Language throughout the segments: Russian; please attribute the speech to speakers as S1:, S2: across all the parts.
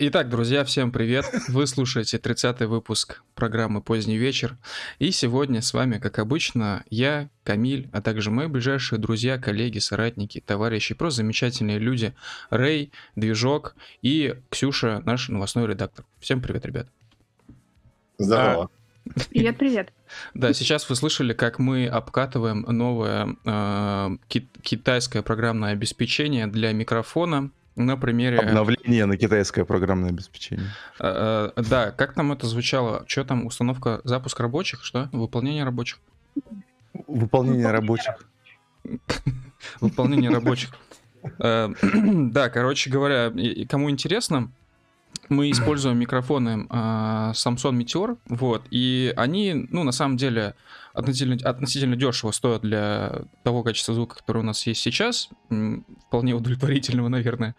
S1: Итак, друзья, всем привет! Вы слушаете 30-й выпуск программы «Поздний вечер». И сегодня с вами, как обычно, я, Камиль, а также мои ближайшие друзья, коллеги, соратники, товарищи, просто замечательные люди. Рэй, Движок и Ксюша, наш новостной редактор. Всем привет, ребят!
S2: Здорово.
S3: Привет, привет.
S1: Да, сейчас вы слышали, как мы обкатываем новое э, ки- китайское программное обеспечение для микрофона на примере...
S2: Обновление на китайское программное обеспечение.
S1: Э, э, да, как там это звучало? Что там, установка, запуск рабочих, что? Выполнение рабочих?
S2: Выполнение рабочих.
S1: Выполнение рабочих. Э, Да, короче говоря, кому интересно, мы используем микрофоны а, Samsung Meteor, вот, и они, ну, на самом деле, относительно, относительно дешево стоят для того качества звука, который у нас есть сейчас, вполне удовлетворительного, наверное,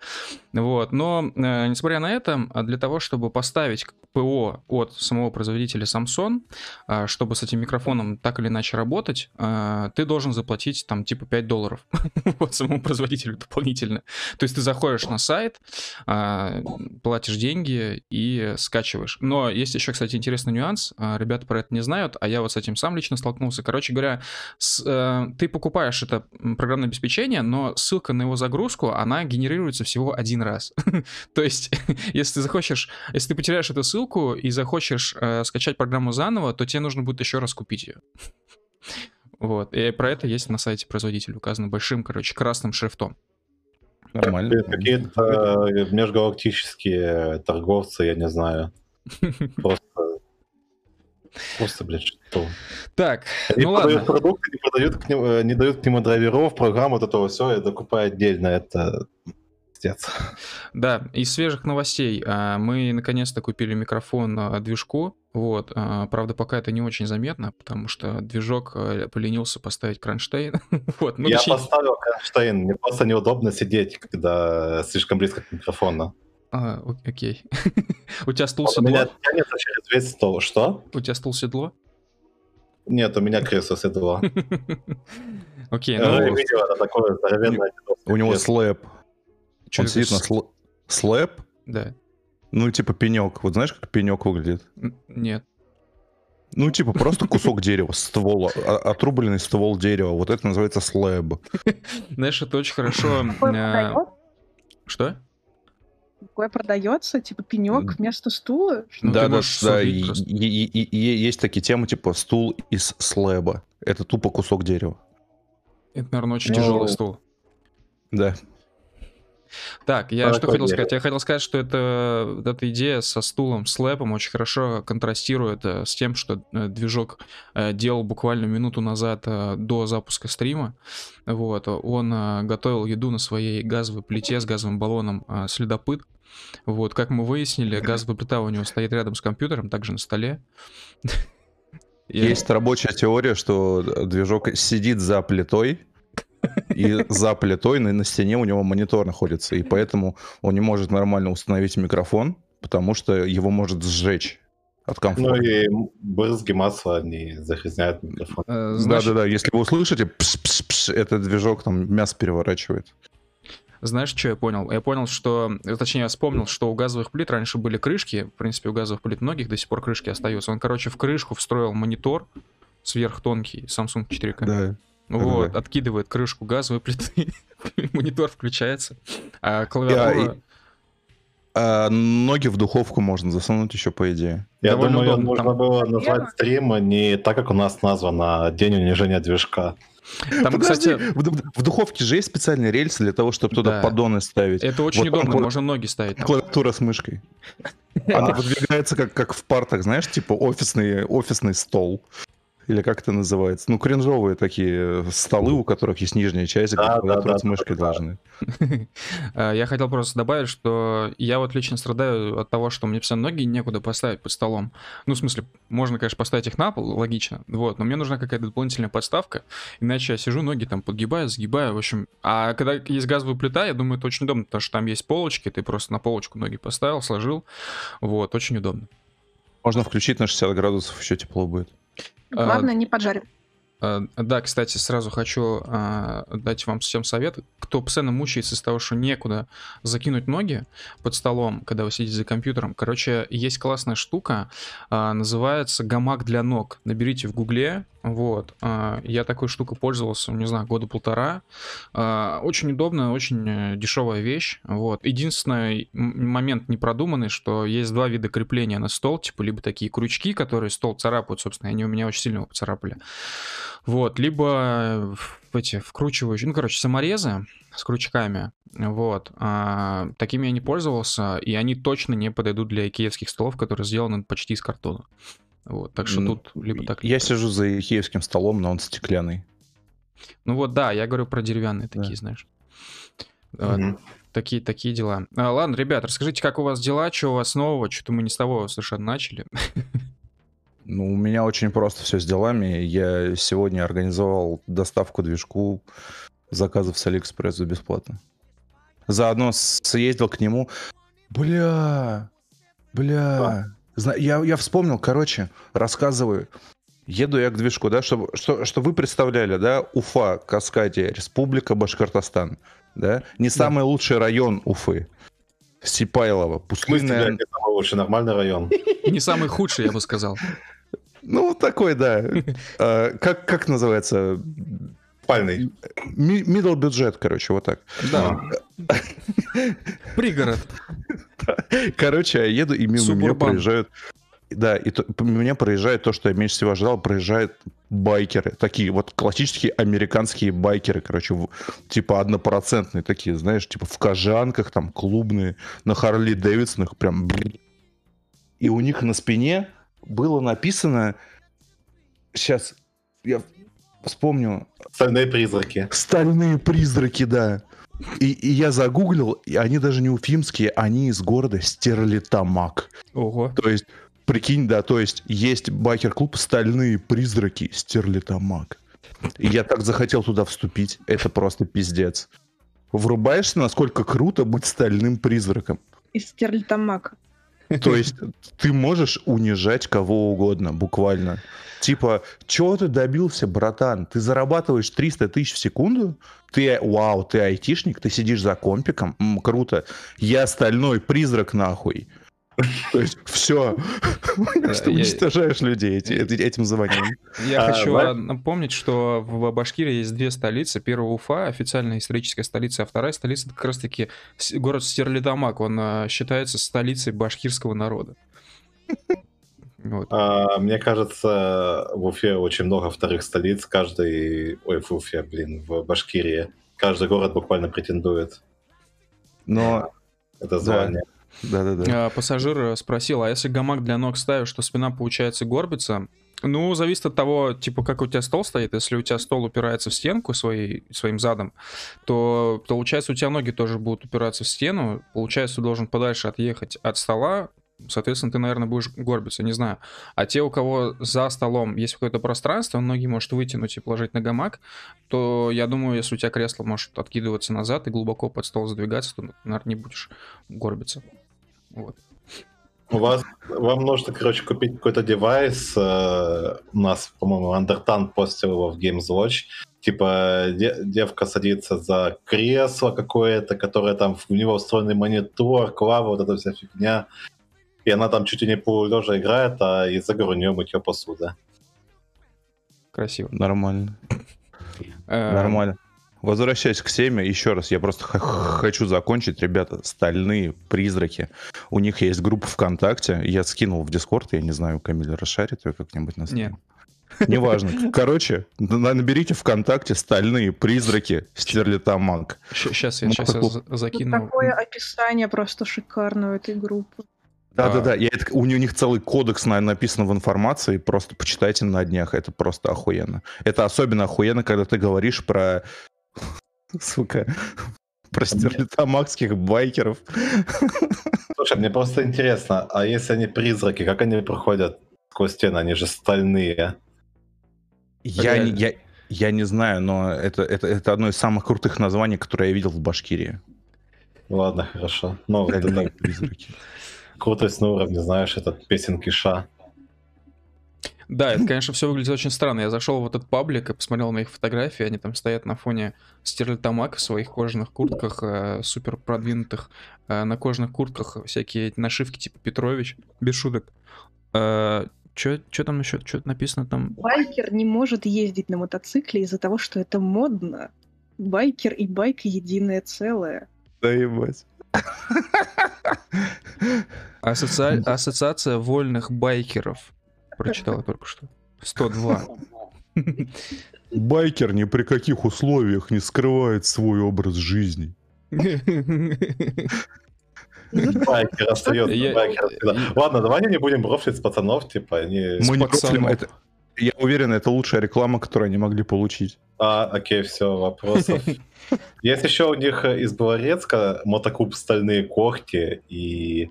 S1: вот, но, э, несмотря на это, а для того, чтобы поставить ПО от самого производителя Samsung, а, чтобы с этим микрофоном так или иначе работать, а, ты должен заплатить там типа 5 долларов вот самому производителю дополнительно. То есть ты заходишь на сайт, а, платишь деньги и скачиваешь. Но есть еще, кстати, интересный нюанс. Ребята про это не знают, а я вот с этим сам лично столкнулся. Короче говоря, с, э, ты покупаешь это программное обеспечение, но ссылка на его загрузку, она генерируется всего один раз. То есть, если ты захочешь, если ты потеряешь эту ссылку и захочешь э, скачать программу заново, то тебе нужно будет еще раз купить ее. Вот, и про это есть на сайте производителя указано большим, короче, красным шрифтом.
S2: Нормально.
S4: Какие-то э, межгалактические торговцы, я не знаю. Просто... Просто, блядь, что?
S1: Так,
S4: Они
S1: ну ладно.
S4: продукты, не, продают к ним, э, не дают к нему драйверов, программ, вот этого все, и докупают отдельно. Это пиздец.
S1: Да, из свежих новостей а, мы наконец-то купили микрофон а, движку. Вот, а, правда, пока это не очень заметно, потому что движок поленился поставить кронштейн. Вот, ну,
S4: я
S1: точнее,
S4: поставил Кронштейн, мне просто неудобно сидеть, когда слишком близко к микрофону.
S1: А, окей. У тебя стул
S4: Он у меня
S1: седло?
S4: тянется через весь стол. Что?
S1: У тебя стул седло?
S4: Нет, у меня кресло седло.
S1: Окей, ну,
S4: видел, это такое здоровенное
S2: У него слэп. Он сидит на слэп,
S1: Да,
S2: ну типа пенек. Вот знаешь, как пенек выглядит?
S1: Нет.
S2: Ну, типа просто кусок дерева, ствол, а- отрубленный ствол дерева. Вот это называется слэб.
S1: Знаешь, это очень хорошо... А? Что?
S3: Такое продается, типа пенек вместо стула?
S1: Ну,
S2: да, да, да. и- и- и- и есть такие темы, типа стул из слэба. Это тупо кусок дерева.
S1: Это, наверное, очень
S4: Ну,
S1: тяжелый стул.
S2: Да.
S1: Так, я
S4: А
S1: что хотел сказать? Я хотел сказать, что это, эта идея со стулом, с лэпом очень хорошо контрастирует э, с тем, что э, движок э, делал буквально минуту назад до запуска стрима. Вот, он готовил еду на своей газовой плите с газовым баллоном следопыт. Вот, как мы выяснили, газовая плита у него стоит рядом с компьютером, также на столе.
S2: Есть рабочая теория, что движок сидит за плитой, и за плитой на, на стене у него монитор находится, и поэтому он не может нормально установить микрофон, потому что его может сжечь от
S4: Ну
S2: комфорта.
S4: и брызги масла не загрязняют микрофон.
S1: э, значит-
S2: Да-да-да, если вы услышите, пш-пш-пш, этот движок там мясо переворачивает.
S1: Знаешь, что я понял? Я понял, что... э, Точнее, я вспомнил, что у газовых плит раньше были крышки. В принципе, у газовых плит многих до сих пор крышки остаются. Он, короче, в крышку встроил монитор сверхтонкий Samsung 4K.
S2: Да.
S1: Вот,
S2: да-да.
S1: откидывает крышку газовой плиты. Монитор включается. А клавиатура...
S2: А ноги в духовку можно засунуть еще, по идее.
S4: Я
S1: Довольно
S4: думаю,
S1: удобно.
S4: нужно
S1: Там-
S4: было назвать стрим не так, как у нас названо День унижения движка.
S1: Там,
S2: Подожди,
S1: кстати,
S2: в, в духовке же есть специальные рельсы для того, чтобы туда
S1: Да.
S2: поддоны ставить.
S1: это очень
S2: Вот там
S1: удобно,
S2: кла-
S1: можно ноги ставить. там.
S2: Клавиатура с мышкой. Она выдвигается как, как в партах, знаешь, типа офисный, офисный стол. Или как это называется? Ну, кринжовые такие столы, у которых есть нижняя часть, где
S4: Да,
S2: клавиатура
S4: да,
S2: с
S4: да,
S2: мышкой
S4: да.
S2: должны.
S1: А, Я хотел просто добавить, что я вот лично страдаю от того, что мне все ноги некуда поставить под столом. Ну, в смысле, можно, конечно, поставить их на пол, логично, вот, но мне нужна какая-то дополнительная подставка, иначе я сижу, ноги там подгибаю, сгибаю, в общем. А когда есть газовая плита, я думаю, это очень удобно, потому что там есть полочки, ты просто на полочку ноги поставил, сложил, вот, очень удобно.
S2: Можно включить на 60 градусов, еще тепло будет.
S3: Главное, не поджарим.
S1: А, Да, кстати, сразу хочу а, дать вам всем совет. Кто постоянно мучается из того, что некуда закинуть ноги под столом, когда вы сидите за компьютером. Короче, есть классная штука, а, называется гамак для ног. Наберите в гугле, вот. а, Я такой штукой пользовался, не знаю, года полтора. А, Очень удобно, очень э, дешевая вещь. Вот. Единственный момент непродуманный, что есть два вида крепления на стол, типа либо такие крючки, которые стол царапают, собственно, они у меня очень сильно его поцарапали. Вот, либо эти вкручивающие, ну, короче, саморезы с крючками, вот. А, такими я не пользовался, и они точно не подойдут для икеевских столов, которые сделаны почти из картона. Вот, так что
S2: Ну,
S1: тут либо так, либо
S2: Я
S1: так.
S2: сижу за икеевским столом, но он стеклянный.
S1: Ну вот, да, я говорю про деревянные
S2: Да.
S1: такие, знаешь. А,
S4: Мгм.
S1: Такие, такие дела. А, ладно, ребят, расскажите, как у вас дела, что у вас нового, что-то мы не с того совершенно начали.
S2: Ну, у меня очень просто все с делами. Я сегодня организовал доставку движку заказов с Алиэкспресс бесплатно. Заодно съездил к нему. Бля, бля. Я, я вспомнил, короче, рассказываю. Еду я к движку, да, чтобы, что, что вы представляли, да, Уфа, Каскадия, Республика Башкортостан, да, не самый лучший район Уфы.
S4: Смысле,
S2: пустынная,
S4: блядь, это очень нормальный район.
S1: Не самый худший, я бы сказал.
S2: ну, такой, да. А, Как, как называется?
S4: Спальный.
S2: Middle бюджет, короче, вот так.
S1: Да. Пригород.
S2: Короче, я еду, и мимо меня проезжают... Да, и то- меня проезжает то, что я меньше всего ожидал, проезжают байкеры. Такие вот классические американские байкеры, короче, в- типа однопроцентные такие, знаешь, типа в кожанках, там, клубные, на Харли Дэвидсонах, прям... блин. И у них на спине было написано... Сейчас, я вспомню,
S4: Стальные призраки.
S2: Стальные призраки, да. И, и я загуглил, и они даже не уфимские, они из города Стерлитамак.
S1: Ого.
S2: То есть, прикинь, да, то есть есть байкер-клуб «Стальные призраки Стерлитамак». И я так захотел туда вступить. Это просто пиздец. Врубаешься, насколько круто быть стальным призраком.
S3: Из стерлитамака.
S2: То есть ты можешь унижать кого угодно, буквально. Типа, чего ты добился, братан? Ты зарабатываешь 300 тысяч в секунду? Ты, вау, ты айтишник, ты сидишь за компиком? М, круто. Я стальной призрак, нахуй. То есть, все. Что уничтожаешь людей эти- эти- этим званием.
S1: Я
S4: А,
S1: хочу напомнить, что в Башкирии есть две столицы. Первая Уфа, официальная историческая столица, а вторая столица это как раз-таки город Стерлитамак. Он а, считается столицей башкирского народа. Вот.
S4: А, Мне кажется, в Уфе очень много вторых столиц. Каждый... Ой, в Уфе, блин, в Башкирии. Каждый город буквально претендует
S2: Но,
S4: это звание.
S2: Да-да-да.
S1: А, Пассажир э, спросил, а если гамак для ног ставишь, что спина получается горбится? Ну, зависит от того, типа, как у тебя стол стоит. Если у тебя стол упирается в стенку своей, своим задом, то получается у тебя ноги тоже будут упираться в стену. Получается, ты должен подальше отъехать от стола. Соответственно, ты, наверное, будешь горбиться, не знаю. А те, у кого за столом есть какое-то пространство, ноги может вытянуть и положить на гамак, то я думаю, если у тебя кресло может откидываться назад и глубоко под стол задвигаться, то, наверное, не будешь горбиться. Вот.
S4: У вас, вам нужно, короче, купить какой-то девайс. э, У нас, по-моему, Андертан постил его в Games Watch. Типа де- девка садится за кресло какое-то, которое там в него встроенный монитор, клава, вот эта вся фигня. И она там чуть ли не полулежа играет, а из игр у нее мытье посуда.
S1: Красиво.
S2: Нормально.
S1: Э,
S2: Нормально. Возвращаясь к теме, еще раз, я просто х- хочу закончить, ребята, стальные призраки. У них есть группа ВКонтакте, я скинул в Дискорд, я не знаю, Камиль расшарит ее как-нибудь на
S1: Нет.
S2: Неважно. Короче, на- наберите ВКонтакте стальные призраки Стерлитамак.
S1: Сейчас я, сейчас я
S3: Тут
S1: закину.
S3: такое описание просто шикарное у этой группы.
S2: Да-да-да, я это- у них целый кодекс на- написан в информации, просто почитайте на днях, это просто охуенно. Это особенно охуенно, когда ты говоришь про, сука, про стерлитамакских байкеров.
S4: Слушай, мне просто интересно, а если они призраки, как они проходят сквозь стены? Они же стальные.
S2: Я, не-
S1: Реально.
S2: я, я не знаю, но это, это, это одно из самых крутых названий, которые я видел в Башкирии.
S4: Ладно, хорошо. Ну, это
S2: призраки.
S4: Крутость на уровне, знаешь, этот песенки Ша.
S1: Да, это, конечно, все выглядит очень странно. Я зашел в этот паблик и посмотрел на их фотографии. Они там стоят на фоне стерлитамак в своих кожаных куртках, э, супер продвинутых. Э, на кожаных куртках всякие нашивки типа Петрович, без шуток. Э, Что там еще? Что написано там?
S3: Байкер не может ездить на мотоцикле из-за того, что это модно. Байкер и байк единое целое.
S2: Да ебать.
S1: Ассоци- Ассоциация вольных байкеров. Прочитал только что. 102.
S2: Байкер ни при каких условиях не скрывает свой образ жизни.
S4: Байкер остается. Ладно, давай не будем брофлить пацанов, типа, они...
S2: Мы не это... Я уверен, это лучшая реклама, которую они могли получить.
S4: А, окей, все, вопросов. Есть еще у них э, из Белорецка мотоклуб «Стальные когти» и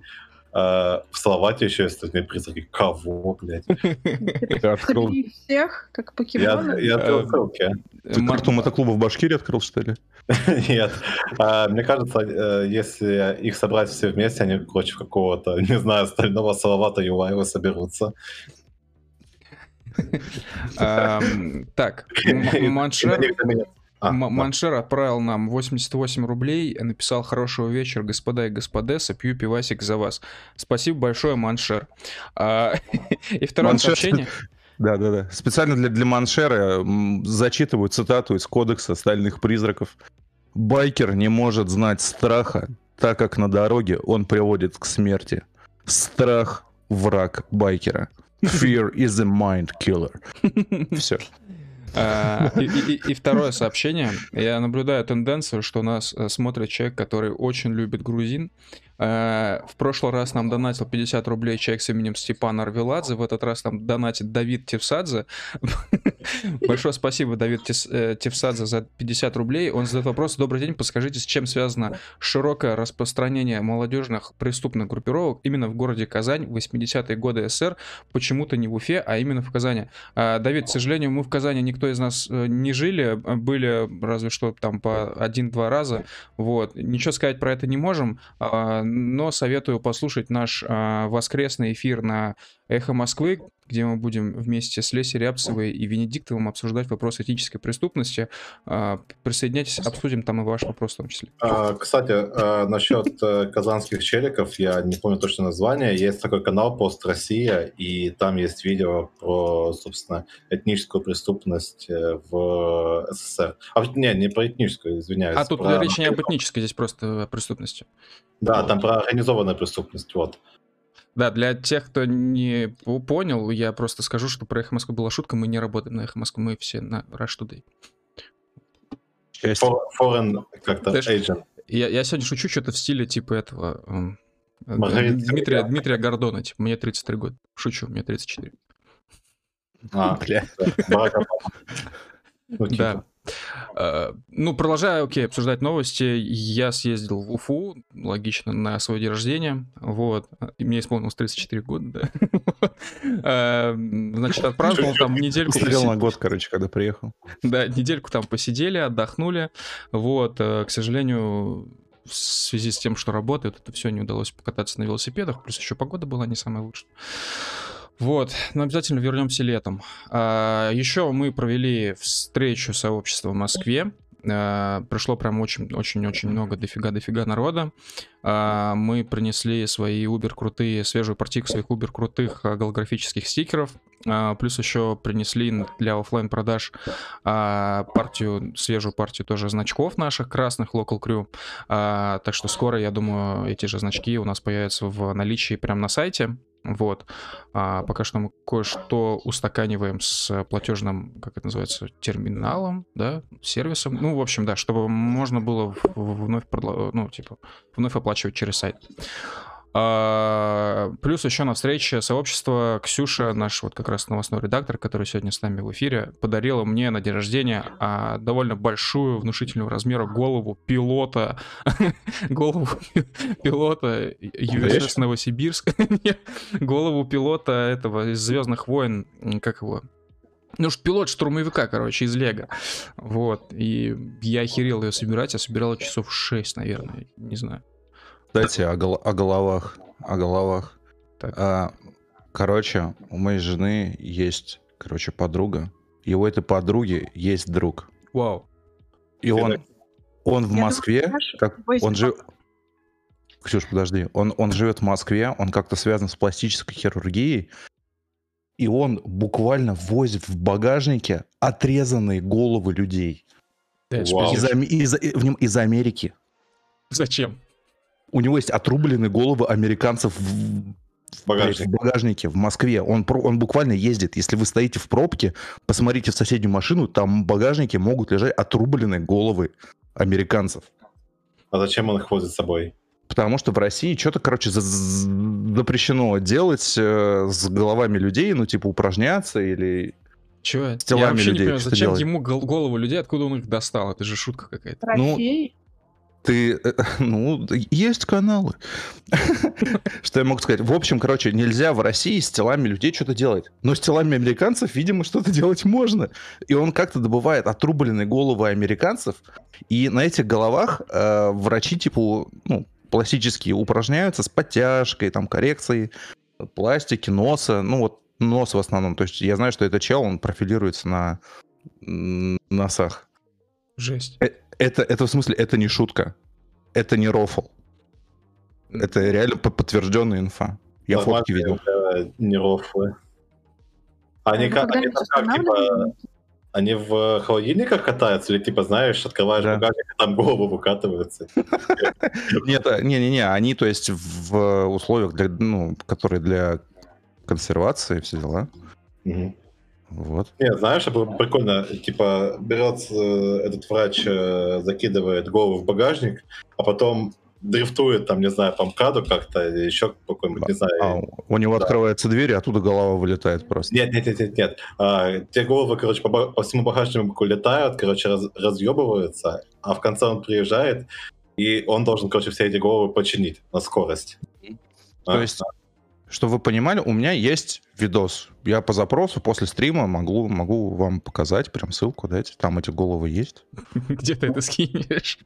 S4: э, в Словакии еще есть стальные призраки. Кого, блядь?
S2: Ты открыл...
S3: Среди всех, как
S4: Я,
S3: покемоны.
S4: я открыл
S1: Э,
S4: ссылки.
S2: Ты карту мотоклуба в Башкирии открыл, что ли?
S4: Нет. А, Мне кажется, э, если их собрать все вместе, они против какого-то, не знаю, стального Салавата Юлаева соберутся.
S1: Так, Маншер...
S4: А.
S1: Маншер отправил нам 88 рублей, написал «Хорошего вечера, господа и господесса, пью пивасик за вас». Спасибо большое, Маншер. А, И второе сообщение.
S2: Да, да, да. Специально для, для Маншера зачитываю цитату из кодекса стальных призраков. Байкер не может знать страха, так как на дороге он приводит к смерти. Страх – враг байкера. Fear is a mind killer. Все.
S1: А, И, второе сообщение. Я наблюдаю тенденцию, что нас э, смотрит человек, который очень любит грузин. Э, В прошлый раз нам донатил 50 рублей человек с именем Степан Арвеладзе. В этот раз нам донатит Давид Тевсадзе. Большое спасибо, Давид э, Тевсадзе, за 50 рублей. Он задает вопрос. Добрый день, подскажите, с чем связано широкое распространение молодежных преступных группировок именно в городе Казань в 80-е годы СССР, почему-то не в Уфе, а именно в Казани. А, Давид, к сожалению, мы в Казани никто из нас э, не жили, были разве что там по один-два раза, вот. Ничего сказать про это не можем, а, но советую послушать наш а, воскресный эфир на Эхо Москвы, где мы будем вместе с Лесей Рябцевой и Венедиктовым обсуждать вопрос этической преступности. А, Присоединяйтесь, обсудим там и ваш вопрос в том числе.
S4: А, Кстати, а, насчет э, казанских челиков, я не помню точно название, есть такой канал «Пост Россия», и там есть видео про, собственно, этническую преступность э, в СССР. А, не, не про этническую, извиняюсь.
S1: А тут
S4: про-
S1: речь не об этнической, здесь просто о преступности.
S4: Да, там про организованную преступность, вот.
S1: Да, для тех, кто не по- понял, я просто скажу, что про Эхо Москвы была шутка, мы не работаем на Эхо Москвы, мы все на Rush Today.
S4: Foreign как-то agent.
S1: Я, я сегодня шучу что-то в стиле типа этого... эм, э,
S4: Маргарита
S1: Дмитрия. Дмитрия Гордона, типа, мне 33 года. Шучу, мне 34.
S4: А,
S2: Бля.
S4: Обама. Ну, типа.
S1: Да. Э, Ну, продолжая, окей, обсуждать новости, я съездил в Уфу, логично, на свой день рождения, вот, и мне исполнилось 34 года, да. Э, Значит, отпраздновал там недельку. Поси-
S2: на год, короче, когда приехал.
S1: Да, недельку там посидели, отдохнули. Вот, э, к сожалению, в связи с тем, что работает, это все не удалось покататься на велосипедах. Плюс еще погода была не самая лучшая. Вот, но обязательно вернемся летом. А, еще мы провели встречу сообщества в Москве. А, пришло прям очень-очень-очень много, дофига-дофига народа. А, мы принесли свои убер крутые, свежую партийку своих убер крутых голографических стикеров. А, плюс еще принесли для оффлайн продаж а, партию, свежую партию тоже значков наших красных Local Crew. А, так что скоро, я думаю, эти же значки у нас появятся в наличии прямо на сайте. Вот. А, пока что мы кое-что устаканиваем с платежным, как это называется, терминалом, да, сервисом. Ну, в общем, да, чтобы можно было вновь, продла- ну, типа, вновь оплачивать через сайт. А, плюс еще на встрече сообщества Ксюша, наш вот как раз новостной редактор, который сегодня с нами в эфире, подарила мне на день рождения а, довольно большую, внушительного размера голову пилота, голову пилота USS Новосибирск, голову пилота этого из Звездных войн, как его, ну пилот штурмовика, короче, из Лего. Вот. И я охерел ее собирать. Я собирал часов 6, наверное. Не знаю.
S2: Кстати, о, гол- о головах. О головах.
S1: Так.
S2: А, Короче, у моей жены есть, короче, подруга. И у этой подруги есть друг.
S1: Вау.
S2: И он, он в
S3: Я
S2: Москве,
S3: думаю,
S2: как он же... Ксюш, подожди. Он, он живет в Москве, он как-то связан с пластической хирургией, и он буквально возит в багажнике отрезанные головы людей.
S1: Да.
S2: Из, Ами- из- э, в нем- из Америки.
S1: Зачем?
S2: У него есть отрубленные головы американцев в,
S4: В багажнике.
S2: в багажнике в Москве. Он, про- он буквально ездит. Если вы стоите в пробке, посмотрите в соседнюю машину, там в багажнике могут лежать отрубленные головы американцев.
S4: А зачем он их возит с собой?
S2: Потому что в России что-то, короче, за- за- запрещено делать э, с головами людей, ну, типа, упражняться или...
S1: Чё?
S2: С телами
S1: Я вообще не
S2: людей
S1: понимаю,
S2: что
S1: зачем
S2: делать?
S1: ему гол- голову людей, откуда он их достал? Это же шутка какая-то.
S2: Ну. Ты, э, ну, есть каналы. Что я могу сказать? В общем, короче, нельзя в России с телами людей что-то делать. Но с телами американцев, видимо, что-то делать можно. И он как-то добывает отрубленные головы американцев, и на этих головах э, врачи, типа, ну, пластические упражняются с подтяжкой, там, коррекцией пластики, носа, ну, вот нос в основном. То есть я знаю, что этот чел, он профилируется на носах.
S1: Жесть.
S2: Это, это в смысле, это не шутка. Это не рофл. Это реально по- подтвержденная инфа. Я
S4: Нормально,
S2: фотки видел.
S4: э, Не рофлы. Они
S3: Вы
S4: как, они как, типа, они в холодильниках катаются, или типа, знаешь, открываешь
S2: Да.
S4: багажник, а там головы выкатываются.
S2: Нет, а, не-не-не, они, то есть, в условиях, для, ну, которые для консервации, все дела. Вот.
S4: Нет, знаешь, это прикольно, типа, берется э, этот врач, э, закидывает голову в багажник, а потом дрифтует там, не знаю, по МКАДу как-то, или еще какой-нибудь, не знаю.
S2: А, у него
S4: Да.
S2: открывается дверь, и оттуда голова вылетает просто.
S4: Нет, нет, нет, нет, нет. А, те головы, короче, по, по всему багажнику летают, короче, раз- разъебываются, а в конце он приезжает, и он должен, короче, все эти головы починить на скорость.
S2: То
S4: А,
S2: есть, чтобы вы понимали, у меня есть видос. Я по запросу после стрима могу, могу вам показать, прям ссылку дать. Там эти головы есть.
S1: Где ты это скинешь?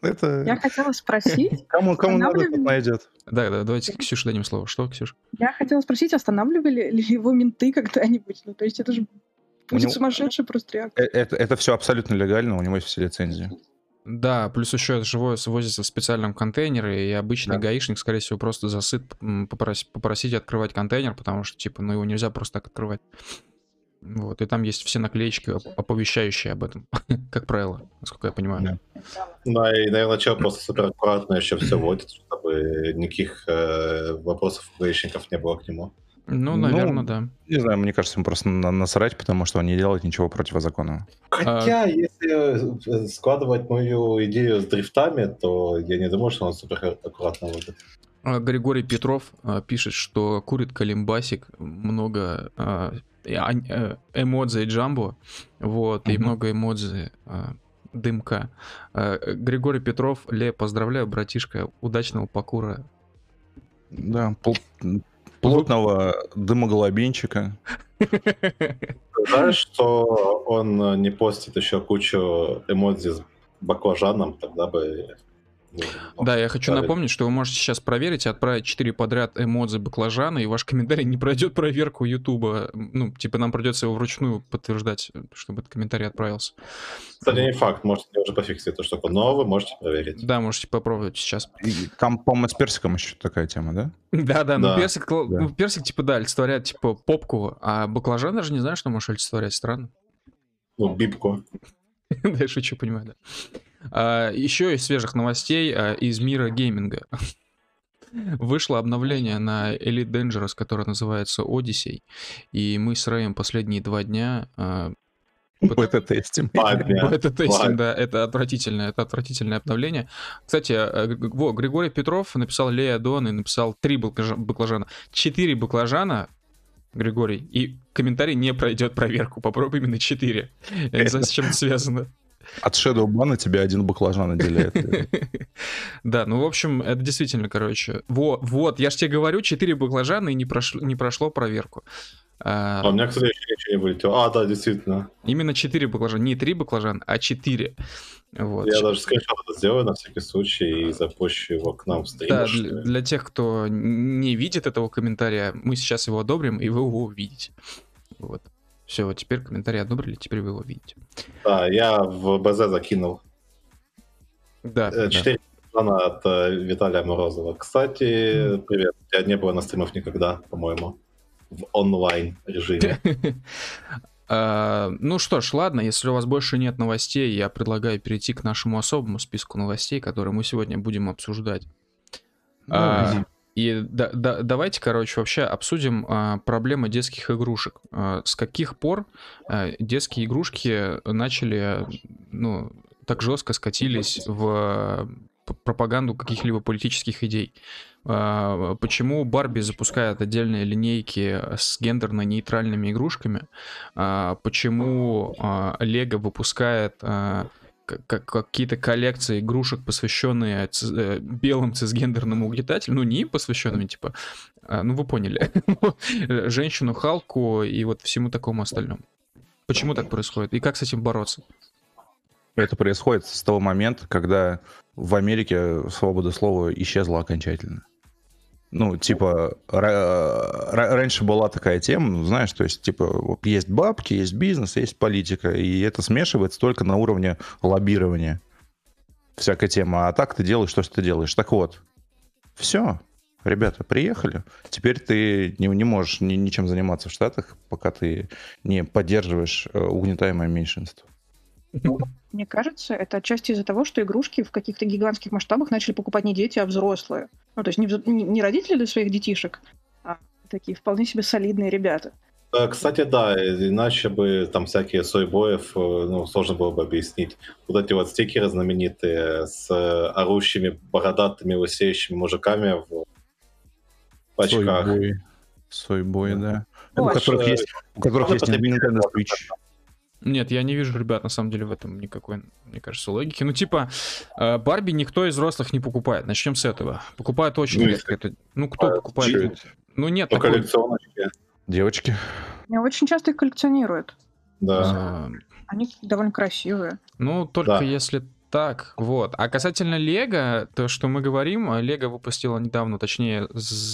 S2: Это
S3: Я хотела спросить,
S2: кому, кому надо, тот найдет.
S1: Да, да, давайте Ксюше дадим слово. Что, Ксюш?
S3: я хотела спросить, останавливали ли его менты когда-нибудь? Ну, то есть это же будет
S2: него-
S3: сумасшедший просто реакция.
S2: Э, Это, это все абсолютно легально, у него есть все лицензии.
S1: Да, плюс еще живое возится в специальном контейнере, и обычный
S2: Да.
S1: гаишник, скорее всего, просто засыт попросить, попросить открывать контейнер, потому что, типа, ну его нельзя просто так открывать. Вот, и там есть все наклеечки, оп- оповещающие об этом, как правило, насколько я понимаю.
S2: Да.
S4: Ну, и, наверное, человек просто супер аккуратно еще все водит, чтобы никаких э, вопросов у гаишников не было к нему.
S1: Ну,
S2: Ну,
S1: наверное, да.
S2: Не знаю, мне кажется, ему просто на- насрать, потому что он не делает ничего противозаконного.
S4: Хотя, если э, складывать мою идею с дрифтами, то я не думаю, что он супер аккуратно водит.
S1: А, Григорий Петров а, пишет, что курит Калимбасик, много а, и э, эмодзи Джамбо, вот, и много эмодзи а, дымка. А, Григорий Петров, Ле, поздравляю, братишка, удачного покура.
S2: Да, плотного дымоглобинчика.
S4: Знаешь, что он не постит еще кучу эмодзи с баклажаном, тогда бы...
S1: Да, я хочу
S4: ставить.
S1: напомнить, что вы можете сейчас проверить и отправить 4 подряд эмодзи баклажана, и ваш комментарий не пройдет проверку Ютуба. Ну, типа нам придется его вручную подтверждать, чтобы этот комментарий отправился.
S4: Кстати, не факт, может, я уже пофиксили эту штуку, но вы можете проверить.
S1: Да, можете попробовать сейчас.
S2: И там, по-моему, с персиком еще такая тема, да?
S1: Да, да, ну
S4: Да,
S1: персик,
S2: да.
S1: ну, персик, типа, да, олицетворяет, типа, попку, а баклажан даже не знаю, что может олицетворять, странно.
S4: Ну, бибку.
S1: Да, я шучу, понимаю, да. А, еще из свежих новостей а, из мира гейминга. Вышло обновление на Elite Dangerous, которое называется Odyssey, и мы с Рэем последние два дня а,
S2: Это тестим.
S4: Ладно.
S1: это тестим,
S4: ладно.
S1: да, это отвратительное, это отвратительное обновление. Кстати, во, Григорий Петров написал Лея Дон и написал три баклажа- баклажана. Четыре баклажана, Григорий, и комментарий не пройдет проверку. Попробуй именно четыре. Я не знаю, с чем это связано.
S2: От Shadow Ban тебя один баклажан отделяет.
S1: Да, ну, в общем, это действительно, короче. Вот, вот, я же тебе говорю, 4 баклажана и не прошло, не прошло проверку.
S4: А, а у меня, кстати, еще ничего не вылетело. А, да, действительно.
S1: Именно 4 баклажана. Не 3 баклажана, а 4. Вот.
S4: Я даже скриншот это сделаю на всякий случай и запущу его к нам в стрим.
S1: Да, для, для тех, кто не видит этого комментария, мы сейчас его одобрим, и вы его увидите. Вот. Все, вот теперь комментарий одобрили, теперь вы его видите.
S4: Да, я в БЗ закинул.
S1: Да.
S4: 4 да. от э, Виталия Морозова. Кстати, mm. привет. У тебя не было на стримах никогда, по-моему, в онлайн режиме.
S1: А, ну что ж, ладно, если у вас больше нет новостей, я предлагаю перейти к нашему особому списку новостей, которые мы сегодня будем обсуждать. Ну, а, и да, да, давайте, короче, вообще обсудим а, проблемы детских игрушек. А, с каких пор а, детские игрушки начали, ну, так жестко скатились в пропаганду каких-либо политических идей? А, почему Барби запускает отдельные линейки с гендерно-нейтральными игрушками? А, почему а, Лего выпускает какие-то коллекции игрушек, посвященные э, белым цисгендерным угнетателям, ну не посвященными, типа, ну вы поняли, женщину Халку и вот всему такому остальному. Почему так происходит и как с этим бороться?
S2: Это происходит с того момента, когда в Америке свобода слова исчезла окончательно. Ну, типа, раньше была такая тема, ну, знаешь, то есть, типа, есть бабки, есть бизнес, есть политика, и это смешивается только на уровне лоббирования. Всякая тема. А так ты делаешь то, что ты делаешь. Так вот, все, ребята, приехали. Теперь ты не, не можешь ни, ничем заниматься в Штатах, пока ты не поддерживаешь э, угнетаемое меньшинство.
S3: Ну, мне кажется, это отчасти из-за того, что игрушки в каких-то гигантских масштабах начали покупать не дети, а взрослые. Ну, то есть не, не родители для своих детишек, а такие вполне себе солидные ребята.
S4: Э, кстати, да, иначе бы там всякие сойбоев, э, ну, сложно было бы объяснить. Вот эти вот стикеры знаменитые с э, орущими, бородатыми, лысеющими мужиками в очках.
S2: Сойбой, Сойбой да. У которых есть, у которых есть Nintendo Switch.
S1: Нет, я не вижу, ребят, на самом деле в этом никакой, мне кажется, логики. Ну, типа, э, Барби никто из взрослых не покупает. Начнем с этого. Покупают очень ну, редко. Это... Ну, кто а, покупает? Чуть. Ну, нет
S4: такой... коллекционочки.
S2: Девочки.
S3: Я очень часто их коллекционируют.
S4: Да. А...
S3: Они довольно красивые.
S1: Ну, только да. если так, вот. А касательно Лего, то, что мы говорим, Лего выпустила недавно, точнее,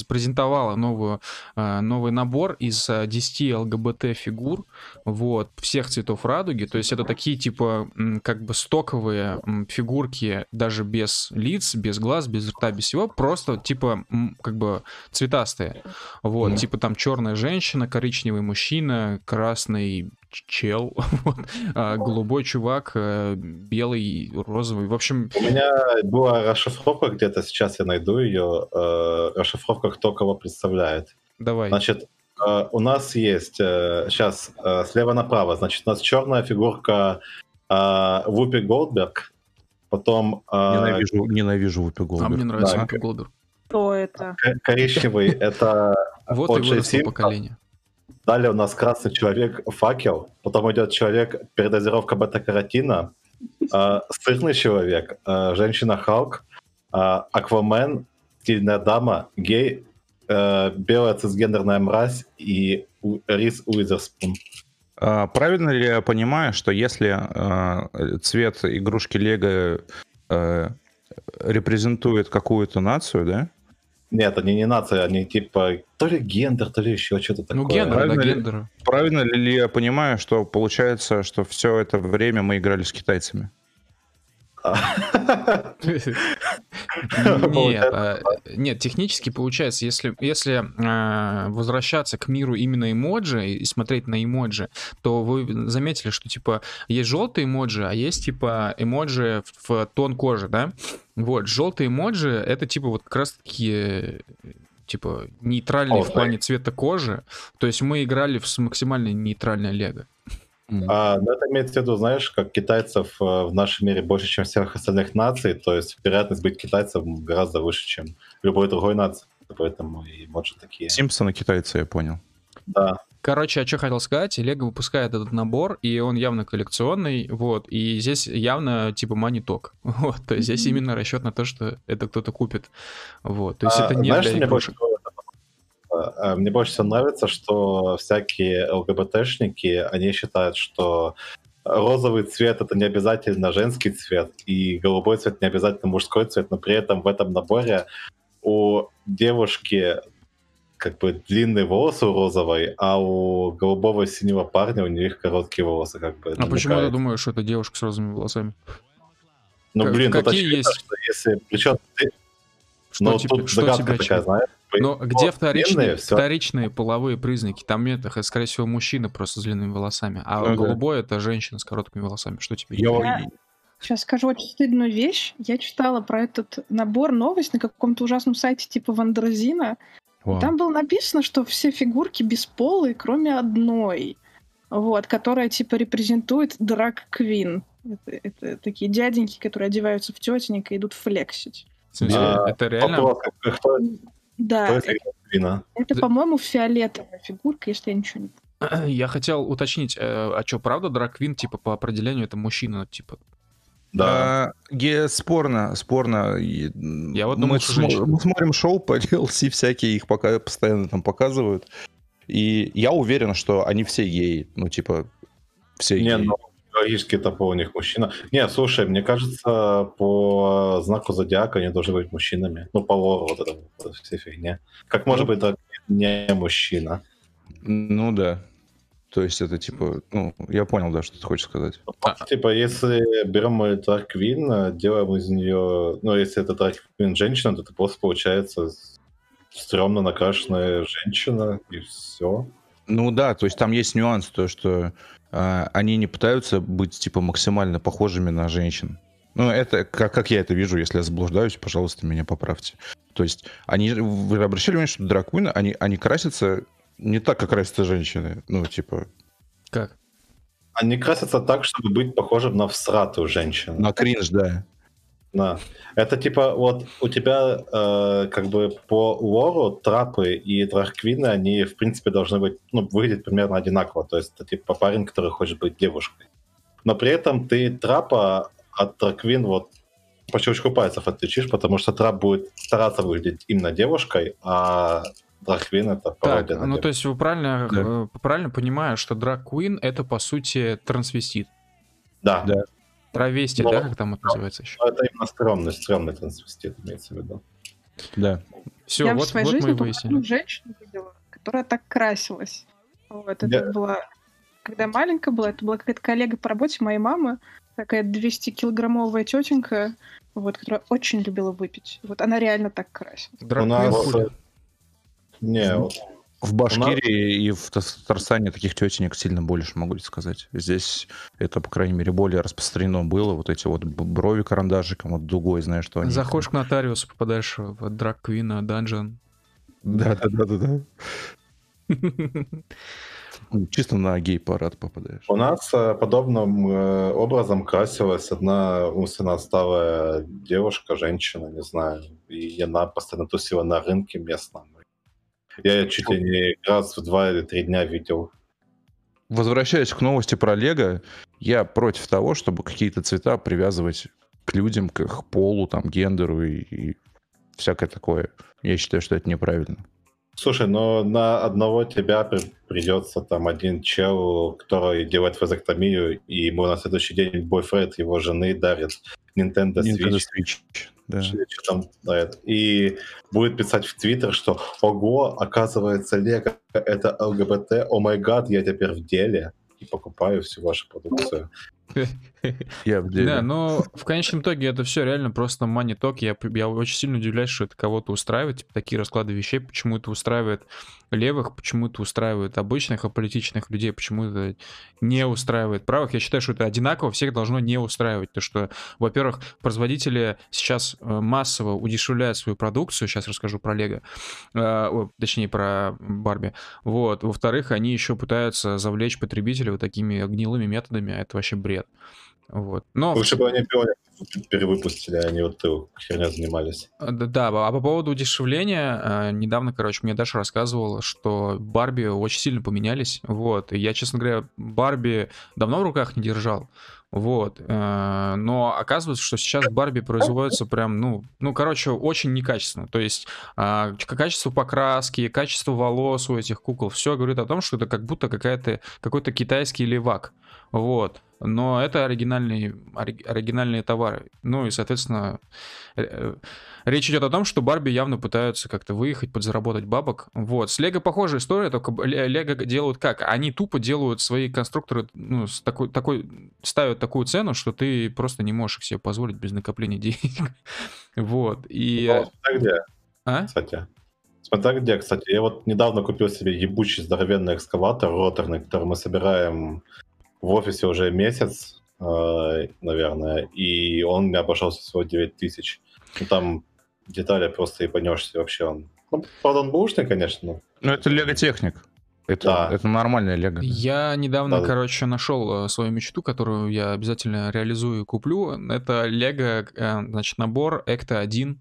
S1: презентовала новую, а, новый набор из 10 ЛГБТ-фигур, вот, всех цветов радуги. То есть это такие, типа, как бы стоковые фигурки, даже без лиц, без глаз, без рта, без всего, просто, типа, как бы цветастые. Вот, mm-hmm. типа там черная женщина, коричневый мужчина, красный чел, вот, а, голубой чувак, э, белый, розовый. В общем...
S4: У меня была расшифровка где-то, сейчас я найду ее. Э, расшифровка, кто кого представляет.
S1: Давай.
S4: Значит, э, у нас есть сейчас слева направо, значит, у нас черная фигурка Вупи Голдберг, потом...
S2: Ненавижу, ненавижу Вупи Голдберг.
S1: А мне нравится да, Вупи Голдберг.
S3: Кто это?
S4: Коричневый — это...
S1: Вот и выросло поколение.
S4: Далее у нас красный человек факел, потом идет человек передозировка бета-каротина, э, сырный человек, э, женщина Халк, э, Аквамен, стильная дама, гей, э, белая цисгендерная мразь и Рис Уизерспун.
S2: Правильно ли я понимаю, что если э, цвет игрушки Лего э, репрезентует какую-то нацию, да,
S4: нет, они не нация, они типа то ли гендер, то ли еще что-то такое.
S1: Ну, гендер, правильно да,
S2: ли,
S1: гендер.
S2: Правильно ли я понимаю, что получается, что все это время мы играли с китайцами?
S1: Нет, а, нет, технически получается, если, если а, возвращаться к миру именно эмоджи и смотреть на эмоджи, то вы заметили, что типа есть желтые эмоджи, а есть типа эмоджи в тон кожи, да? Вот, желтые эмоджи это типа вот как раз таки типа нейтральные в плане цвета кожи. То есть мы играли в максимально нейтральное лего.
S4: А, ну, это имеется в виду, знаешь, как китайцев э, в нашем мире больше, чем всех остальных наций, то есть вероятность быть китайцем гораздо выше, чем любой другой нации. Поэтому и может такие.
S2: Симпсоны китайцы, я понял.
S4: Да.
S1: Короче, а что хотел сказать, Лего выпускает этот набор, и он явно коллекционный, вот, и здесь явно типа маниток, вот, то есть здесь именно расчет на то, что это кто-то купит, вот, то есть
S4: А,
S1: это не
S4: знаешь,
S1: для
S4: мне больше,
S1: игрушек.
S4: а, мне больше всего нравится, что всякие ЛГБТшники, они считают, что розовый цвет это не обязательно женский цвет, и голубой цвет не обязательно мужской цвет, но при этом в этом наборе у девушки как бы длинные волосы у розовой, а у голубого синего парня у них короткие волосы, как бы.
S1: А почему ты
S4: намекает.
S1: думаешь, что это девушка с розовыми волосами?
S4: Ну,
S1: как-
S4: блин, тут
S1: какие
S4: очевидно,
S1: есть?
S4: что если... Причем, ты-
S1: Что
S4: ну,
S1: тебе,
S4: тут
S1: что
S4: загадка
S1: тебя
S4: такая, знаешь?
S1: Но
S4: по-
S1: где вторичные,
S4: всё.
S1: вторичные половые признаки? Там это, скорее всего, мужчина просто с длинными волосами, а
S2: Ну да.
S1: голубой это женщина с короткими волосами. Что тебе?
S2: Я,
S3: Я- Сейчас скажу очень стыдную вещь. Я читала про этот набор новость на каком-то ужасном сайте типа Вандерзина.
S2: Вау.
S3: Там было написано, что все фигурки бесполые, кроме одной. Вот, которая типа репрезентует драг квин. Это, это такие дяденьки, которые одеваются в тетенек и идут флексить.
S1: В смысле,
S4: А,
S1: это реально?
S4: Вопрос, как- кто,
S3: Да, это,
S4: это
S3: по-моему, фиолетовая фигурка, если я ничего не
S1: Я хотел уточнить, э, а что, правда, драквин, типа, по определению это мужчина, типа?
S4: Да.
S2: А, ге- спорно, спорно.
S1: Я вот
S2: мы,
S1: думал, что
S2: мы смотрим шоу по DLC, всякие их пока постоянно там показывают. И я уверен, что они все геи. Ну, типа, все
S4: Не,
S2: геи.
S4: ну, логически это по у них мужчина. Не, слушай, мне кажется, по знаку зодиака они должны быть мужчинами. Ну, по лору вот это, вот все фигня. Как может быть это не мужчина?
S2: Ну да. То есть это типа, ну, я понял, да, что ты хочешь сказать.
S1: А.
S4: Типа, если берем мою Dark Queen, делаем из нее... Ну, если это Dark Queen женщина, то это просто получается стрёмно накрашенная женщина, и все.
S2: Ну да, то есть там есть нюанс, то что они не пытаются быть типа максимально похожими на женщин. Ну, это как, как я это вижу, если я заблуждаюсь, пожалуйста, меня поправьте. То есть они, вы обращали внимание, что дракуны, они, они красятся не так, как красятся женщины. Ну, типа,
S1: Как?
S4: Они красятся так, чтобы быть похожим на всратую женщину.
S2: на кринж, да.
S4: Да. Это типа вот у тебя э, как бы по лору трапы и драквины, они в принципе должны быть, ну, выглядеть примерно одинаково. То есть это типа парень, который хочет быть девушкой. Но при этом ты трапа от драквин вот по щелчку пальцев отличишь, потому что трап будет стараться выглядеть именно девушкой, а драквин это
S1: Так,
S4: пародия на
S1: ну то есть вы правильно,
S2: Да.
S1: э, правильно понимаю, что Queen это по сути трансвестит.
S4: Да.
S2: Да.
S1: Травестит,
S4: Но-
S1: да, как там это называется еще?
S4: Но это именно стрёмный, стрёмный трансвестит имеется в виду.
S2: Да.
S1: Все,
S3: я в
S1: вот,
S3: своей
S1: вот мы
S3: жизни только
S1: выяснили.
S3: одну женщину видела, которая так красилась. Вот, это
S4: Я-
S3: была... Когда я маленькая была, это была какая-то коллега по работе моей мамы, такая 200-килограммовая тетенька, вот, которая очень любила выпить. Вот она реально так красилась.
S1: Драг
S4: У нас, Не, вот
S2: В Башкирии и в Татарстане таких тетенек сильно больше, могу сказать. Здесь это, по крайней мере, более распространено было. Вот эти вот брови карандашиком, вот дугой, знаешь, что они...
S1: Заходишь к нотариусу, попадаешь в драг Квина данжен.
S2: Да-да-да-да. Чисто на гей-парад попадаешь.
S4: У нас э, подобным э, образом красилась одна умственно отсталая девушка, женщина, не знаю, и она постоянно тусила на рынке местном. Я чуть ли не раз в два или три дня видел.
S2: Возвращаясь к новости про Лего, я против того, чтобы какие-то цвета привязывать к людям, к их полу, там, гендеру и, и всякое такое. Я считаю, что это неправильно.
S4: Слушай, но на одного тебя при- придется там один чел, который делает вазоктомию, и ему на следующий день бойфренд его жены дарит Nintendo
S2: Nintendo
S4: Switch.
S2: Да.
S4: Что там дарит. И будет писать в Твиттер, что «Ого, оказывается, Лего — это ЛГБТ, о май гад, я теперь в деле» и покупаю всю вашу продукцию.
S2: Я в деле.
S1: Да, но в конечном итоге это все реально просто маниток. Я, я очень сильно удивляюсь, что это кого-то устраивает, типа, такие расклады вещей, почему это устраивает левых, почему это устраивает обычных аполитичных людей, почему это не устраивает правых. Я считаю, что это одинаково всех должно не устраивать. То, что, во-первых, производители сейчас э, массово удешевляют свою продукцию, сейчас расскажу про Лего, э, о, точнее, про Барби. Вот. Во-вторых, они еще пытаются завлечь потребителей вот такими гнилыми методами, а это вообще бред. Вот. Но
S4: Лучше бы они делали перевыпустили, они вот херня занимались.
S1: А, Да, да, а по поводу удешевления, э, недавно, короче, мне Даша рассказывала, что Барби очень сильно поменялись, вот, и я, честно говоря, Барби давно в руках не держал, вот, э, но оказывается, что сейчас Барби производятся прям, ну, ну, короче, очень некачественно, то есть а, качество покраски, качество волос у этих кукол, все говорит о том, что это как будто какая-то, какой-то китайский левак, вот, но это оригинальные, ори- оригинальные товары, ну и, соответственно, э, э, Речь идет о том, что Барби явно пытаются как-то выехать, подзаработать бабок. Вот. С Лего похожая история, только Лего делают как? Они тупо делают свои конструкторы, ну, с такой, такой, ставят такую цену, что ты просто не можешь их себе позволить без накопления денег. Вот. И...
S4: Где,
S1: А?
S4: кстати. Смотря где, кстати. Я вот недавно купил себе ебучий здоровенный экскаватор роторный, который мы собираем в офисе уже месяц, э, наверное, и он мне обошелся всего 9 тысяч. Ну, там детали просто ебанешься вообще. Он... Ну, правда, он бушный, конечно, но
S2: Ну, это лего-техник. Это,
S4: Да.
S2: это нормальная лего.
S1: Я недавно,
S4: Да.
S1: короче, нашел э, свою мечту, которую я обязательно реализую и куплю. Это Лего, э, значит, набор Экта 1.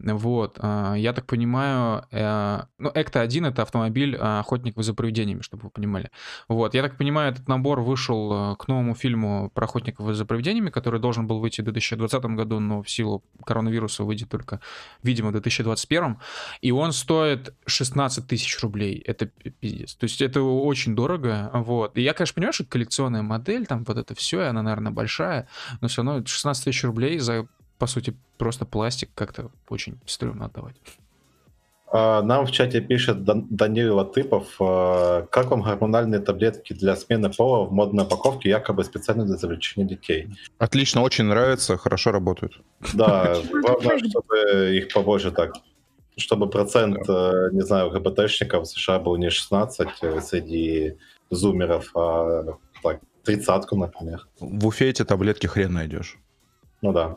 S1: Вот, э, я так понимаю, э, ну, Экта 1 это автомобиль э, охотников за привидениями, чтобы вы понимали. Вот, я так понимаю, этот набор вышел э, к новому фильму про охотников за привидениями, который должен был выйти в 2020 году, но в силу коронавируса выйдет только, видимо, в 2021. И он стоит 16 тысяч рублей. Это пи- пиздец. То есть это очень дорого. Вот. И я, конечно, понимаю, что это коллекционная модель, там вот это все, и она, наверное, большая, но все равно 16 тысяч рублей за, по сути, просто пластик как-то очень стрёмно отдавать.
S4: А, Нам в чате пишет Дан- Данил Латыпов, а, как вам гормональные таблетки для смены пола в модной упаковке, якобы специально для завлечения детей?
S2: Отлично, очень нравится, хорошо работают.
S4: Да, главное, чтобы их побольше так, чтобы процент, э, не знаю, ГБТшников в США был не 16 э, среди зумеров, а так, тридцатку, например.
S2: В Уфе эти таблетки хрен найдешь.
S4: Ну да.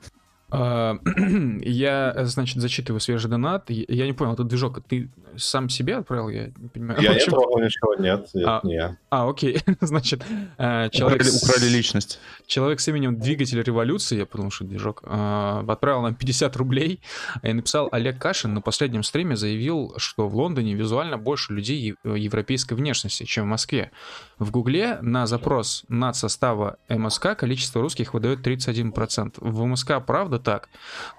S1: Я, значит, зачитываю свежий донат. Я не понял, этот движок ты сам себе отправил? Я не понимаю.
S4: Я не
S1: Почему?
S4: трогал ничего, нет,
S1: А,
S4: не я.
S1: А, окей. Значит, э, человек,
S2: Украли,
S1: с-
S2: украли личность.
S1: человек с именем Двигатель Революции, я подумал, что движок, э, отправил нам 50 рублей и написал Олег Кашин на последнем стриме заявил, что в Лондоне визуально больше людей э, европейской внешности, чем в Москве. В Гугле на запрос над состава МСК количество русских выдает 31%. В МСК правда так?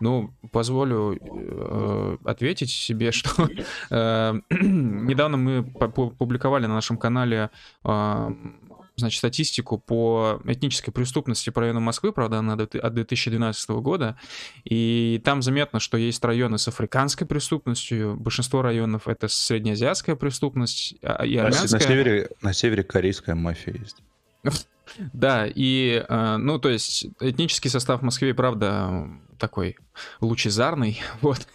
S1: Ну, позволю э, ответить себе, что э, недавно мы публиковали на нашем канале э, значит, статистику по этнической преступности по району Москвы, правда, она от 2012 года, и там заметно, что есть районы с африканской преступностью, большинство районов это среднеазиатская преступность а- и армянская.
S2: на севере, на севере корейская мафия есть.
S1: Да, и, э, ну, то есть, этнический состав в Москве, правда, такой лучезарный, вот.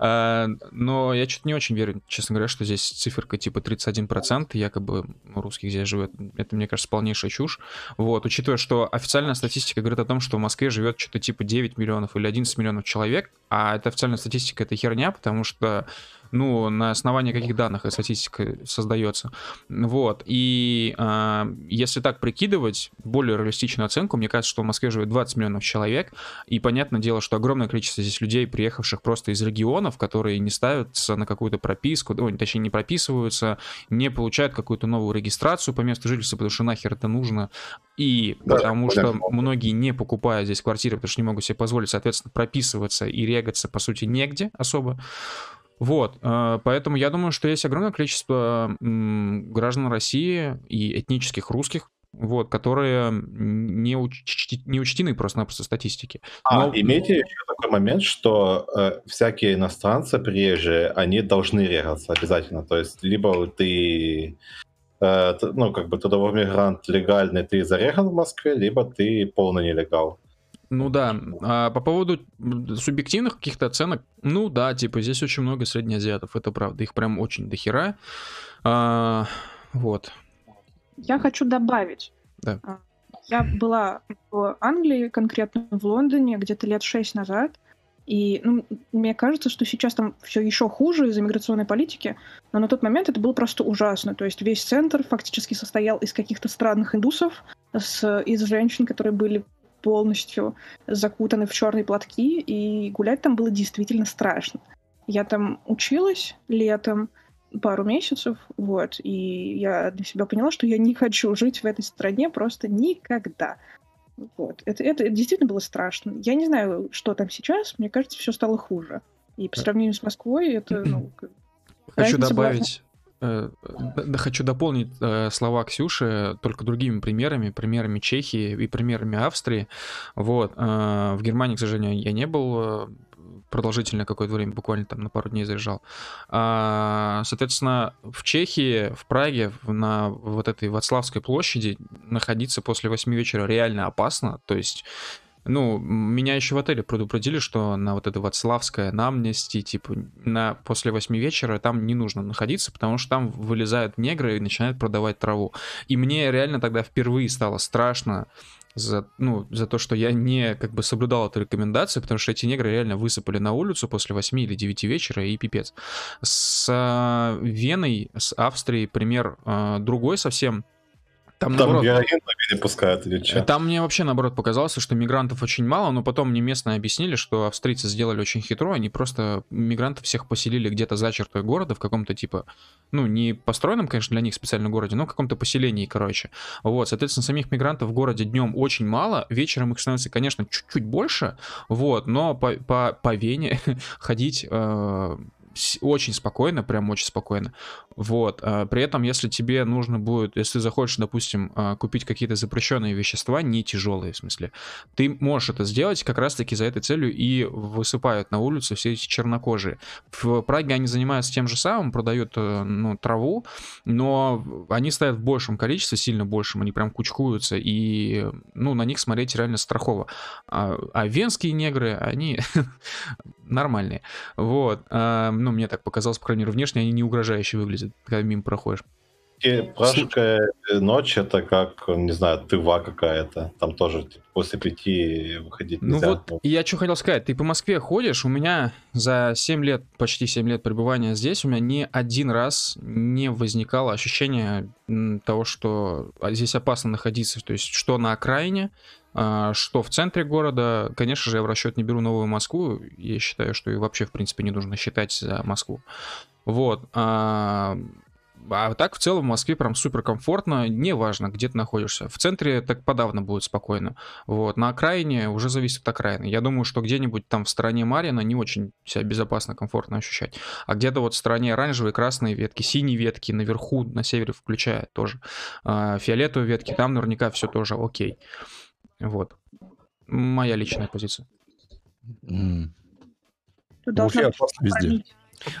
S1: А, Но я что-то не очень верю, честно говоря, что здесь циферка типа 31% якобы русских здесь живет. Это, мне кажется, полнейшая чушь. Вот, учитывая, что официальная статистика говорит о том, что в Москве живет что-то типа 9 миллионов или 11 миллионов человек, а это официальная статистика, это херня, потому что ну, на основании каких данных эта статистика создается. Вот. И а, если так прикидывать, более реалистичную оценку, мне кажется, что в Москве живет 20 миллионов человек, и понятное дело, что огромное количество здесь людей, приехавших просто из регионов, которые не ставятся на какую-то прописку, ну, точнее, не прописываются, не получают какую-то новую регистрацию по месту жительства, потому что нахер это нужно, и
S4: Да,
S1: потому что
S4: понятно.
S1: многие не покупают здесь квартиры, потому что не могут себе позволить, соответственно, прописываться и регаться, по сути, негде особо. Вот, э, поэтому я думаю, что есть огромное количество граждан России и этнических русских, вот, которые не, учти- не учтены просто-напросто статистики.
S4: А,
S1: Но-
S4: имейте еще такой момент, что э, всякие иностранцы, приезжие, они должны регаться обязательно. То есть, либо ты, э, ну, как бы трудовой мигрант легальный, ты зареган в Москве, либо ты полный нелегал.
S1: Ну да, а по поводу субъективных каких-то оценок, ну да, типа здесь очень много среднеазиатов, это правда, их прям очень дохера. А, вот.
S3: Я хочу добавить.
S1: Да.
S3: А, Я была в Англии, конкретно в Лондоне, где-то лет шесть назад. И ну, мне кажется, что сейчас там все еще хуже из-за миграционной политики, но на тот момент это было просто ужасно. То есть весь центр фактически состоял из каких-то странных индусов, с, из женщин, которые были полностью закутаны в черные платки, и гулять там было действительно страшно. Я там училась летом пару месяцев, вот, и я для себя поняла, что я не хочу жить в этой стране просто никогда. Вот. Это, это действительно было страшно. Я не знаю, что там сейчас. Мне кажется, все стало хуже. И по сравнению с Москвой, это, ну,
S1: Хочу добавить, э, да, хочу дополнить э, слова Ксюши только другими примерами, примерами Чехии и примерами Австрии. Вот. Э, в Германии, к сожалению, я не был продолжительное какое-то время, буквально там на пару дней заезжал. А, соответственно, в Чехии, в Праге, на вот этой Вацлавской площади находиться после 8 вечера реально опасно. То есть ну, меня еще в отеле предупредили, что на вот это вот Славское, на Амнести, типа, на, после восьми вечера там не нужно находиться, потому что там вылезают негры и начинают продавать траву. И мне реально тогда впервые стало страшно за, ну, за то, что я не как бы соблюдал эту рекомендацию, потому что эти негры реально высыпали на улицу после 8 или 9 вечера, и пипец. С э, Веной, с Австрией пример э, другой совсем.
S4: Там, там наоборот, не пускают или что?
S1: Там мне вообще наоборот показалось, что мигрантов очень мало, но потом мне местные объяснили, что австрийцы сделали очень хитро, они просто мигрантов всех поселили где-то за чертой города в каком-то типа, ну не построенном, конечно, для них специально городе, но в каком-то поселении, короче. Вот, соответственно, самих мигрантов в городе днем очень мало, вечером их становится, конечно, чуть-чуть больше, вот, но по, по, по Вене ходить э, очень спокойно, прям очень спокойно. Вот. А, при этом, если тебе нужно будет, если ты захочешь, допустим, а, купить какие-то запрещенные вещества, не тяжелые в смысле, ты можешь это сделать как раз-таки за этой целью и высыпают на улицу все эти чернокожие. В Праге они занимаются тем же самым, продают э, ну, траву, но они стоят в большем количестве, сильно большем, они прям кучкуются, и ну, на них смотреть реально страхово. А, а венские негры, они нормальные. Вот. Ну, мне так показалось, по крайней мере, внешне они не угрожающе выглядят когда мимо проходишь.
S4: И пражская ночь это как, не знаю, тыва какая-то. Там тоже типа, после пяти выходить
S1: ну нельзя. Ну вот, я что хотел сказать. Ты по Москве ходишь, у меня за 7 лет, почти 7 лет пребывания здесь, у меня ни один раз не возникало ощущение того, что здесь опасно находиться. То есть, что на окраине, а, что в центре города. Конечно же, я в расчет не беру Новую Москву. Я считаю, что и вообще, в принципе, не нужно считать за Москву. Вот. А, а так в целом в Москве прям супер комфортно, неважно, где ты находишься. В центре так подавно будет спокойно. Вот. На окраине уже зависит от окраины. Я думаю, что где-нибудь там в стороне Марина не очень себя безопасно, комфортно ощущать. А где-то вот в стороне оранжевые, красные ветки, синие ветки, наверху, на севере включая тоже. А, фиолетовые ветки, там наверняка все тоже окей. Вот. Моя личная позиция.
S3: Mm. Тут должна быть везде.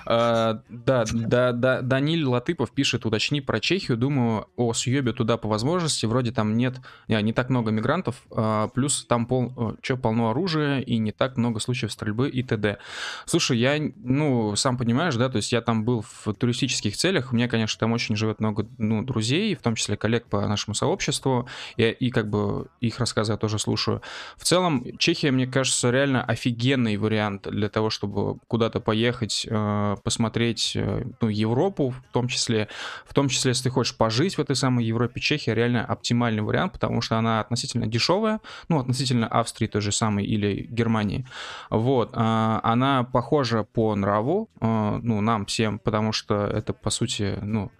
S1: А, да, да, да, Даниль Латыпов пишет, уточни про Чехию. Думаю, о съебе туда по возможности. Вроде там нет, не, не так много мигрантов, а, плюс там пол, что, полно оружия и не так много случаев стрельбы и т.д. Слушай, я, ну, сам понимаешь, да, то есть я там был в туристических целях. У меня, конечно, там очень живет много, ну, друзей, в том числе коллег по нашему сообществу. И, и как бы их рассказы я тоже слушаю. В целом, Чехия, мне кажется, реально офигенный вариант для того, чтобы куда-то поехать, а, посмотреть э, ну, Европу, в том числе, в том числе, если ты хочешь пожить в этой самой Европе, Чехия реально оптимальный вариант, потому что она относительно дешевая, ну, относительно Австрии той же самой или Германии. Вот, а, она похожа по нраву, э, ну, нам всем, потому что это, по сути, ну,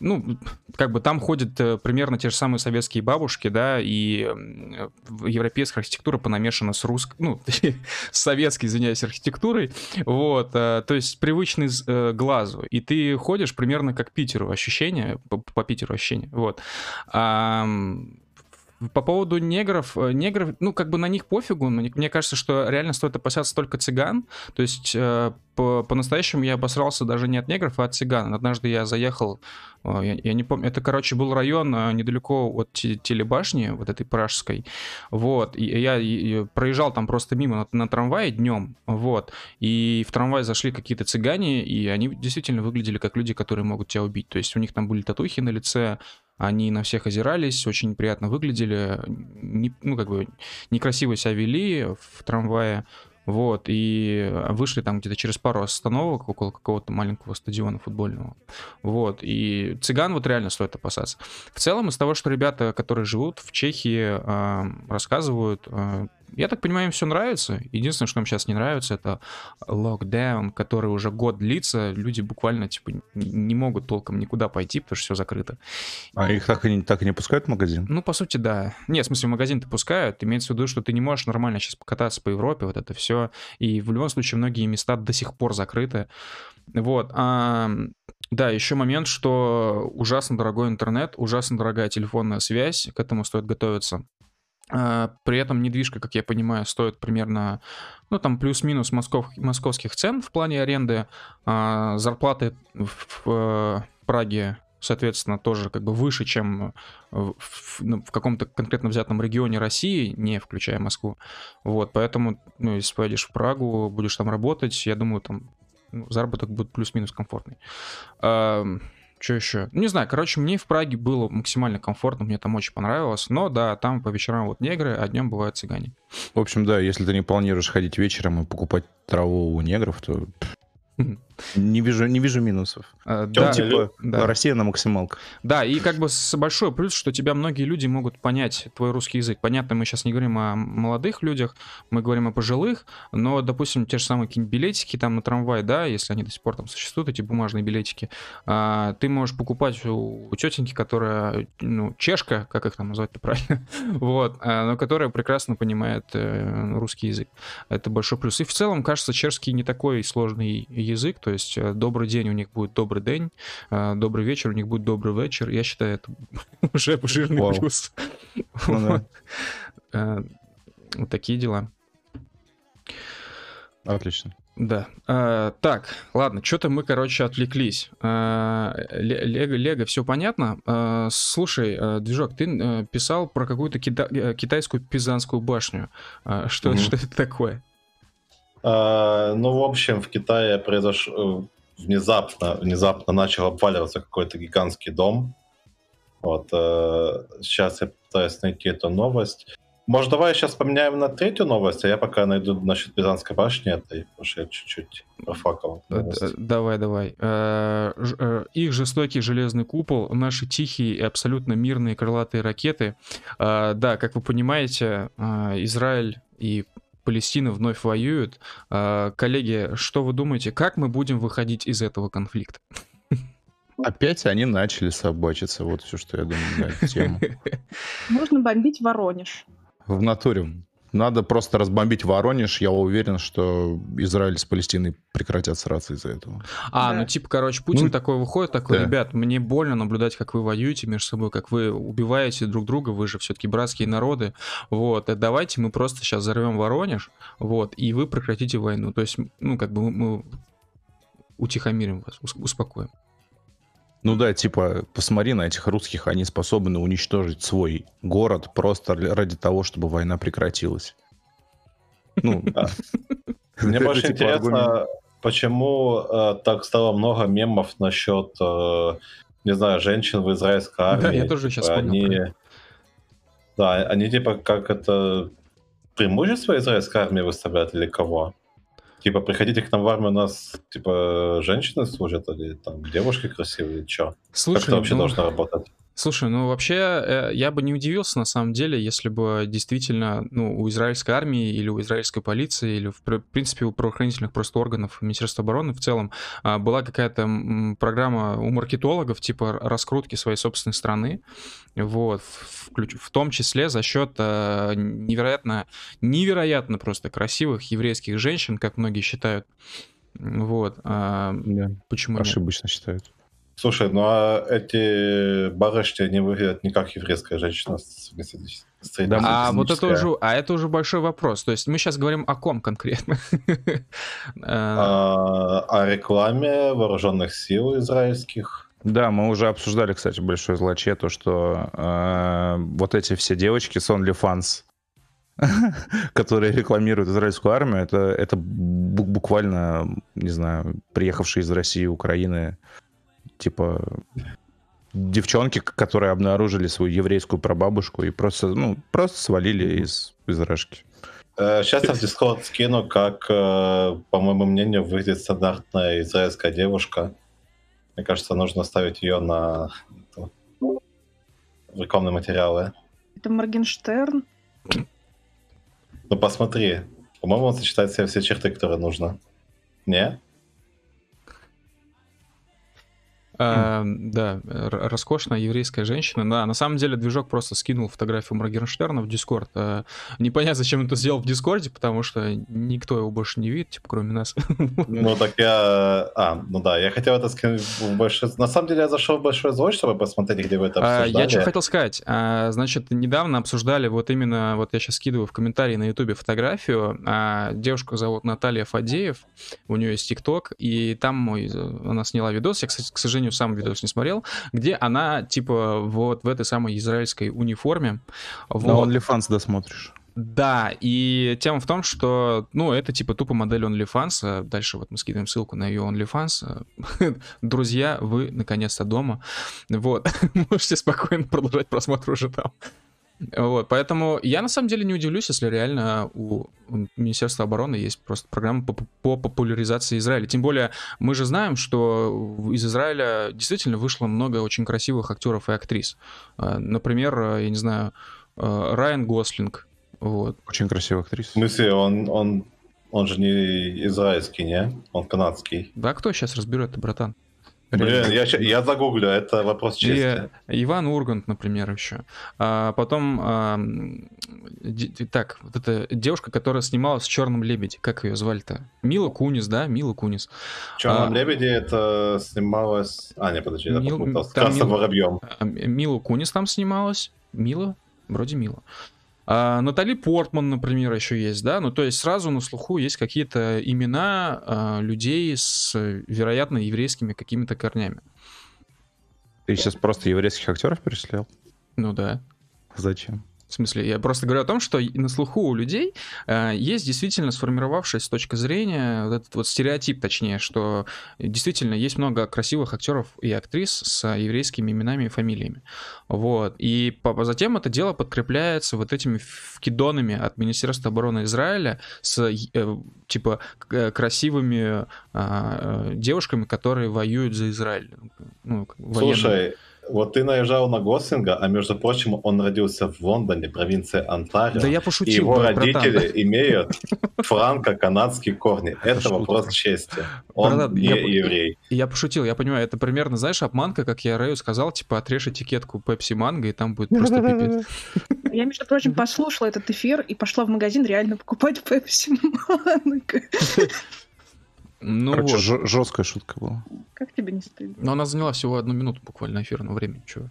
S1: ну, как бы там ходят э, примерно те же самые советские бабушки, да, и э, европейская архитектура понамешана с русской, ну, с советской, извиняюсь, архитектурой, вот, э, то есть привычный глазу, и ты ходишь примерно как Питеру ощущение, по, по Питеру ощущение, вот. По поводу негров, э, негров, ну, как бы на них пофигу, но мне кажется, что реально стоит опасаться только цыган. То есть э, по- по-настоящему я обосрался даже не от негров, а от цыган. Однажды я заехал, э, я, я не помню, это, короче, был район недалеко от телебашни, вот этой пражской, вот, и я и проезжал там просто мимо на, на трамвае днем, вот, и в трамвай зашли какие-то цыгане, и они действительно выглядели как люди, которые могут тебя убить. То есть у них там были татухи на лице, они на всех озирались, очень приятно выглядели, не, ну, как бы, некрасиво себя вели в трамвае. Вот, и вышли там где-то через пару остановок около какого-то маленького стадиона футбольного, вот, и цыган вот реально стоит опасаться. В целом, из того, что ребята, которые живут в Чехии, э, рассказывают, э, я так понимаю, им все нравится. Единственное, что им сейчас не нравится, это локдаун, который уже год длится. Люди буквально типа не могут толком никуда пойти, потому что все закрыто.
S2: А их так и, не, так и не пускают в магазин?
S1: Ну, по сути, да. Нет, в смысле, в магазин-то пускают. Имеется в виду, что ты не можешь нормально сейчас покататься по Европе, вот это все. И в любом случае многие места до сих пор закрыты. Вот. А, да, еще момент, что ужасно дорогой интернет, ужасно дорогая телефонная связь, к этому стоит готовиться. А, при этом недвижка, как я понимаю, стоит примерно, ну, там, плюс-минус москов, московских цен в плане аренды. А, зарплаты в, в Праге, соответственно, тоже как бы выше, чем в, в, ну, в каком-то конкретно взятом регионе России, не включая Москву. Вот, поэтому, ну, если поедешь в Прагу, будешь там работать, я думаю, там ну, заработок будет плюс-минус комфортный. Что еще? Не знаю, короче, мне в Праге было максимально комфортно, мне там очень понравилось. Но да, там по вечерам вот негры, а днем бывают цыгане.
S2: В общем, да, если ты не планируешь ходить вечером и покупать траву у негров, то не вижу, не вижу минусов. А, да, типа, да. Россия на максималках.
S1: Да, и как бы большой плюс, что тебя многие люди могут понять твой русский язык. Понятно, мы сейчас не говорим о молодых людях, мы говорим о пожилых, но, допустим, те же самые какие-нибудь билетики там на трамвай, да, если они до сих пор там существуют, эти бумажные билетики, а, ты можешь покупать у, у тетеньки, которая, ну, чешка, как их там назвать-то правильно, вот, а, но которая прекрасно понимает э, русский язык. Это большой плюс. И в целом, кажется, чешский не такой сложный язык, то есть э, добрый день у них будет добрый день, э, добрый вечер у них будет добрый вечер. Я считаю, это уже жирный Вау. плюс. Ну, да. Э, такие дела.
S2: Отлично.
S1: Да. А, так, ладно, что-то мы, короче, отвлеклись. А, Лего, Лего, все понятно. А, слушай, движок, ты писал про какую-то кита- китайскую пизанскую башню. А, что, mm-hmm. что это такое?
S4: А, ну, в общем, в Китае произошло внезапно, внезапно начал обваливаться какой-то гигантский дом. Вот, э, сейчас я пытаюсь найти эту новость. Может, давай сейчас поменяем на третью новость, а я пока найду насчет Пизанской башни этой, потому что я чуть-чуть профакал.
S1: Э, давай, давай. Э, их жестокий железный купол, наши тихие и абсолютно мирные крылатые ракеты. Да, как вы понимаете, Израиль и Палестина вновь воюют. А, коллеги, что вы думаете, как мы будем выходить из этого конфликта?
S2: Опять они начали собачиться. Вот все, что я думаю на эту тему.
S3: Можно бомбить Воронеж.
S2: В натуре. Надо просто разбомбить Воронеж. Я уверен, что Израиль с Палестиной прекратят сраться из-за этого.
S1: А, да. ну типа, короче, Путин ну, такой выходит, такой, да. ребят, мне больно наблюдать, как вы воюете между собой, как вы убиваете друг друга, вы же все-таки братские народы. Вот, давайте мы просто сейчас взорвем Воронеж, вот, и вы прекратите войну. То есть, ну, как бы мы, мы утихомирим вас, успокоим.
S2: Ну да, типа, посмотри на этих русских, они способны уничтожить свой город просто ради того, чтобы война прекратилась.
S4: Ну, Мне больше типа интересно, почему э, так стало много мемов насчет, э, не знаю, женщин в израильской армии. Да,
S1: я тоже сейчас
S4: они, Да, они типа как это преимущество израильской армии выставляют или кого? Типа, приходите к нам в армию, у нас, типа, женщины служат, или там девушки красивые, чё? Слушай, как это вообще ну... должно работать?
S1: Слушай, ну вообще э, я бы не удивился на самом деле, если бы действительно ну, у израильской армии или у израильской полиции или в принципе у правоохранительных просто органов Министерства обороны в целом а, была какая-то программа у маркетологов типа раскрутки своей собственной страны, вот, в, в том числе за счет э, невероятно, невероятно просто красивых еврейских женщин, как многие считают. Вот. А.
S2: Почему Ошибочно нет? считают.
S4: Слушай, ну а эти барышни не выглядят не как еврейская женщина с
S1: да, а вот это уже, а это уже большой вопрос. То есть мы сейчас говорим о ком конкретно?
S4: А, о рекламе вооруженных сил израильских.
S2: Да, мы уже обсуждали, кстати, большое злоче, то, что э, вот эти все девочки с OnlyFans, которые рекламируют израильскую армию, это, это буквально, не знаю, приехавшие из России, Украины типа девчонки, которые обнаружили свою еврейскую прабабушку и просто, ну, просто свалили из, из рашки.
S4: Э, Сейчас я в Discord скину, как, э, по моему мнению, выглядит стандартная израильская девушка. Мне кажется, нужно ставить ее на рекламные материалы.
S3: Это Моргенштерн.
S4: Ну посмотри. По-моему, он сочетает в себе все черты, которые нужно. Не?
S1: А, да, роскошная еврейская женщина. Да, на самом деле движок просто скинул фотографию Моргенштерна в Дискорд. А, непонятно, зачем это сделал в Дискорде, потому что никто его больше не видит, типа, кроме нас.
S4: Ну так я... А, ну да, я хотел это скинуть в большой... На самом деле я зашел в большой звук, чтобы посмотреть, где вы это
S1: А,
S4: обсуждали.
S1: Я что хотел сказать. А, Значит, недавно обсуждали вот именно, вот я сейчас скидываю в комментарии на ютубе фотографию. А, Девушку зовут Наталья Фадеев, у нее есть ТикТок, и там мой, она сняла видос, я, кстати, к сожалению, сам видос не смотрел, где она, типа, вот в этой самой израильской униформе.
S2: На
S1: Вот.
S2: OnlyFans досмотришь.
S1: Да, и тема в том, что, ну, это типа тупо модель OnlyFans. а Дальше вот мы скидываем ссылку на ее OnlyFans. Друзья, вы наконец-то дома. Вот, можете спокойно продолжать просмотр уже там. Вот, поэтому я на самом деле не удивлюсь, если реально у Министерства обороны есть просто программа по, по популяризации Израиля. Тем более мы же знаем, что из Израиля действительно вышло много очень красивых актеров и актрис. А, Например, э, я не знаю, э, Райан Гослинг. Вот.
S2: Очень красивая актриса.
S4: В смысле, он, он, он же не израильский, не? Он канадский.
S1: Да, кто сейчас разберет, братан?
S4: Блин, я, я загуглю, это вопрос чести.
S1: И Иван Ургант, например, еще. А потом, а, де- так, вот эта девушка, которая снималась в Черном лебеде, как ее звали-то? Мила Кунис, да? Мила Кунис.
S4: В «Черном
S1: А.
S4: лебеде» это снималось... А, не, подожди, я
S1: Мил-
S4: попутал. С
S1: там
S4: Красным
S1: Мил-
S4: воробьем.
S1: Мила Кунис там снималась. Мила? Вроде Мила. А, Натали Портман, например, еще есть, да? Ну, то есть сразу на слуху есть какие-то имена а, людей с, вероятно, еврейскими какими-то корнями.
S2: Ты сейчас просто еврейских актеров перечислял?
S1: Ну да.
S2: Зачем?
S1: В смысле, я просто говорю о том, что на слуху у людей э, есть действительно сформировавшаяся точка зрения, вот этот вот стереотип, точнее, что действительно есть много красивых актеров и актрис с еврейскими именами и фамилиями. Вот. И по- затем это дело подкрепляется вот этими вкидонами от Министерства обороны Израиля с э, типа э, красивыми а, э, девушками, которые воюют за Израиль. Ну, военные.
S4: Слушай, вот ты наезжал на Гослинга, а между прочим, он родился в Лондоне, провинция Онтарио.
S1: Да я
S4: И
S1: пошутил,
S4: его
S1: брат- братан.
S4: родители имеют франко-канадские корни. Это
S2: шутка.
S4: вопрос чести. Он
S1: Братан,
S4: не
S1: я-
S4: еврей.
S1: Я пошутил, я понимаю, это примерно, знаешь, обманка, как я Рэю сказал, типа, отрежь этикетку Пепси Манго, и там будет просто пипец.
S3: Я, между прочим, послушала этот эфир и пошла в магазин реально покупать пепси манго.
S1: Ну
S2: Короче,
S1: вот.
S2: жё- жесткая шутка была.
S3: Как тебе не стыдно?
S1: Но она заняла всего одну минуту буквально эфирного времени, чего.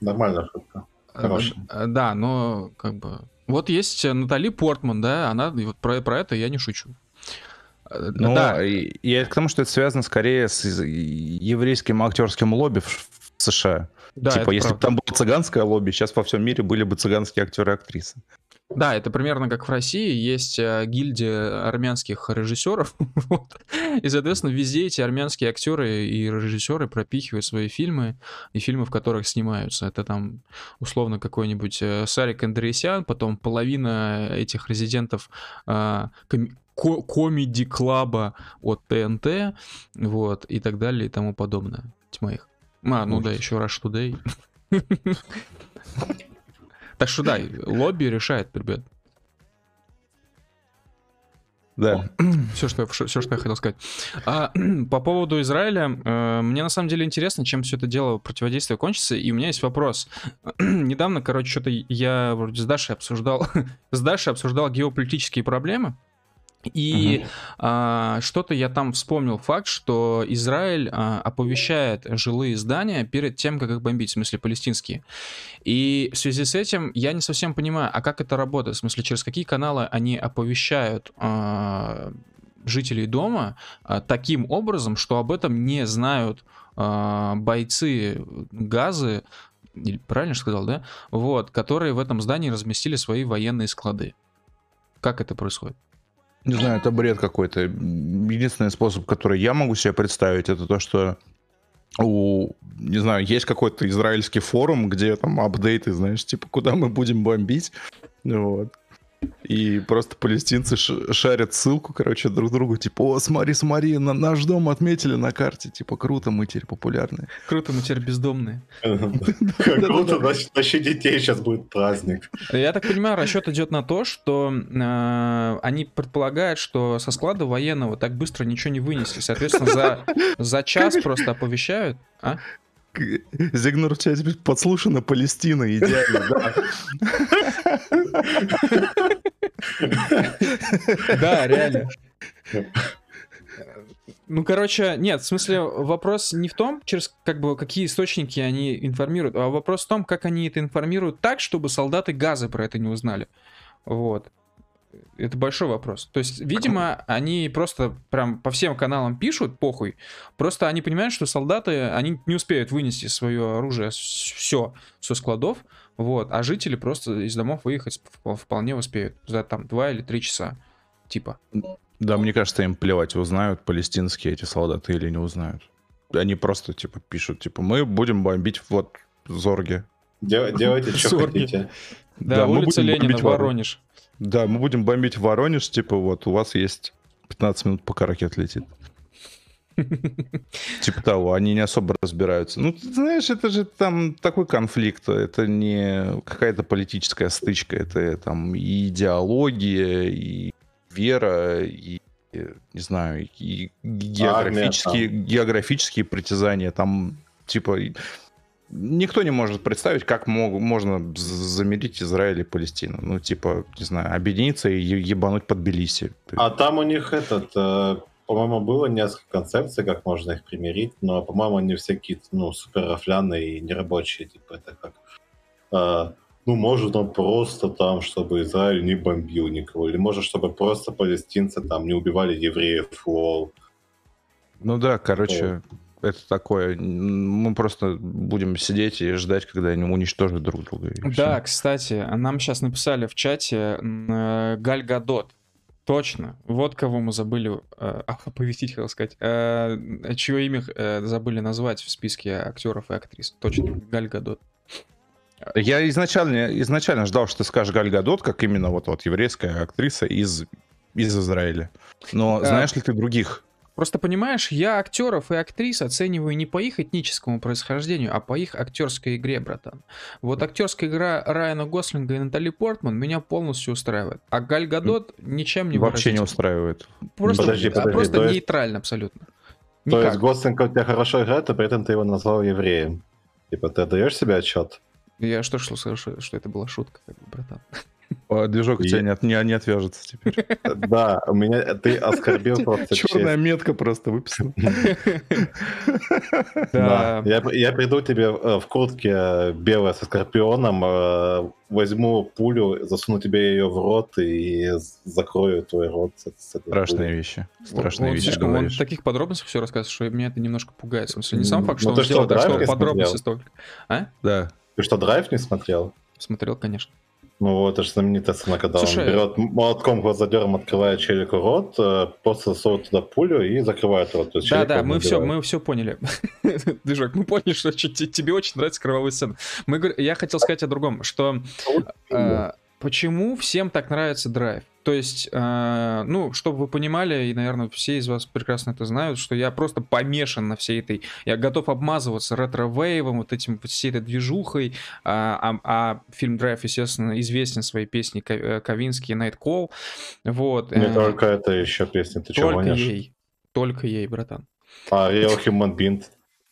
S4: Нормальная шутка. Хорошая.
S1: Э, Да, но как бы... Вот есть Натали Портман, да, она, и вот про, про это я не шучу. Э,
S2: Ну,
S1: да,
S2: и, к тому, что это связано скорее с еврейским актерским лобби в, США.
S1: да,
S2: типа, если бы там было цыганское лобби, сейчас во всем мире были бы цыганские актеры и актрисы.
S1: Да, это примерно как в России есть э, гильдия армянских режиссеров, вот. и, соответственно, везде эти армянские актеры и режиссеры пропихивают свои фильмы и фильмы, в которых снимаются. Это там условно какой-нибудь э, Сарик Андреасян, потом половина этих резидентов а, коми- ко- комеди-клаба от ТНТ, вот, и так далее и тому подобное. Тьма их. А, ну да,
S2: Ужас.
S1: еще Rush Today. Так что да, лобби решает, ребят.
S2: Да.
S1: Все, что, я- все, что я хотел сказать. А, по поводу Израиля, э, мне на самом деле интересно, чем все это дело противодействие кончится, и у меня есть вопрос. Недавно, короче, что-то я вроде с Дашей обсуждал, с Дашей обсуждал геополитические проблемы, и а, что-то я там вспомнил факт, что Израиль а, оповещает жилые здания перед тем, как их бомбить, в смысле палестинские. И в связи с этим я не совсем понимаю, а как это работает? В смысле, через какие каналы они оповещают а, жителей дома а, таким образом, что об этом не знают а, бойцы газы, правильно же сказал, да? Вот, которые в этом здании разместили свои военные склады. Как это происходит?
S2: Не знаю, это бред какой-то. Единственный способ, который я могу себе представить, это то, что у, не знаю, есть какой-то израильский форум, где там апдейты, знаешь, типа, куда мы будем бомбить. Вот. И просто палестинцы шарят ссылку, короче, друг другу, типа, о, смотри, смотри, на наш дом отметили на карте, типа, круто, мы теперь популярные.
S1: Круто, мы теперь бездомные.
S4: Как круто, значит, детей, сейчас будет праздник.
S1: Я так понимаю, расчет идет на то, что э, они предполагают, что со склада военного так быстро ничего не вынесли. Соответственно, за, за час просто оповещают. А?
S2: Зигнур, у тебя теперь подслушана Палестина, идеально, да.
S1: Да, реально. Ну, короче, нет, в смысле, вопрос не в том, через как бы какие источники они информируют, а вопрос в том, как они это информируют так, чтобы солдаты Газы про это не узнали. Вот. Это большой вопрос. То есть, видимо, они просто прям по всем каналам пишут, похуй. Просто они понимают, что солдаты, они не успеют вынести свое оружие все со складов, вот, а жители просто из домов выехать вп- вполне успеют за там два или три часа. Типа.
S2: Да, мне кажется, им плевать, узнают палестинские эти солдаты или не узнают. Они просто, типа, пишут, типа, мы будем бомбить вот Зорги.
S4: Дел- Делайте, что хотите.
S1: Да, улица Ленина,
S2: Воронеж. Да, мы будем бомбить Воронеж, типа, вот, у вас есть 15 минут, пока ракет летит. Типа того, они не особо разбираются. Ну, ты знаешь, это же там такой конфликт, это не какая-то политическая стычка, это там и идеология, и вера, и, не знаю, и географические, географические притязания. Там, типа, никто не может представить, как мог- можно замерить Израиль и Палестину. Ну, типа, не знаю, объединиться и ебануть под Тбилиси.
S4: А там у них этот, э, по-моему, было несколько концепций, как можно их примирить, но, по-моему, они все какие-то, ну, супер рафляные и нерабочие, типа, это как... э, ну, может, он просто там, чтобы Израиль не бомбил никого, или может, чтобы просто палестинцы там не убивали евреев, лол.
S2: Ну да, короче, это такое. Мы просто будем сидеть и ждать, когда они уничтожат друг друга.
S1: Да,
S2: всё.
S1: кстати, нам сейчас написали в чате э, Галь Гадот. Точно. Вот кого мы забыли э, оповестить, хотел сказать. Э, чье имя э, забыли назвать в списке актеров и актрис. Точно. Галь Гадот.
S2: Я изначально, изначально ждал, что ты скажешь Галь Гадот, как именно вот, вот еврейская актриса из, из Израиля. Но
S1: Да.
S2: знаешь ли ты других?
S1: Просто понимаешь, я актеров и актрис оцениваю не по их этническому происхождению, а по их актерской игре, братан. Вот актерская игра Райана Гослинга и Натали Портман меня полностью устраивает. А Галь Гадот ничем не
S2: Вообще не устраивает.
S1: Просто,
S4: Подожди, подожди,
S1: просто
S4: то есть-
S1: нейтрально абсолютно.
S4: То
S1: Никак.
S4: есть Гослинг у тебя хорошо играет, а при этом ты его назвал евреем. Типа, ты отдаешь себе отчет?
S1: Я что слышал, что, что это была шутка, как бы, братан.
S2: А Движок у тебя не, не, не отвяжется теперь.
S4: Да, у меня ты оскорбил просто
S2: Черная метка просто выписана.
S4: Да. Я, я приду тебе э, в куртке э, белой со скорпионом, э, возьму пулю, засуну тебе ее в рот и закрою твой рот.
S2: Страшные вещи.
S1: Он-
S2: Страшные
S1: он
S2: вещи
S1: слишком, он в таких подробностях все рассказывает, что меня это немножко пугает. В смысле, не сам факт, что
S4: ну
S1: он
S4: что,
S1: сделал, так что подробности столько. А?
S2: Да.
S4: Ты что, драйв не смотрел?
S1: Смотрел, конечно.
S4: Ну вот, это же знаменитая сцена, когда
S1: Слушай,
S4: он берет молотком глазодером, открывает челику рот, э, просто засовывает туда пулю и закрывает рот.
S1: Да, да, мы все, мы все поняли. Движок, мы поняли, что тебе очень нравится кровавая сцена. Мы, я хотел сказать о другом, что э, почему всем так нравится драйв? То есть, э, ну, чтобы вы понимали, и, наверное, все из вас прекрасно это знают, что я просто помешан на всей этой... Я готов обмазываться ретро-вейвом, вот этим, всей этой движухой. А, а- а фильм «Драйв», естественно, известен своей песней э, Ковинский «Night Call». Вот.
S4: Не
S1: э,
S4: только это еще песня, ты
S1: только
S4: гонишь?
S1: ей. Только ей, братан.
S4: А Real Human Being,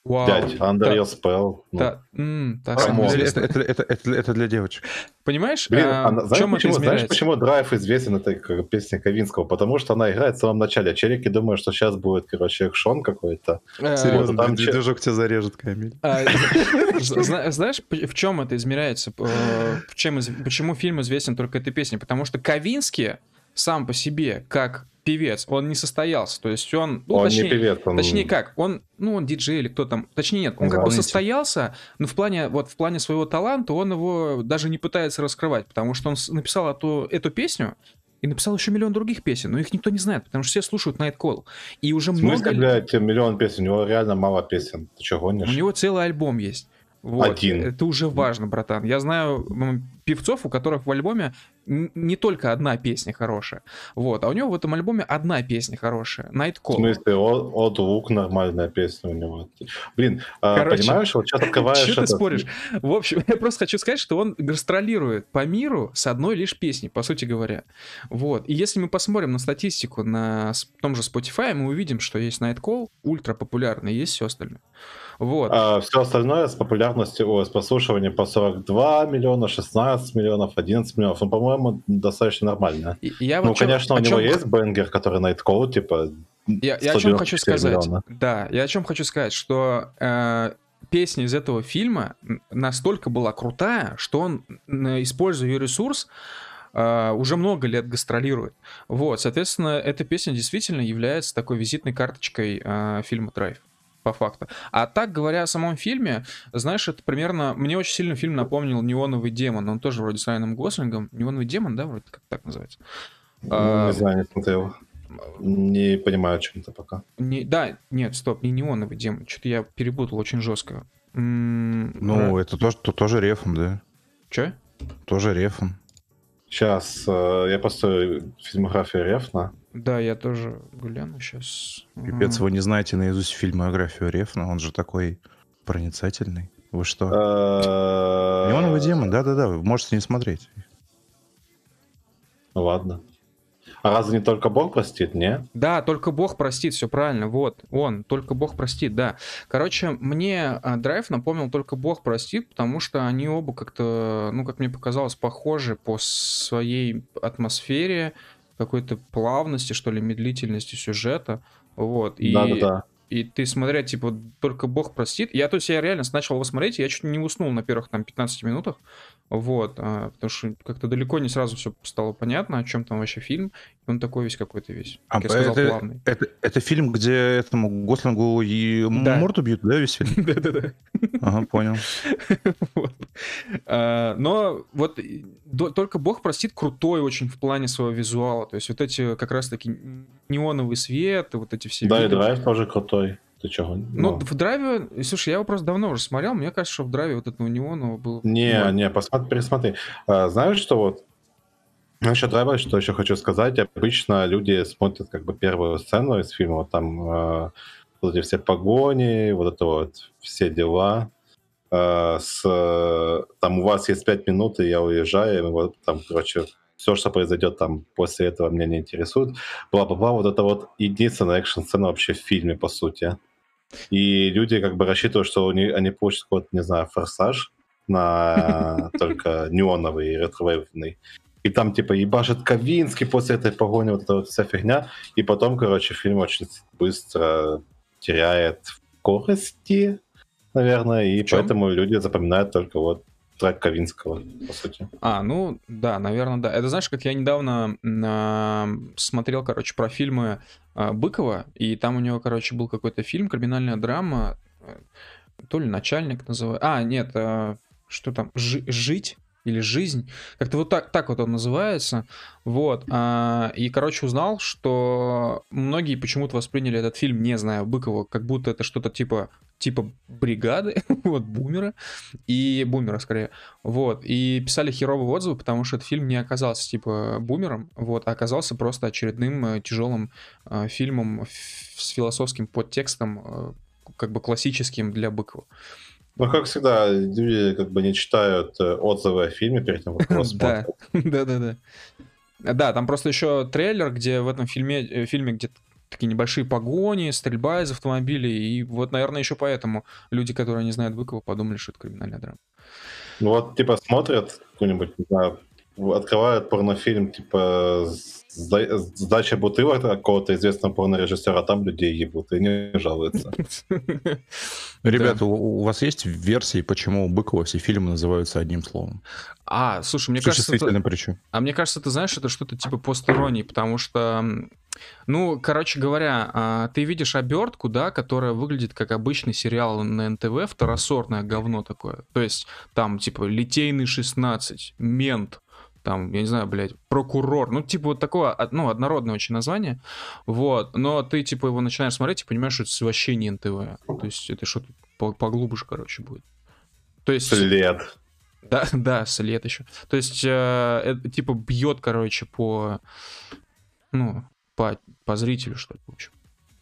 S1: Вау.
S4: дядь, Under
S1: Да.
S4: Your Spell. ну.
S1: Да,
S2: Это, это, это, это, это для девочек.
S1: Понимаешь,
S4: Блин,
S1: а,
S4: она- знаешь,
S1: чем это
S4: почему, знаешь,
S1: измеряется?
S4: почему драйв известен этой как, песне Ковинского? Потому что она играет в самом начале. А челики думают, что сейчас будет, короче, экшон какой-то.
S1: Э,
S2: Серьезно,
S4: там
S2: дви-
S4: че-
S2: движок тебя зарежет, Камиль.
S1: а, Знаешь, п- в чем это измеряется? Э, Почему фильм известен только этой песней? Потому что Ковинский сам по себе, как певец, он не состоялся. То есть он... ну,
S4: он
S1: точнее,
S4: не певец, он...
S1: Точнее как, он, ну, он диджей или кто там, точнее нет, он как бы
S2: Исполнитель.
S1: состоялся, но в плане, вот в плане своего таланта он его даже не пытается раскрывать, потому что он написал эту, эту песню и написал еще миллион других песен, но их никто не знает, потому что все слушают Night Call. И уже
S4: В
S1: много...
S4: смысле, блядь, миллион песен? У него реально мало песен. Ты что, гонишь?
S1: У него целый альбом есть. Вот.
S4: Один.
S1: Это уже важно, братан. Я знаю певцов, у которых в альбоме не только одна песня хорошая, вот, а у него в этом альбоме одна песня хорошая, Night Call.
S4: В смысле, от Лук нормальная песня у него. Блин, а, Короче, понимаешь, вот сейчас открываешь...
S1: Что ты споришь? В общем, я просто хочу сказать, что он гастролирует по миру с одной лишь песней, по сути говоря. Вот. И если мы посмотрим на статистику на том же Spotify, мы увидим, что есть Night Call, ультра популярный, есть все остальное. Вот.
S4: А все остальное с популярностью, о, с прослушиванием по 42 миллиона, 16 миллионов, 11 миллионов, ну, по-моему, достаточно нормально. И, я ну, вот конечно, чем, у него чем... есть бенгер, который Nightcall, типа,
S1: я, я о чем хочу сказать. Миллиона. Да, я о чем хочу сказать, что э, песня из этого фильма настолько была крутая, что он, используя ее ресурс, Uh, уже много лет гастролирует. Вот, соответственно, эта песня действительно является такой визитной карточкой uh, фильма «Драйв» по факту. А так, говоря о самом фильме, знаешь, это примерно... Мне очень сильно фильм напомнил «Неоновый демон». Он тоже вроде с Райаном Гослингом. «Неоновый демон», да, вроде как так называется?
S4: Не а... знаю, не смотрел. Не понимаю, о чем то пока.
S1: Не, да, нет, стоп, не неоновый демон. Что-то я перепутал очень жестко.
S2: Ну, это тоже, то, тоже рефом, да?
S1: Че?
S2: Тоже рефом.
S4: Сейчас, э, я просто фильмография Рефна.
S1: Да, я тоже гляну сейчас.
S2: Пипец, вы не знаете наизусть фильмографию Рефна, он же такой проницательный. Вы что?
S4: Э,
S2: Неоновый демон, да-да-да, вы можете не смотреть.
S4: Ладно. А разве не только Бог простит, не?
S1: Да, только Бог простит, все правильно, вот, он, только Бог простит, да. Короче, мне а, Драйв напомнил только Бог простит, потому что они оба как-то, ну, как мне показалось, похожи по своей атмосфере, какой-то плавности, что ли, медлительности сюжета. Вот. И,
S4: Да-да-да.
S1: И ты смотря, типа, только Бог простит. Я, то есть, я реально начал его смотреть, я чуть не уснул на первых, там, 15 минутах. Вот, а, потому что как-то далеко не сразу все стало понятно, о чем там вообще фильм. И он такой весь какой-то весь.
S2: А я сказал, это, плавный. Это, это фильм, где этому Гослингу и да. морду бьют, да, весь фильм?
S1: Да-да-да.
S2: Ага, понял.
S1: А, но вот только Бог простит крутой очень в плане своего визуала. То есть вот эти как раз-таки неоновый свет, вот эти все...
S4: Да, и драйв тоже крутой. Ты чего? Ну,
S1: ну, в драйве, слушай, я его просто давно уже смотрел, мне кажется, что в драйве вот этого неонового был...
S4: Не, ну, не, посмотри, пересмотри. А, знаешь, что вот Насчет драйва, что еще хочу сказать, обычно люди смотрят как бы первую сцену из фильма, вот там э, вот эти все погони, вот это вот все дела. Э, с, там у вас есть пять минут, и я уезжаю, и вот там, короче, все, что произойдет там после этого, меня не интересует. Бла-бла-бла, вот это вот единственная экшн-сцена вообще в фильме, по сути. И люди как бы рассчитывают, что они, они получат какой-то, не знаю, форсаж на только неоновый и ретровейвный. И там типа ебашит Ковинский после этой погони, вот эта вот вся фигня. И потом, короче, фильм очень быстро теряет скорости, наверное, и поэтому люди запоминают только вот трек Ковинского, по сути.
S1: А, ну, да, наверное, да. Это знаешь, как я недавно э, смотрел, короче, про фильмы э, Быкова, и там у него, короче, был какой-то фильм, криминальная драма, э, то ли начальник называется. А, нет, э, что там, Ж- жить или жизнь, как-то вот так, так вот он называется, вот, а, и, короче, узнал, что многие почему-то восприняли этот фильм, не знаю, Быкова, как будто это что-то типа типа бригады, вот, бумера, и бумера скорее, вот, и писали херовые отзывы, потому что этот фильм не оказался, типа, бумером, вот, а оказался просто очередным э, тяжелым э, фильмом с философским подтекстом, э, как бы классическим для Быкова.
S4: Ну, как всегда, люди как бы не читают э, отзывы о фильме перед тем, как его
S1: смотрят. Да, да, да. Да, там просто еще трейлер, где в этом фильме, э, фильме где такие небольшие погони, стрельба из автомобилей. И вот, наверное, еще поэтому люди, которые не знают Быкова, подумали, что это криминальная драма.
S4: Ну вот, типа, смотрят какой-нибудь, не знаю, открывают порнофильм, типа, сдача бутылок какого-то известного порнорежиссера, а там людей ебут и не жалуются.
S2: Ребята, у вас есть версии, почему у Быкова все фильмы называются одним словом?
S1: А, слушай, мне кажется... Это... А мне кажется, ты знаешь, это что-то типа посторонний, потому что ну, короче говоря, а, ты видишь обертку, да, которая выглядит как обычный сериал на НТВ, второсортное говно такое. То есть там типа Литейный 16, Мент, там, я не знаю, блядь, прокурор, ну, типа вот такое, ну, однородное очень название, вот, но ты, типа, его начинаешь смотреть и понимаешь, что это вообще не НТВ, то есть это что-то поглубже, короче, будет. То есть...
S4: След.
S1: Да, да, след еще. То есть, э, это, типа, бьет, короче, по, ну, по, по зрителю, что ли, в общем.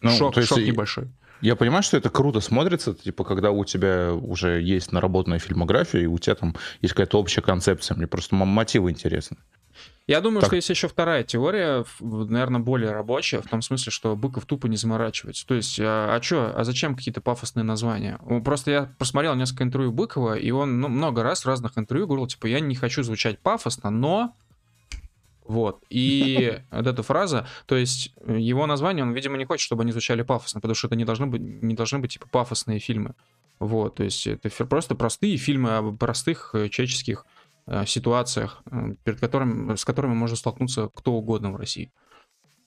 S2: Ну,
S1: шок,
S2: то есть
S1: шок
S2: и-
S1: небольшой.
S2: Я понимаю, что это круто смотрится, типа, когда у тебя уже есть наработанная фильмография, и у тебя там есть какая-то общая концепция. Мне просто мотивы интересны.
S1: Я думаю,
S2: Так.
S1: что есть еще вторая теория, наверное, более рабочая, в том смысле, что Быков тупо не заморачивается. То есть, а, а чё, а зачем какие-то пафосные названия? Просто я посмотрел несколько интервью Быкова, и он ну, много раз в разных интервью говорил, типа, я не хочу звучать пафосно, но... Вот. И вот эта фраза, то есть э, его название, он, видимо, не хочет, чтобы они звучали пафосно, потому что это не должны быть, не должны быть типа пафосные фильмы. Вот, то есть это просто простые фильмы о простых э, человеческих э, ситуациях, э, перед которыми, с которыми может столкнуться кто угодно в России.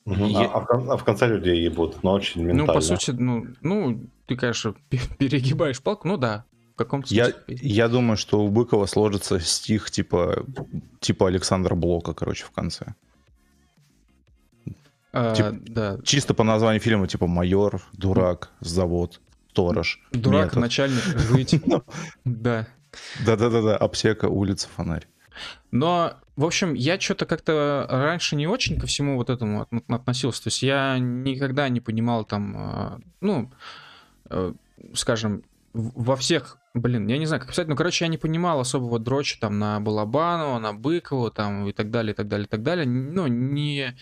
S4: Мгм.
S2: Е-
S4: А, а в а в конце людей ебут, но очень
S1: Ну,
S4: ментально.
S1: по сути, ну, ну, ты, конечно, пе- перегибаешь палку, ну да, в каком-то
S2: Я, я думаю, что у Быкова сложится стих типа, типа Александра Блока, короче, в конце.
S1: А,
S2: типа-
S1: да.
S2: Чисто по названию фильма, типа «Майор», «Дурак», «Завод», «Сторож»,
S1: Дурак,
S2: «Метод».
S1: начальник, жить. Да.
S2: Да-да-да-да, аптека, улица, фонарь.
S1: Но, в общем, я что-то как-то раньше не очень ко всему вот этому от- относился. То есть я никогда не понимал там, а, ну, э, скажем, во всех, блин, я не знаю, как писать, но, короче, я не понимал особого дрочи там на Балабанова, на Быкова там и так далее, и так далее, и так далее. Ну, не,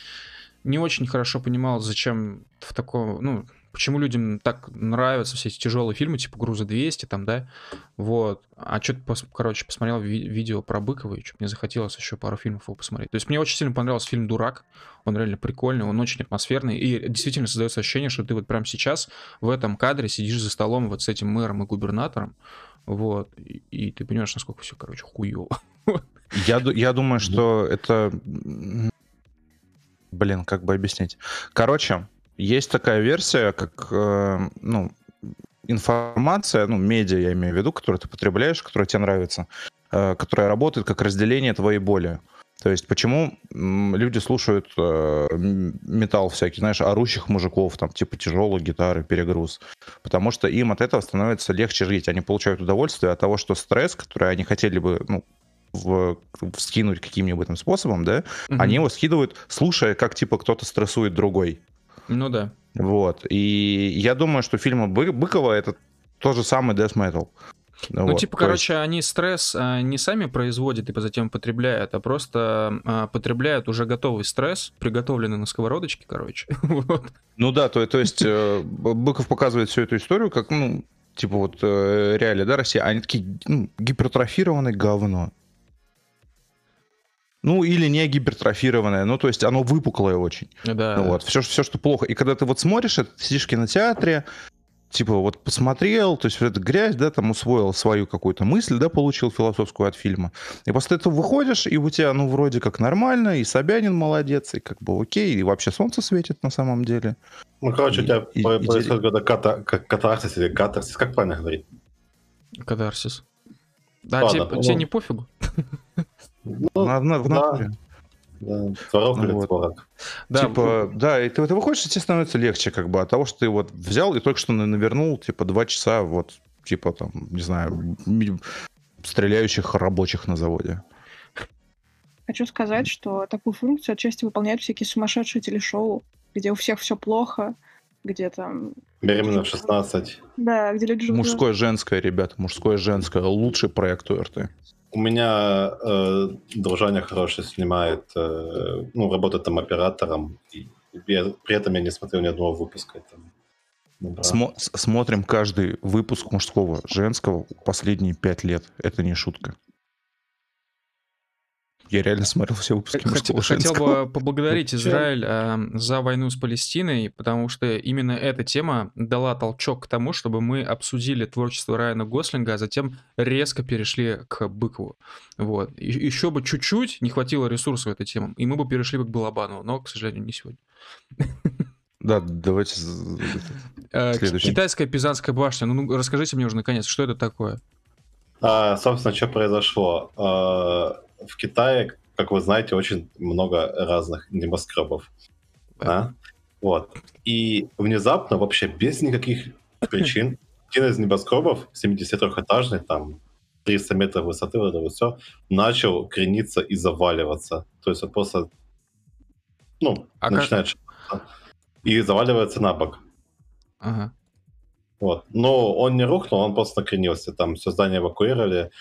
S1: не очень хорошо понимал, зачем в таком, ну, почему людям так нравятся все эти тяжелые фильмы, типа «Груза 200», там, да, вот. А что-то, короче, посмотрел ви- видео про Быкова, и что мне захотелось еще пару фильмов его посмотреть. То есть мне очень сильно понравился фильм «Дурак», он реально прикольный, он очень атмосферный, и действительно создается ощущение, что ты вот прямо сейчас в этом кадре сидишь за столом вот с этим мэром и губернатором, вот, и, и ты понимаешь, насколько все, короче, хуево.
S2: Я, я думаю, что это... Блин, как бы объяснить. Короче, есть такая версия, как, э, ну, информация, ну, медиа, я имею в виду, которую ты потребляешь, которая тебе нравится, э, которая работает как разделение твоей боли. То есть почему люди слушают э, металл всякий, знаешь, орущих мужиков, там, типа тяжелые гитары, перегруз? Потому что им от этого становится легче жить. Они получают удовольствие от того, что стресс, который они хотели бы, ну, в, скинуть каким-нибудь там способом, да, они его скидывают, слушая, как типа кто-то стрессует другой.
S1: Ну да.
S2: Вот. И я думаю, что фильмы Бы- Быкова это то же самое Death Metal.
S1: Ну,
S2: Вот.
S1: типа, короче, они стресс а, не сами производят и затем потребляют, а просто а, потребляют уже готовый стресс, приготовленный на сковородочке, короче. Вот.
S2: Ну да, то, то есть э, Быков показывает всю эту историю, как, ну, типа вот э, реалии, да, Россия, они такие ну, гипертрофированное говно. Ну, или не гипертрофированное, ну, то есть оно выпуклое очень.
S1: Да.
S2: Ну вот, все, все, что плохо. И когда ты вот смотришь, это, сидишь в кинотеатре, типа вот посмотрел, то есть вот эта грязь, да, там усвоил свою какую-то мысль, да, получил философскую от фильма. И после этого выходишь, и у тебя, ну, вроде как нормально, и Собянин молодец, и как бы окей, и вообще солнце светит на самом деле.
S4: Ну, короче, у тебя
S2: И- и-
S4: про-
S2: и-
S4: происходит какой-то ката- как катарсис или катарсис, как правильно говорить?
S1: Катарсис. Да,
S4: Ладно,
S1: тебе, тебе
S4: ну.
S1: не пофигу.
S4: Ну,
S2: На- на- в натуре.
S4: да, творог
S2: Ну
S4: или
S2: вот.
S4: творог.
S1: Да,
S2: типа, да, и ты, ты выходишь, и тебе становится легче, как бы, от того, что ты вот взял и только что на- навернул, типа, два часа, вот, типа, там, не знаю, стреляющих рабочих на заводе.
S3: Хочу сказать, что такую функцию отчасти выполняют всякие сумасшедшие телешоу, где у всех все плохо, где там...
S4: Беременна в 16.
S3: Да, где люди живут...
S2: Мужское, женское, ребята, мужское, женское. Лучший проект УРТ.
S4: У меня э, дружаня хороший снимает, э, ну, работает там оператором. И я- при этом я не смотрел ни одного выпуска. Там, ну.
S2: Смо- смотрим каждый выпуск мужского, женского последние пять лет. Это не шутка. Я реально смотрел все выпуски
S1: Хотел,
S2: мужского,
S1: хотел бы поблагодарить? Израиль э, за войну с Палестиной, потому что именно эта тема дала толчок к тому, чтобы мы обсудили творчество Райана Гослинга, а затем резко перешли к Быкову. Вот. И- еще бы чуть-чуть не хватило ресурсов этой темы, и мы бы перешли бы к Балабанову, но, к сожалению, не сегодня.
S2: Да, давайте...
S1: Э,
S2: Следующий.
S1: Китайская Пизанская башня. Ну, ну, расскажите мне уже наконец, что это такое?
S4: А, собственно, что произошло? А, в Китае, как вы знаете, очень много разных небоскребов. да? Вот. И внезапно, вообще без никаких причин, один из небоскребов, 73-этажный, там, 300 метров высоты, вот это вот все, начал крениться и заваливаться. То есть он просто, ну,
S1: А как-
S4: начинает шататься и заваливается на бок.
S1: Ага.
S4: Вот. Но он не рухнул, он просто накренился. Там все здание эвакуировали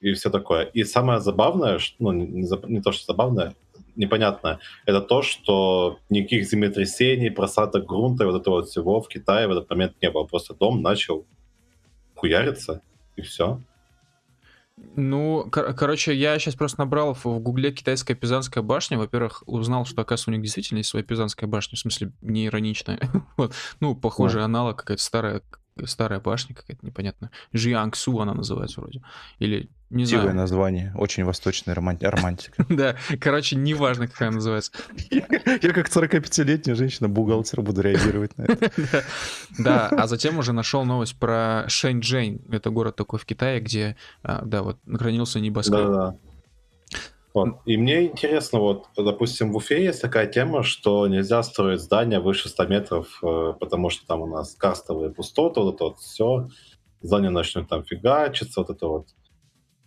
S4: и все такое. И самое забавное, ну, не, то, что забавное, непонятное, это то, что никаких землетрясений, просадок грунта и вот этого вот всего в Китае в этот момент не было. Просто дом начал хуяриться, и все.
S1: Ну, кор- короче, я сейчас просто набрал в, в гугле китайская Пизанская башня. Во-первых, узнал, что, оказывается, у них действительно есть своя Пизанская башня, в смысле, не ироничная. вот. Ну, похожий аналог, какая-то старая, старая башня какая-то непонятная. Жиангсу она называется вроде. Или, не
S2: Красивое
S1: знаю.
S2: название, очень восточная роман- романтика.
S1: да, короче, неважно, как она называется.
S2: Я как 45-летняя женщина-бухгалтер буду реагировать на это.
S1: Да, а затем уже нашел новость про Шэньчжэнь. Это город такой в Китае, где, а, да, вот, накранился небоскреб.
S4: Вот. И мне интересно, вот, допустим, в Уфе есть такая тема, что нельзя строить здания выше 100 метров, э, потому что там у нас карстовые пустоты, вот это вот все, здания начнут там фигачиться, вот это вот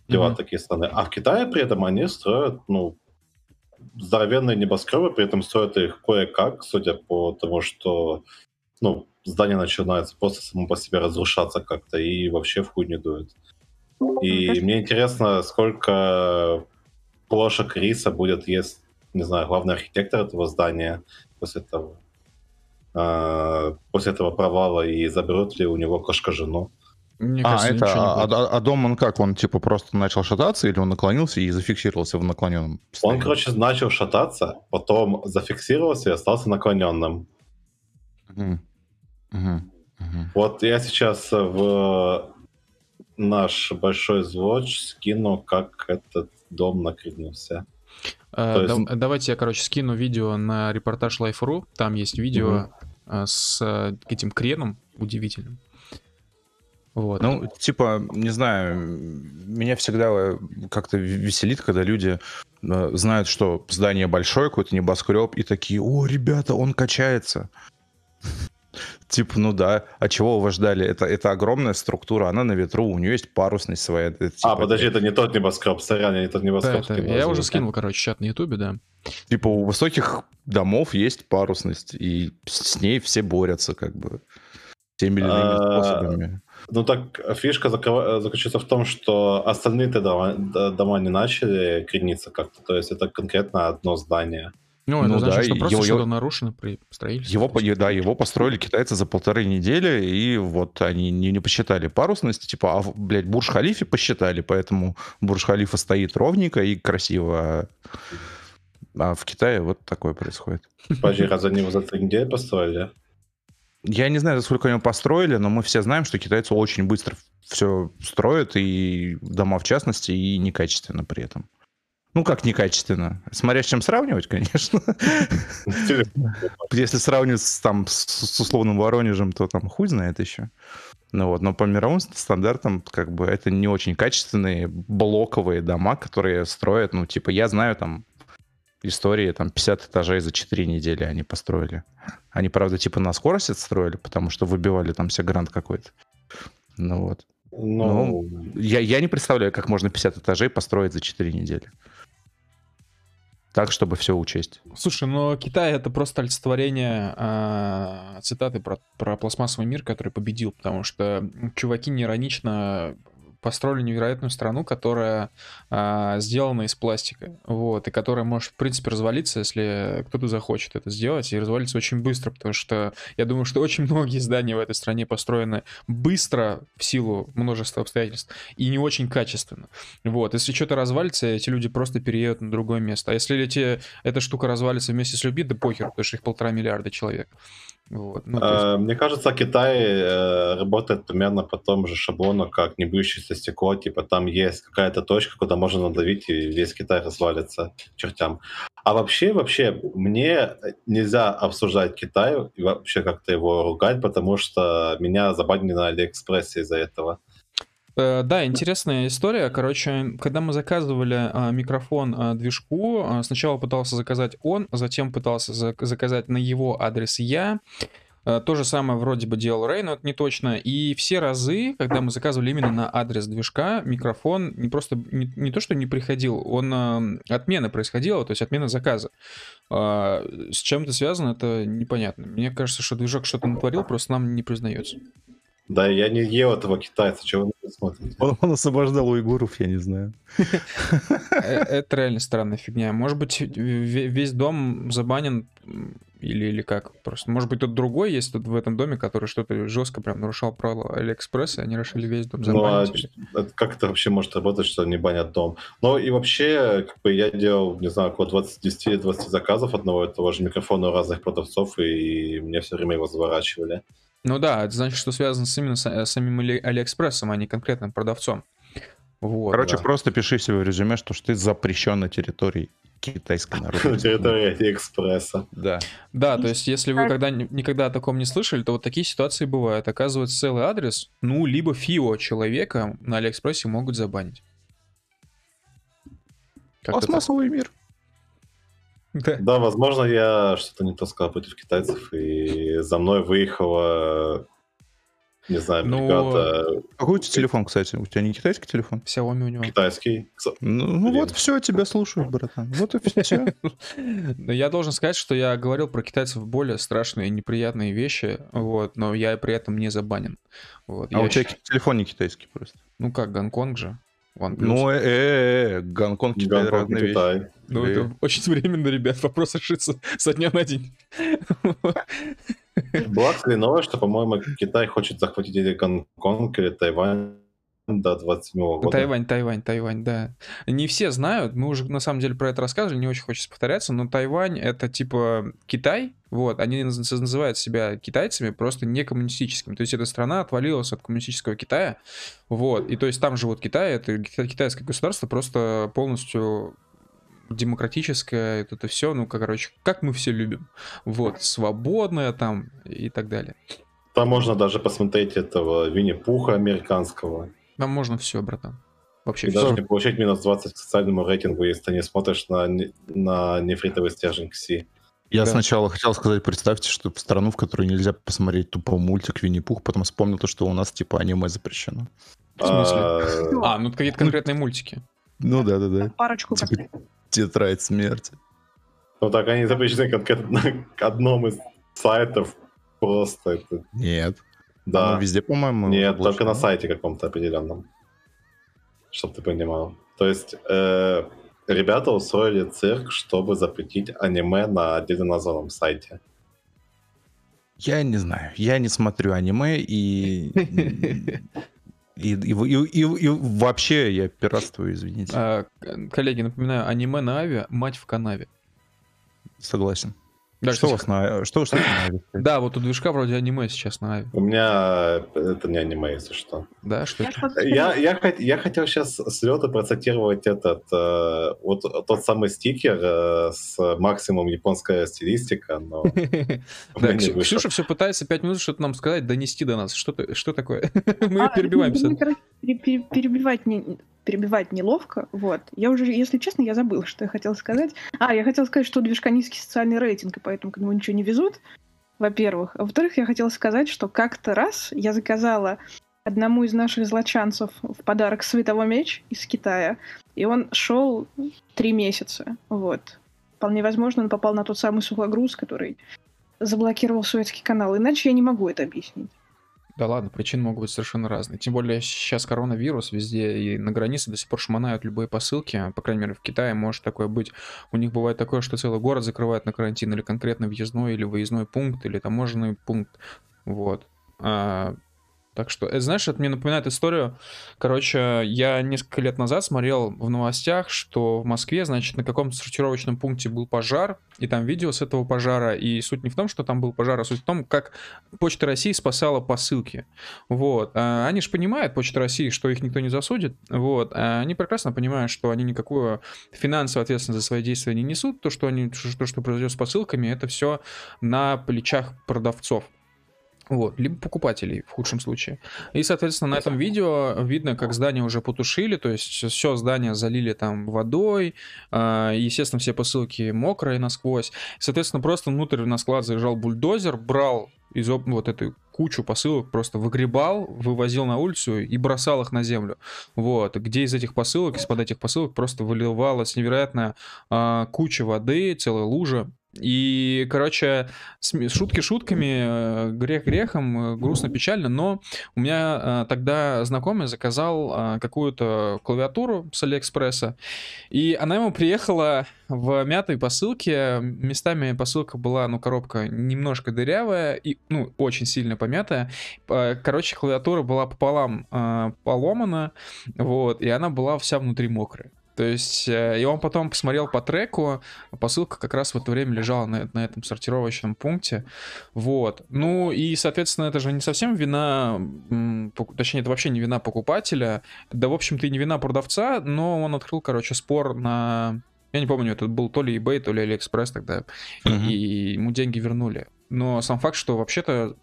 S4: дела
S1: Мгм.
S4: такие страны. А в Китае при этом они строят, ну, здоровенные небоскребы, при этом строят их кое-как, судя по тому, что, ну, здание начинается просто само по себе разрушаться как-то и вообще в хуй не дует. И
S3: Мгм.
S4: мне интересно, сколько плошек риса будет есть, не знаю, главный архитектор этого здания после того, а, после этого провала, и заберут ли у него кошка-жену.
S1: Мне
S2: А,
S1: кажется,
S2: это,
S1: ничего не
S2: а, а- а дом он как? Он типа просто начал шататься или он наклонился и зафиксировался в наклоненном
S4: Он,
S2: состоянии?
S4: короче, начал шататься, потом зафиксировался и остался наклоненным.
S2: Мгм. Мгм. Мгм.
S4: Вот я сейчас в наш большой звоч скину, как этот дом накренился.
S1: Э,
S4: То
S1: да-
S4: есть-
S1: Давайте я, короче, скину видео на репортаж Life.ru. Там есть видео э, с э, этим креном удивительным. Вот.
S2: Ну, типа, не знаю, меня всегда как-то веселит, когда люди знают, что здание большое, какой-то небоскреб, и такие, о, ребята, он качается. Типа, ну да, а чего вы ждали? Это, это огромная структура, она на ветру, у нее есть парусность своя. это,
S4: а,
S2: типа,
S4: подожди, это не тот небоскреб, сорян, я не тот
S1: Да,
S4: небоскреб
S1: это-
S4: скинул,
S1: я уже скинул, короче, чат на Ютубе, да.
S2: Типа, у высоких домов есть парусность, и с ней все борются, как бы, теми или иными
S4: А,
S2: способами.
S4: Ну так, фишка закрыва- заключается в том, что остальные-то дома, дома не начали крениться как-то, то есть это конкретно одно здание.
S1: Ну, это
S2: Ну
S1: значит,
S2: да,
S1: что просто
S2: его-
S1: что-то нарушено при строительстве.
S2: Его, по- да, его построили китайцы за полторы недели, и вот они не, не посчитали парусность, типа, а, блядь, Бурж-Халифе посчитали, поэтому Бурж-Халифа стоит ровненько и красиво, а- а в Китае вот такое происходит.
S4: Подожди, разве они его за три недели построили?
S2: Я не знаю, за сколько они построили, но мы все знаем, что китайцы очень быстро все строят, и дома в частности, и некачественно при этом. Ну, как некачественно? Смотря с чем сравнивать, конечно. Если сравнивать с, там, с, условным Воронежем, то там хуй знает еще. Ну вот, но по мировым стандартам, как бы, это не очень качественные блоковые дома, которые строят, ну, типа, я знаю там истории, там, 50 этажей за 4 недели они построили. Они, правда, типа, на скорость отстроили, потому что выбивали там себе грант какой-то. Ну вот.
S4: Ну,
S2: Я, я не представляю, как можно 50 этажей построить за 4 недели. Так, чтобы все учесть.
S1: Слушай, но Китай это просто олицетворение а, цитаты про, про пластмассовый мир, который победил, потому что чуваки неиронично построили невероятную страну, которая а, сделана из пластика, вот, и которая может, в принципе, развалиться, если кто-то захочет это сделать, и развалиться очень быстро, потому что я думаю, что очень многие здания в этой стране построены быстро в силу множества обстоятельств и не очень качественно. Вот, если что-то развалится, эти люди просто переедут на другое место. А если эти, эта штука развалится вместе с людьми, да похер, потому что их полтора миллиарда человек. Вот. Ну, есть-
S4: э, мне кажется, Китай э, работает примерно по тому же шаблону, как не бьющееся стекло. Типа там есть какая-то точка, куда можно надавить, и весь Китай развалится чертям. А вообще, вообще, мне нельзя обсуждать Китай и вообще как-то его ругать, потому что меня забанили на Алиэкспрессе из-за этого.
S1: Э, Да, интересная история. Короче, когда мы заказывали а, микрофон а, движку, а, сначала пытался заказать он, затем пытался зак- заказать на его адрес я. Э, То же самое вроде бы делал Рей, но это не точно. И все разы, когда мы заказывали именно на адрес движка, микрофон не просто не, не то, что не приходил, он отмена происходила, то есть отмена заказа. С чем это связано, это непонятно. Мне кажется, что движок что-то натворил, просто нам не признается.
S4: Да, я не ел этого китайца, чего вы смотрите?
S2: Он, он освобождал уйгуров, я не знаю.
S1: Э, Это реально странная фигня. Может быть, ве- весь дом забанен или, или как? Просто, может быть, тут другой есть тут в этом доме, который что-то жестко прям нарушал правила Алиэкспресса, и они решили весь дом
S4: Ну, а
S1: забанить.
S4: ч- это- как это вообще может работать, что не банят дом? Ну, и вообще, как бы я делал, не знаю, около 20, 10 или 20 заказов одного и того же микрофона у разных продавцов, и мне все время его заворачивали.
S1: Ну да, это значит, что связано с именно с, э, самим Али- Алиэкспрессом, а не конкретным продавцом. Вот.
S2: Короче,
S4: да.
S2: просто пиши себе в резюме, что ж ты запрещен на территории китайской
S4: На
S2: народной.
S4: территории Алиэкспресса.
S2: Да.
S1: Да, то есть, если вы когда никогда о таком не слышали, то вот такие ситуации бывают. Оказывается, целый адрес, ну, либо ФИО человека на Алиэкспрессе могут забанить. Так.
S2: Пластмассовый мир.
S1: Да.
S4: Да, возможно, я что-то не то сказал против китайцев, и за мной выехала, не знаю,
S1: Ну,
S4: бригада
S2: Какой у тебя телефон, кстати? У тебя не китайский телефон?
S1: Xiaomi у него.
S4: китайский.
S2: Ну, ну вот все, тебя слушают, братан. Вот и все.
S1: Я должен сказать, что я говорил про китайцев более страшные и неприятные вещи, вот, но я при этом не забанен. Вот,
S2: А
S1: я
S2: у тебя телефон не китайский просто.
S1: Ну как, Гонконг же.
S2: Ну, э, э, э, Гонконг, Китай,
S4: Гонконг
S2: разные вещи.
S4: Китай.
S1: Ну,
S2: Да.
S1: это очень временно, ребят, вопрос решится со дня на день.
S4: Была, кстати, новость, что, по-моему, Китай хочет захватить или Гонконг, или Тайвань до 27
S1: Ну,
S4: года.
S1: Тайвань, Тайвань, Тайвань, да. Не все знают, мы уже на самом деле про это рассказывали, не очень хочется повторяться, но Тайвань это типа Китай, вот, они наз- называют себя китайцами, просто не коммунистическими. То есть эта страна отвалилась от коммунистического Китая, вот, и то есть там живут Китай, это кита- китайское государство просто полностью демократическое, это, это все, ну, как, короче, как мы все любим. Вот, свободное там и так далее.
S4: Там можно даже посмотреть этого Винни-Пуха американского.
S1: Там можно все, братан. Вообще
S4: И
S1: все.
S4: даже не получить минус 20 к социальному рейтингу, если ты не смотришь на, на нефритовый стержень Кси.
S2: Я
S1: Да.
S2: сначала хотел сказать, представьте, что в страну, в которой нельзя посмотреть тупо мультик Винни-Пух, потом вспомнил то, что у нас типа аниме запрещено.
S1: В смысле?
S4: А,
S1: А, ну какие-то конкретные мультики.
S2: Ну да, да, да.
S3: Парочку
S2: Типа тетрадь смерти.
S4: Ну так они запрещены конкретно на одном из сайтов. Просто это...
S2: Нет.
S4: Да.
S2: Оно везде, по-моему.
S4: Нет,
S2: заблочено.
S4: только на сайте каком-то определенном. Чтоб ты понимал. То есть э, ребята устроили цирк, чтобы запретить аниме на отдельно названном сайте.
S2: Я не знаю. Я не смотрю аниме и... И, и, и- и- и вообще я пиратствую, извините.
S1: А, коллеги, напоминаю, аниме на Аве, мать в канаве.
S2: Согласен.
S1: Да,
S2: что у вас на... Что, что на Аве?
S1: Да, вот у движка вроде аниме сейчас на Аве.
S4: У меня это не аниме, если что.
S1: Да, что
S3: Я
S1: это?
S4: Я, я, я хотел сейчас с лета процитировать этот, э, вот тот самый стикер э, с максимум японская стилистика, но
S1: Да. Ксюша все пытается пять минут что-то нам сказать, донести до нас. Что, ты- что такое? Мы
S3: А,
S1: ее перебиваем.
S3: ну,
S1: постоянно.
S3: мне, короче, пере- пере- перебивать, не, перебивать неловко, вот. Я уже, если честно, я забыла, что я хотела сказать. А, я хотела сказать, что у движка низкий социальный рейтинг, и поэтому к нему ничего не везут, во-первых. А во-вторых, я хотела сказать, что как-то раз я заказала одному из наших злочанцев в подарок световой меч из Китая, и он шел три месяца, вот. Вполне возможно, он попал на тот самый сухогруз, который заблокировал Суэцкий канал. Иначе я не могу это объяснить.
S1: Да ладно, причины могут быть совершенно разные. Тем более сейчас коронавирус везде и на границе до сих пор шмонают любые посылки. По крайней мере, в Китае может такое быть. У них бывает такое, что целый город закрывают на карантин или конкретно въездной или выездной пункт или таможенный пункт. Вот. А, так что, это, знаешь, это мне напоминает историю. Короче, я несколько лет назад смотрел в новостях, что в Москве, значит, на каком-то сортировочном пункте был пожар, и там видео с этого пожара. И суть не в том, что там был пожар, а суть в том, как Почта России спасала посылки. Вот. А Они же понимают, Почта России, что их никто не засудит. Вот. А Они прекрасно понимают, что они никакую финансовую ответственность за свои действия не несут. То, что, они, то, что произойдет с посылками, это все на плечах продавцов. Вот, либо покупателей в худшем случае. И, соответственно, на этом видео видно, как здание уже потушили, то есть все здание залили там водой, э, естественно, все посылки мокрые насквозь. Соответственно, просто внутрь на склад заезжал бульдозер, брал из вот эту кучу посылок просто выгребал, вывозил на улицу и бросал их на землю. Вот. Где из этих посылок, из-под этих посылок просто выливалась невероятная э, куча воды, целая лужа. И, короче, шутки шутками, э, грех грехом, э, грустно, печально, но у меня э, тогда знакомый заказал какую-то клавиатуру с Алиэкспресса, и она ему приехала в мятой посылке, местами посылка была, ну, коробка немножко дырявая и, ну, очень сильно помятая. Короче, клавиатура была пополам поломана, вот, и она была вся внутри мокрая. То есть, э, и он потом посмотрел по треку, посылка как раз в это время лежала на, на этом сортировочном пункте. Вот. Ну и, соответственно, это же не совсем вина, точнее, это вообще не вина покупателя, да, в общем-то, и не вина продавца, но он открыл, короче, спор на... Я не помню, это был то ли eBay, то ли AliExpress тогда, uh-huh. и ему деньги вернули. Но сам факт, что вообще-то,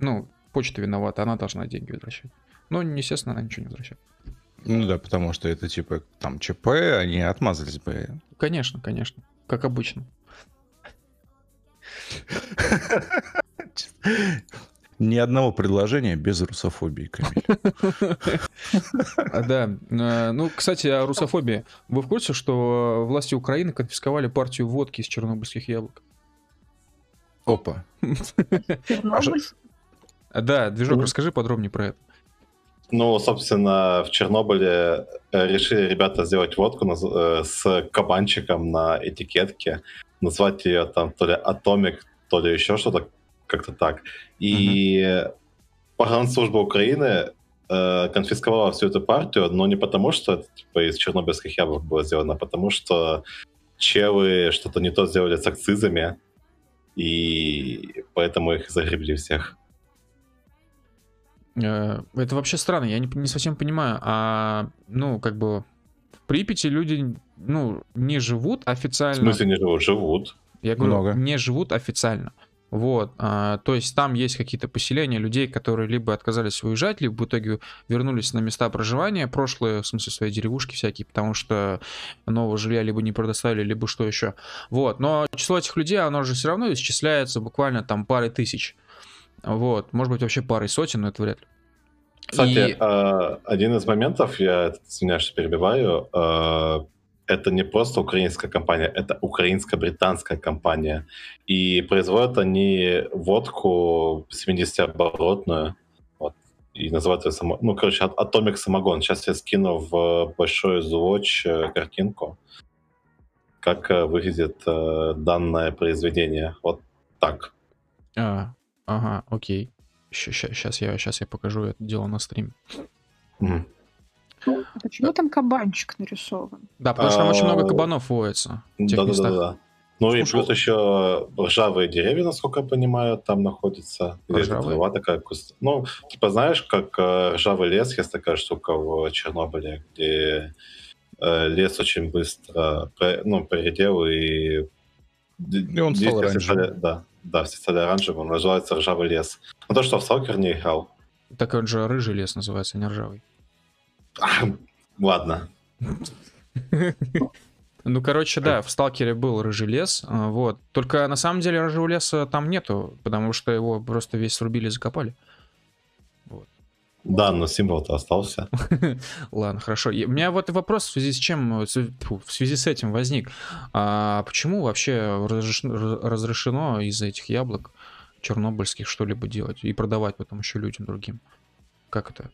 S1: ну, почта виновата, она должна деньги возвращать. Ну, естественно, она ничего не возвращает.
S2: Ну да, потому что это типа там ЧП, они отмазались бы.
S1: Конечно, конечно. Как обычно.
S2: Ни одного предложения без русофобии, Камиль.
S1: Да. Э, ну, кстати, о русофобии. Вы в курсе, что власти Украины конфисковали партию водки из чернобыльских яблок?
S2: Опа.
S1: Да, движок, расскажи подробнее про это.
S4: Ну, собственно, в Чернобыле э, решили ребята сделать водку э, с кабанчиком на этикетке, назвать ее там то ли Атомик, то ли еще что-то, как-то так. И mm-hmm. погранслужба Украины э, конфисковала всю эту партию, но не потому, что это типа, из чернобыльских яблок было сделано, а потому что челы что-то не то сделали с акцизами, и поэтому их загребли всех.
S1: Э, это вообще странно, я не, не совсем понимаю. А, ну, как бы, в Припяти люди, ну, не живут официально. В
S4: смысле не живут? Живут.
S1: Я говорю, Много. не живут официально. Вот, а, то есть там есть какие-то поселения людей, которые либо отказались уезжать, либо в итоге вернулись на места проживания, прошлые, в смысле, свои деревушки всякие, потому что нового жилья либо не предоставили, либо что еще. Вот, но число этих людей, оно же все равно исчисляется буквально там парой тысяч. Вот, может быть, вообще парой сотен, но это вряд ли.
S4: Кстати, и... э, один из моментов, я извиняюсь, что перебиваю, э, это не просто украинская компания, это украинско-британская компания. И производят они водку 70-оборотную, вот, и называют ее само... ну, короче, Atomic Самогон. Сейчас я скину в большой звуч э, картинку, как э, выглядит э, данное произведение. Вот так.
S1: А, Ага, окей. Сейчас я, сейчас я покажу это дело на стриме.
S3: Mm. почему там кабанчик нарисован?
S1: Да, потому что там очень много а, кабанов водится. Да, да, да, да.
S4: Ну и плюс еще ржавые деревья, насколько я понимаю, там находятся. Ржавые? Трава такая куст... Ну, типа знаешь, как э, ржавый лес, есть такая штука в Чернобыле, где э, лес очень быстро ну, поредел и...
S2: И он стал оранжевым.
S4: Да, да, все стали оранжевым, называется ржавый лес. Ну то, что в Сталкер не играл.
S1: Так он же рыжий лес называется, не ржавый.
S4: Ладно.
S1: Ну, короче, да, в Сталкере был рыжий лес, а, вот. Только на самом деле рыжего леса там нету, потому что его просто весь срубили и закопали.
S4: Да, но символ-то остался.
S1: Ладно, хорошо. у меня вот вопрос в связи с чем, в связи с этим возник. А почему вообще разрешено из-за этих яблок чернобыльских что-либо делать и продавать потом еще людям другим? Как это?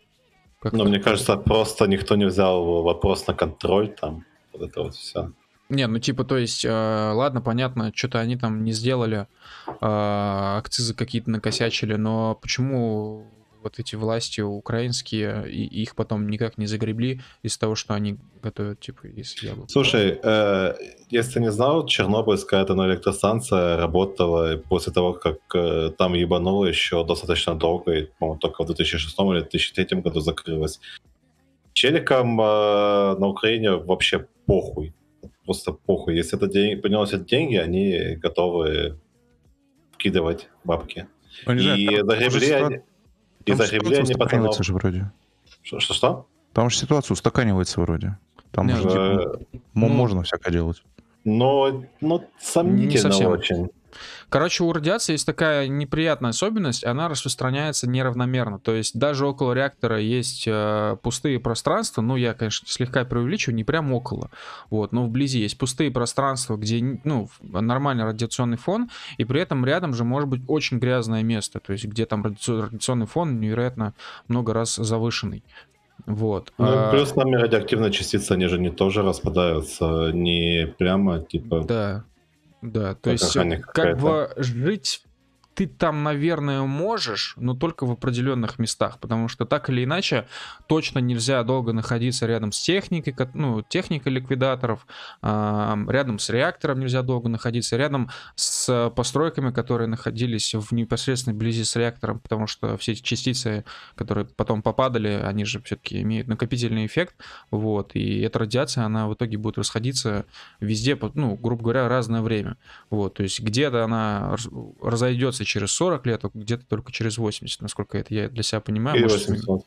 S4: Как ну, мне кажется, просто никто не взял вопрос на контроль там. Вот это вот все.
S1: Не, ну типа, то есть, э, ладно, понятно, что-то они там не сделали, э, акцизы какие-то накосячили, но почему вот эти власти украинские, и их потом никак не загребли из-за того, что они готовят, типа, из яблок.
S4: Слушай, э, если ты не знал, Чернобыльская атомная электростанция работала после того, как э, там ебануло еще достаточно долго, и, по-моему, только в 2006 или 2003 году закрылась. Челикам э, на Украине вообще похуй. Просто похуй. Если это день, приносят деньги, они готовы вкидывать бабки.
S2: Ну, не знаю,
S4: И
S2: там-
S4: загребли. И потом...
S2: устаканивается же вроде.
S4: Что-что?
S2: Там же ситуация устаканивается вроде. Там
S1: Не,
S2: же, типа,
S4: Э,
S2: м-
S1: ну-
S2: можно всякое делать.
S4: Но, ну, сомнительно
S1: совсем.
S4: очень.
S1: Короче, у радиации есть такая неприятная особенность, она распространяется неравномерно. То есть даже около реактора есть э, пустые пространства, ну, я, конечно, слегка преувеличиваю, не прям около, вот, но вблизи есть пустые пространства, где, ну, нормальный радиационный фон, и при этом рядом же может быть очень грязное место, то есть где там радиаци- радиационный фон невероятно много раз завышенный. Вот.
S4: Ну,
S1: А,
S4: плюс нами радиоактивные частицы, они же не тоже распадаются, не прямо, типа...
S1: Да, да, то
S4: Как
S1: есть
S4: охранник
S1: как бы жить ты там, наверное, можешь, но только в определенных местах, потому что так или иначе точно нельзя долго находиться рядом с техникой, ко- ну, техникой ликвидаторов, а, рядом с реактором нельзя долго находиться, рядом с постройками, которые находились в непосредственной близи с реактором, потому что все эти частицы, которые потом попадали, они же все-таки имеют накопительный эффект, вот, и эта радиация, она в итоге будет расходиться везде, ну, грубо говоря, разное время. Вот, то есть где-то она раз- разойдется через 40 лет, а где-то только через 80, насколько это я для себя понимаю.
S4: Или
S1: Может,
S4: 800.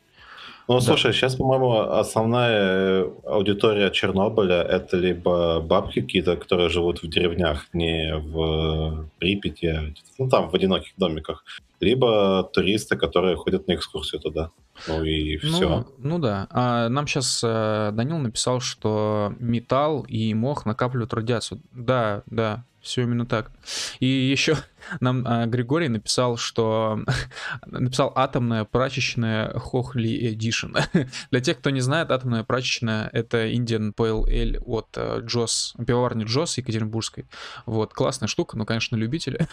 S4: Ну,
S1: Да.
S4: слушай, сейчас, по-моему, основная э, аудитория Чернобыля это либо бабки какие-то, которые живут в деревнях, не в Припяти, ну, там, в одиноких домиках, либо туристы, которые ходят на экскурсию туда. Ну и
S1: Ну,
S4: все.
S1: ну да. А нам сейчас Данил написал, что металл и мох накапливают радиацию. Да, да, все именно так. И еще нам а, Григорий написал, что написал атомная прачечная Хохли Edition. Для тех, кто не знает, атомная прачечная это Indian Pale Ale от э, Джос, пивоварни Джос Екатеринбургской. Вот, классная штука, но, конечно, любители.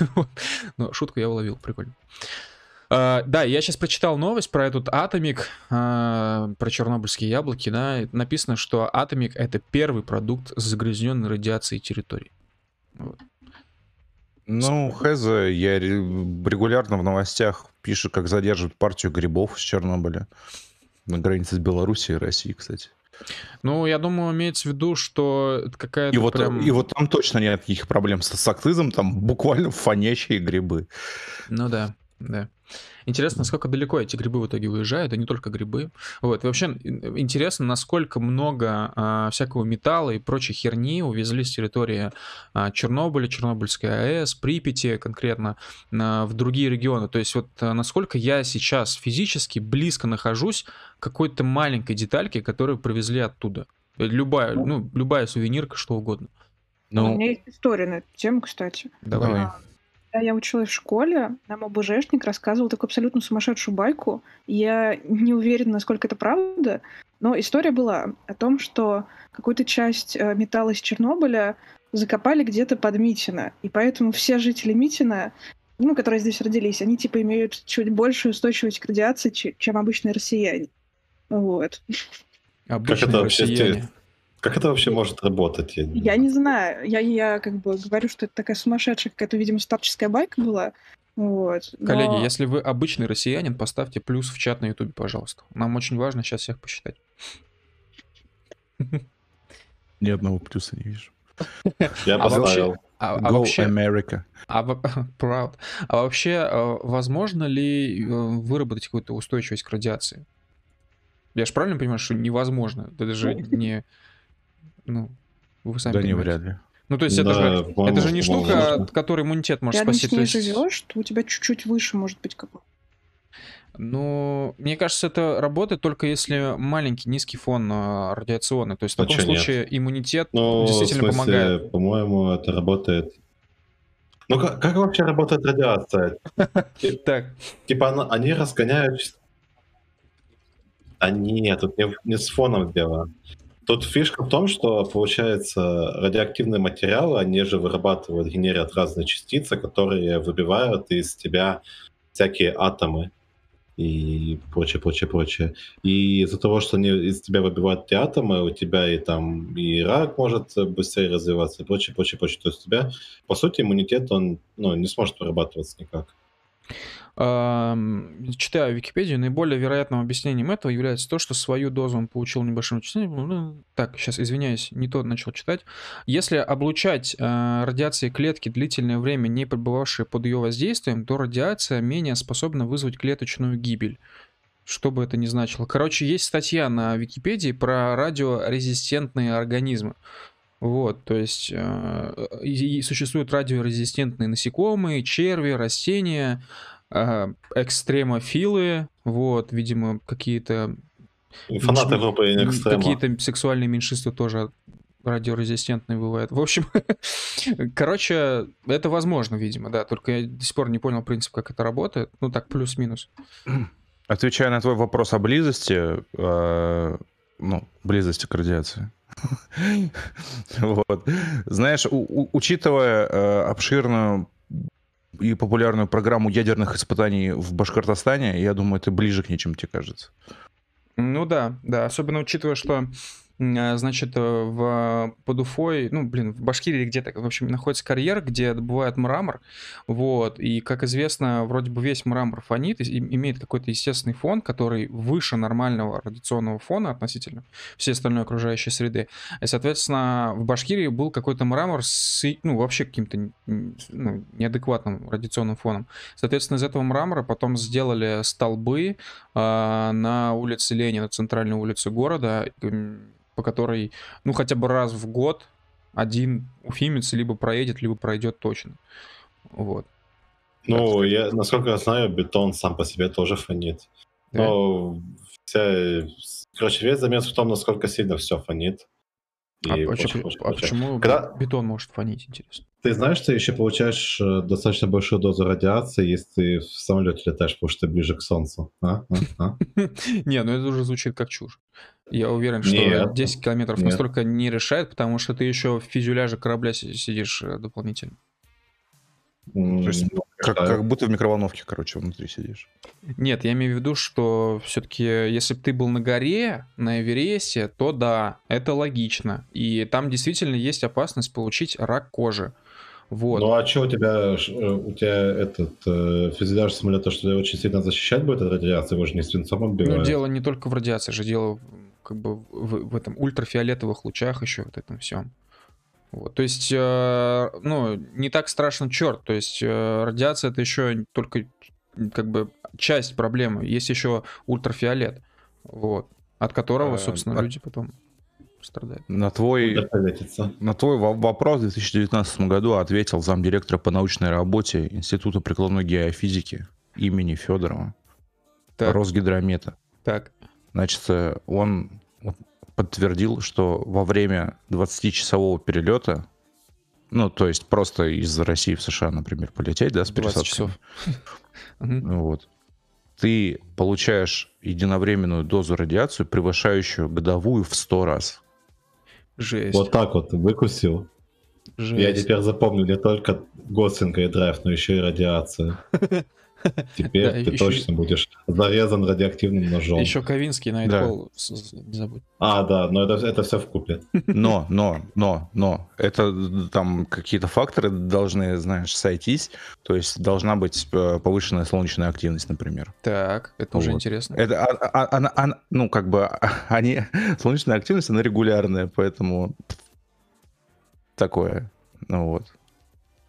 S1: Но шутку я уловил, прикольно. А, да, я сейчас прочитал новость про этот Атомик, а, про чернобыльские яблоки, да, написано, что Атомик это первый продукт с загрязненной радиацией территории.
S2: Ну, Хеза, я ре- регулярно в новостях пишу, как задерживают партию грибов с Чернобыля. На границе с Белоруссией и Россией, кстати.
S1: Ну, я думаю, имеется в виду, что какая-то
S2: И вот,
S1: прям...
S2: и вот там точно нет никаких проблем с, с акцизом, там буквально фонящие грибы.
S1: Ну да, да. Интересно, насколько далеко эти грибы в итоге уезжают, и не только грибы. Вот, и вообще ин- интересно, насколько много а, всякого металла и прочей херни увезли с территории а, Чернобыля, Чернобыльской АЭС, Припяти конкретно а, в другие регионы. То есть вот а, насколько я сейчас физически близко нахожусь к какой-то маленькой детальке, которую привезли оттуда. Любая, ну, любая сувенирка, что угодно.
S3: У
S2: Ну,
S3: меня есть история на эту тему, кстати.
S1: Давай.
S2: Давай.
S3: Когда я училась в школе, нам ОБЖшник рассказывал такую абсолютно сумасшедшую байку. Я не уверена, насколько это правда, но история была о том, что какую-то часть э, металла из Чернобыля закопали где-то под Митино. И поэтому все жители Митина, ну, которые здесь родились, они типа имеют чуть большую устойчивость к радиации, че- чем обычные россияне. Вот.
S1: Обычные
S4: это вообще
S1: россияне.
S4: Как это вообще может работать? Я,
S3: Я не знаю. Я, я как бы говорю, что это такая сумасшедшая какая-то, видимо, старческая байка была. Вот. но-
S1: Коллеги, если вы обычный россиянин, поставьте плюс в чат на ютубе, пожалуйста. Нам очень важно сейчас всех посчитать.
S2: ни одного плюса не вижу.
S4: Я
S1: А
S4: поставил.
S1: А, а
S2: Go
S1: вообще,
S2: America.
S1: а proud. А вообще, э, возможно ли э, выработать какую-то устойчивость к радиации? Я же правильно понимаю, что невозможно? Это же не... Ну, вы сами
S2: Да не,
S1: понимаете.
S2: вряд ли.
S1: Ну, то есть это,
S4: Да,
S1: же,
S4: по-моему,
S1: это же не штука,
S4: можно.
S1: от которой иммунитет может
S3: рядом
S1: спасти.
S3: ней
S1: есть,
S3: живешь, то у тебя чуть-чуть выше может быть какой
S1: ну, мне кажется, это работает только если маленький, низкий фон э, радиационный. То есть в
S4: А
S1: таком
S4: чё нет?
S1: случае иммунитет
S4: Ну,
S1: действительно
S4: в смысле,
S1: помогает.
S4: по-моему, это работает. Ну, как, как вообще работает радиация?
S1: Так,
S4: Типа они разгоняют... А нет, тут не, не с фоном дело. Тут фишка в том, что, получается, радиоактивные материалы, они же вырабатывают, генерят разные частицы, которые выбивают из тебя всякие атомы и прочее, прочее, прочее. И из-за того, что они из тебя выбивают эти атомы, у тебя и там и рак может быстрее развиваться, и прочее, прочее, прочее. То есть у тебя, по сути, иммунитет, он ну, не сможет вырабатываться никак.
S1: Читаю Википедию, наиболее вероятным объяснением этого является то, что свою дозу он получил небольшим вычислением. Ну, так, сейчас извиняюсь, не то начал читать. Если облучать э, радиацией клетки длительное время, не пребывавшие под ее воздействием, то радиация менее способна вызвать клеточную гибель. Что бы это ни значило. Короче, есть статья на Википедии про радиорезистентные организмы. Вот, то есть э, и существуют радиорезистентные насекомые, черви, растения, э, экстремофилы, вот, видимо, какие-то...
S4: Фанаты группы экстрема.
S1: Какие-то сексуальные меньшинства тоже радиорезистентные бывают. В общем, короче, это возможно, видимо, да, только я до сих пор не понял принцип, как это работает. Ну так, плюс-минус.
S2: Отвечая на твой вопрос о близости, э, ну, близости к радиации. вот. Знаешь, у, учитывая э, обширную и популярную программу ядерных испытаний в Башкортостане, я думаю, это ближе к ней, чем тебе кажется.
S1: Ну да, да, особенно учитывая, что значит, э, в, под Уфой, ну, блин, в Башкирии где-то, в общем, находится карьер, где добывают мрамор, вот, и, как известно, вроде бы весь мрамор фонит, и имеет какой-то естественный фон, который выше нормального радиационного фона относительно всей остальной окружающей среды, и, соответственно, в Башкирии был какой-то мрамор с, ну, вообще каким-то ну, неадекватным радиационным фоном. Соответственно, из этого мрамора потом сделали столбы э, на улице Ленина, центральной улице города, по которой, ну, хотя бы раз в год один уфимец либо проедет, либо пройдет точно. Вот.
S4: Ну, я, насколько я знаю, бетон сам по себе тоже фонит. Да? Но вся... Короче, весь замес в том, насколько сильно все фонит.
S1: А, и а, почему, а почему Когда... бетон может фонить, интересно?
S4: Ты знаешь, ты еще получаешь э, достаточно большую дозу радиации, если ты в самолете летаешь, потому что ты ближе к Солнцу. А? А? А?
S1: Не, ну это уже звучит как чушь. Я уверен, что нет, 10 километров нет. настолько не решает, потому что ты еще в фюзеляже корабля сидишь э, дополнительно.
S2: То есть, как, как будто в микроволновке, короче, внутри сидишь.
S1: Нет, я имею в виду, что все-таки, если бы ты был на горе, на Эвересте, то да, это логично. И там действительно есть опасность получить рак кожи. Вот.
S4: Ну а что у тебя, э, у тебя этот э, фюзеляж самолета, что тебя очень сильно защищать будет от радиации? Его же не свинцом отбивают.
S1: Ну дело не только в радиации, же дело как бы в, в этом ультрафиолетовых лучах еще вот этом всем. Вот, то есть, э, ну, не так страшно черт. То есть, э, радиация это еще только как бы часть проблемы. Есть еще ультрафиолет, вот, от которого, э, собственно, а... люди потом страдают.
S2: На твой, на твой вопрос в 2019 году ответил замдиректора по научной работе Института прикладной геофизики имени Федорова, так. Росгидромета.
S1: Так.
S2: Значит, он подтвердил, что во время 20-часового перелета, ну, то есть просто из России в США, например, полететь, да, с пересадкой. часов. Вот. Ты получаешь единовременную дозу радиации, превышающую годовую в 100 раз.
S4: Жесть. Вот так вот выкусил. Жесть. Я теперь запомню не только Гослинга и Драйв, но еще и радиацию. Теперь да, ты еще... точно будешь зарезан радиоактивным ножом.
S1: Еще Ковинский на да. не
S4: забудь. А, да, но это, это все в купе.
S2: Но, но, но, но. Это там какие-то факторы должны, знаешь, сойтись. То есть должна быть э, повышенная солнечная активность, например.
S1: Так, это вот. уже интересно.
S2: Это, а, а, она, она, ну, как бы, они, солнечная активность, она регулярная, поэтому такое. Ну вот.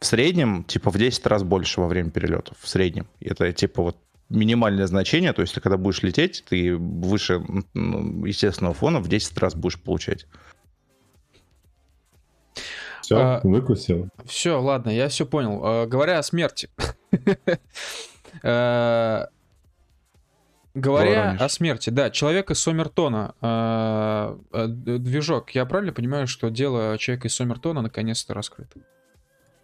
S2: В среднем, типа, в 10 раз больше во время перелетов. В среднем. Это, типа, вот минимальное значение, то есть ты когда будешь лететь, ты выше естественного фона в 10 раз будешь получать.
S4: Все, а, выкусил.
S1: Все, ладно, я все понял. А, говоря о смерти. а, говоря о смерти, да, человек из Сомертона, а, а, движок, я правильно понимаю, что дело человека из Сомертона наконец-то раскрыто?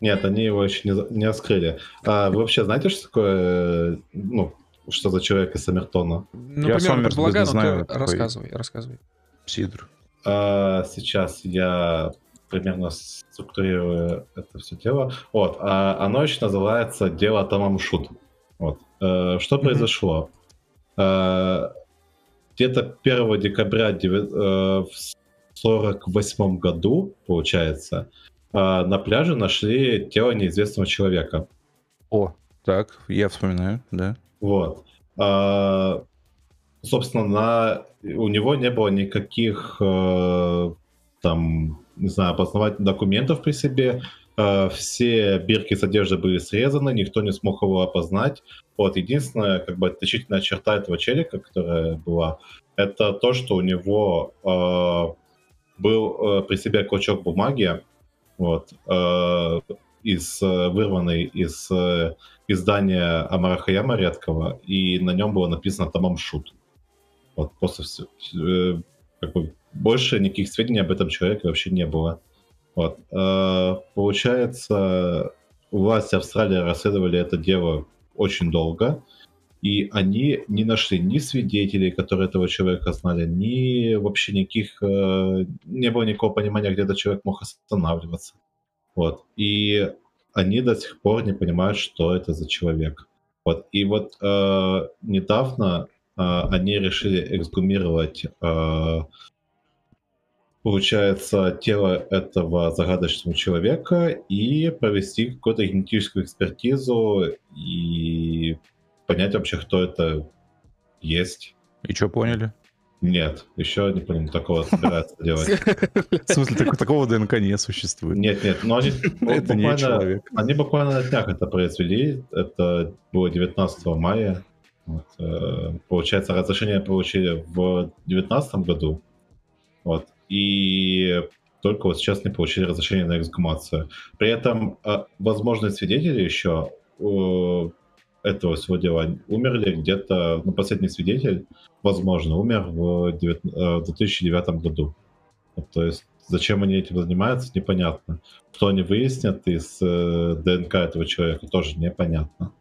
S4: Нет, они его еще не, не раскрыли. А вы вообще знаете, что такое, ну, что за человек из Саммертона?
S1: Ну, я примерно предполагаю, но знаю, ты рассказывай, рассказывай.
S2: Сидр.
S4: А, сейчас я примерно структурирую это все дело. Вот, а оно еще называется «Дело Тома Мшут». Вот. А, что mm-hmm. произошло? А, где-то 1 декабря 9, а, в 48 году, получается, а, на пляже нашли тело неизвестного человека.
S2: О. Так, я вспоминаю, да.
S4: Вот. А, собственно, на... у него не было никаких э, там, не знаю, опознавательных документов при себе. Э, все бирки с одеждой были срезаны, никто не смог его опознать. Вот, единственная, как бы, отличительная черта этого челика, которая была, это то, что у него э, был э, при себе клочок бумаги, вот, э, из, э, вырванный из э, издания Амара Хаяма редкого, и на нем было написано Тамам Шут. Вот, просто все, э, как бы, больше никаких сведений об этом человеке вообще не было. Вот. Э, получается, власти Австралии расследовали это дело очень долго, и они не нашли ни свидетелей, которые этого человека знали, ни вообще никаких... Э, не было никакого понимания, где этот человек мог останавливаться. Вот. И они до сих пор не понимают, что это за человек. Вот. И вот э, недавно э, они решили эксгумировать э, получается, тело этого загадочного человека и провести какую-то генетическую экспертизу и понять вообще, кто это есть.
S2: И что поняли?
S4: Нет, еще не понял, такого собирается делать.
S2: В смысле, такого ДНК не существует?
S4: Нет, нет, но они
S2: это не человек.
S4: Они буквально на днях это произвели, это было 19 мая. Вот, э, получается, разрешение получили в 2019 году. Вот и только вот сейчас не получили разрешение на эксгумацию. При этом а, возможные свидетели еще этого всего дела умерли где-то, ну, последний свидетель, возможно, умер в 2009 э, году. То есть зачем они этим занимаются, непонятно. Что они выяснят из э, ДНК этого человека, тоже непонятно.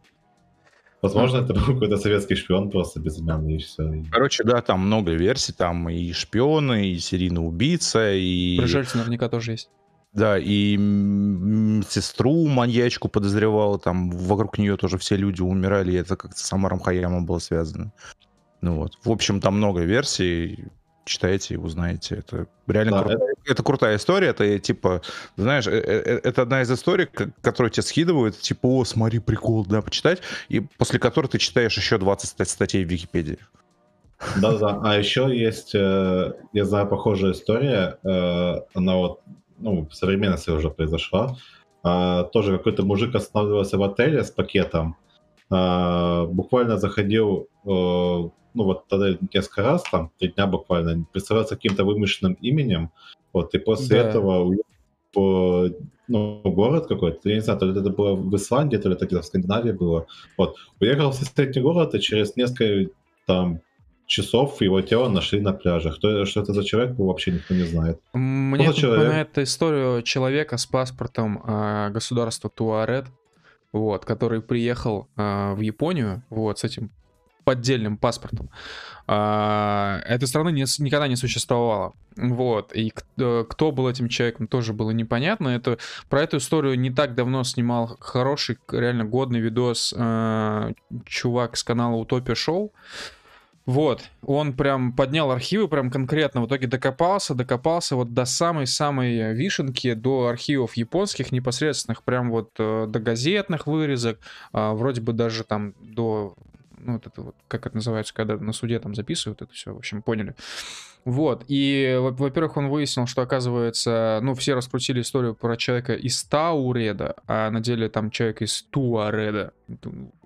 S4: Возможно, это был какой-то советский шпион просто безымянный, и все.
S2: Короче, да, там много версий, там и шпионы, и серийный убийца, и...
S1: Пришельцы наверняка тоже есть.
S2: Да, и сестру маньячку подозревал, там вокруг нее тоже все люди умирали, и это как-то с Амаром Хаямом было связано. Ну вот. В общем, там много версий читайте и узнаете. Это реально да, крутая, это... это крутая история. Это типа, знаешь, э, э, э, это одна из историй, которую тебе скидывают, типа, о, смотри, прикол, да, почитать, и после которой ты читаешь еще 20 статей в Википедии.
S4: Да-да, а еще есть, я знаю, похожая история, она вот, ну, в современности уже произошла. А, тоже какой-то мужик останавливался в отеле с пакетом, буквально заходил ну вот тогда несколько раз, там, три дня буквально, представляться каким-то вымышленным именем, вот, и после да. этого уехал в ну, город какой-то, я не знаю, то ли это было в Исландии, то ли это где-то в Скандинавии было, вот, уехал в соседний город, и через несколько, там, часов его тело нашли на пляже. Кто, что это за человек, вообще никто не знает.
S1: Мне это напоминает историю человека с паспортом э, государства Туарет, вот, который приехал э, в Японию, вот, с этим поддельным паспортом. А, этой страны не, никогда не существовало. Вот. И кто, кто был этим человеком, тоже было непонятно. Это, про эту историю не так давно снимал хороший, реально годный видос э, чувак с канала Утопия Шоу. Вот, он прям поднял архивы, прям конкретно в итоге докопался, докопался вот до самой-самой вишенки, до архивов японских непосредственных, прям вот э, до газетных вырезок, э, вроде бы даже там до ну, вот это вот, как это называется, когда на суде там записывают это все, в общем, поняли. Вот, и, во-первых, он выяснил, что, оказывается, ну, все раскрутили историю про человека из Тауреда, а на деле там человек из Туареда.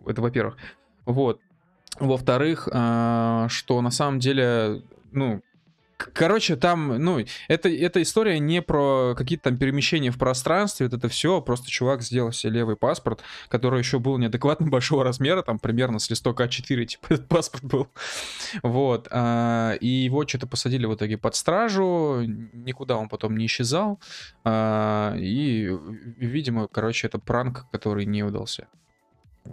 S1: Это, во-первых. Вот. Во-вторых, а, что на самом деле, ну, Короче, там, ну, это, эта история не про какие-то там перемещения в пространстве, вот это все, просто чувак сделал себе левый паспорт, который еще был неадекватно большого размера, там примерно с листок А4, типа, этот паспорт был. Вот. А, и его что-то посадили в итоге под стражу, никуда он потом не исчезал. А, и, видимо, короче, это пранк, который не удался.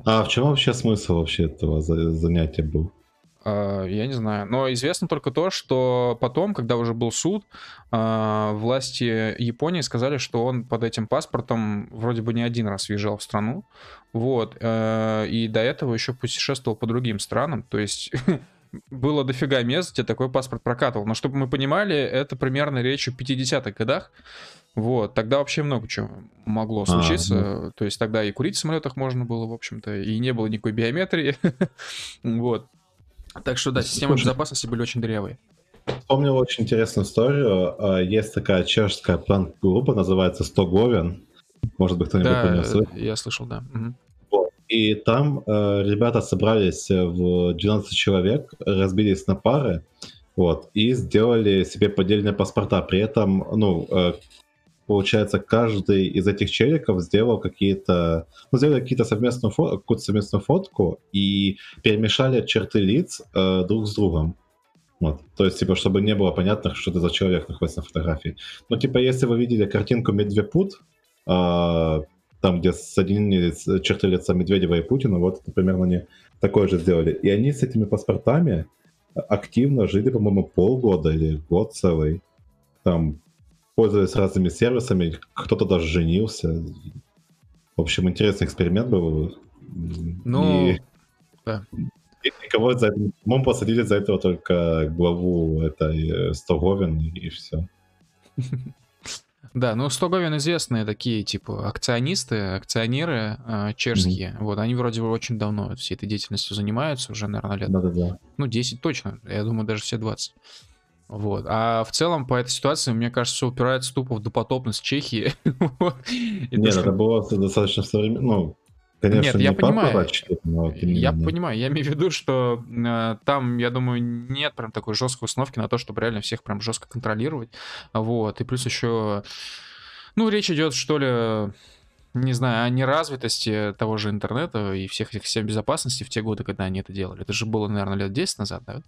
S4: А в чем вообще смысл вообще этого занятия был?
S1: А, я не знаю. Но известно только то, что потом, когда уже был суд, а, власти Японии сказали, что он под этим паспортом вроде бы не один раз въезжал в страну. Вот. Э, и до этого еще путешествовал по другим странам. То есть было дофига мест, где такой паспорт прокатывал. Но чтобы мы понимали, это примерно речь о 50-х годах. Вот, тогда вообще много чего могло случиться. А, ну. То есть тогда и курить в самолетах можно было, в общем-то, и не было никакой биометрии. вот. Так что да, системы безопасности были очень дырявые.
S4: Вспомнил очень интересную историю. А, есть такая чешская план-группа, называется «Стоговен». Может быть, кто-нибудь
S1: да, понес. я слышал, да. Угу.
S4: И там э, ребята собрались в 12 человек, разбились на пары, вот, и сделали себе поддельные паспорта. При этом, ну, э, получается, каждый из этих челиков сделал какие-то, ну, сделали какие-то совместную фо- какую-то совместную фотку и перемешали черты лиц э, друг с другом. Вот. То есть, типа, чтобы не было понятно, что это за человек находится на фотографии. Ну, типа, если вы видели картинку Медвепут, э, там, где соединены черты лица Медведева и Путина, вот это примерно они такое же сделали. И они с этими паспортами активно жили, по-моему, полгода или год целый. Там пользовались разными сервисами, кто-то даже женился. В общем, интересный эксперимент был.
S1: Ну, и... да.
S4: И никого за это... Посадили за этого только главу этой Стоговин, и все.
S1: Да, ну Стоговин известные такие, типа, акционисты, акционеры э, чешские. Mm-hmm. Вот, они вроде бы очень давно всей этой деятельностью занимаются, уже, наверное, лет...
S4: Да-да-да.
S1: Ну, 10 точно, я думаю, даже все 20. Вот. А в целом по этой ситуации, мне кажется, все упирается тупо в допотопность Чехии.
S4: Нет, это было достаточно современно, ну, Конечно,
S1: Нет, я понимаю. Но я понимаю. Я имею в виду, что э, там, я думаю, нет прям такой жесткой установки на то, чтобы реально всех прям жестко контролировать. Вот. И плюс еще, ну, речь идет, что ли, не знаю, о неразвитости того же интернета и всех этих систем безопасности в те годы, когда они это делали. Это же было, наверное, лет 10 назад, да?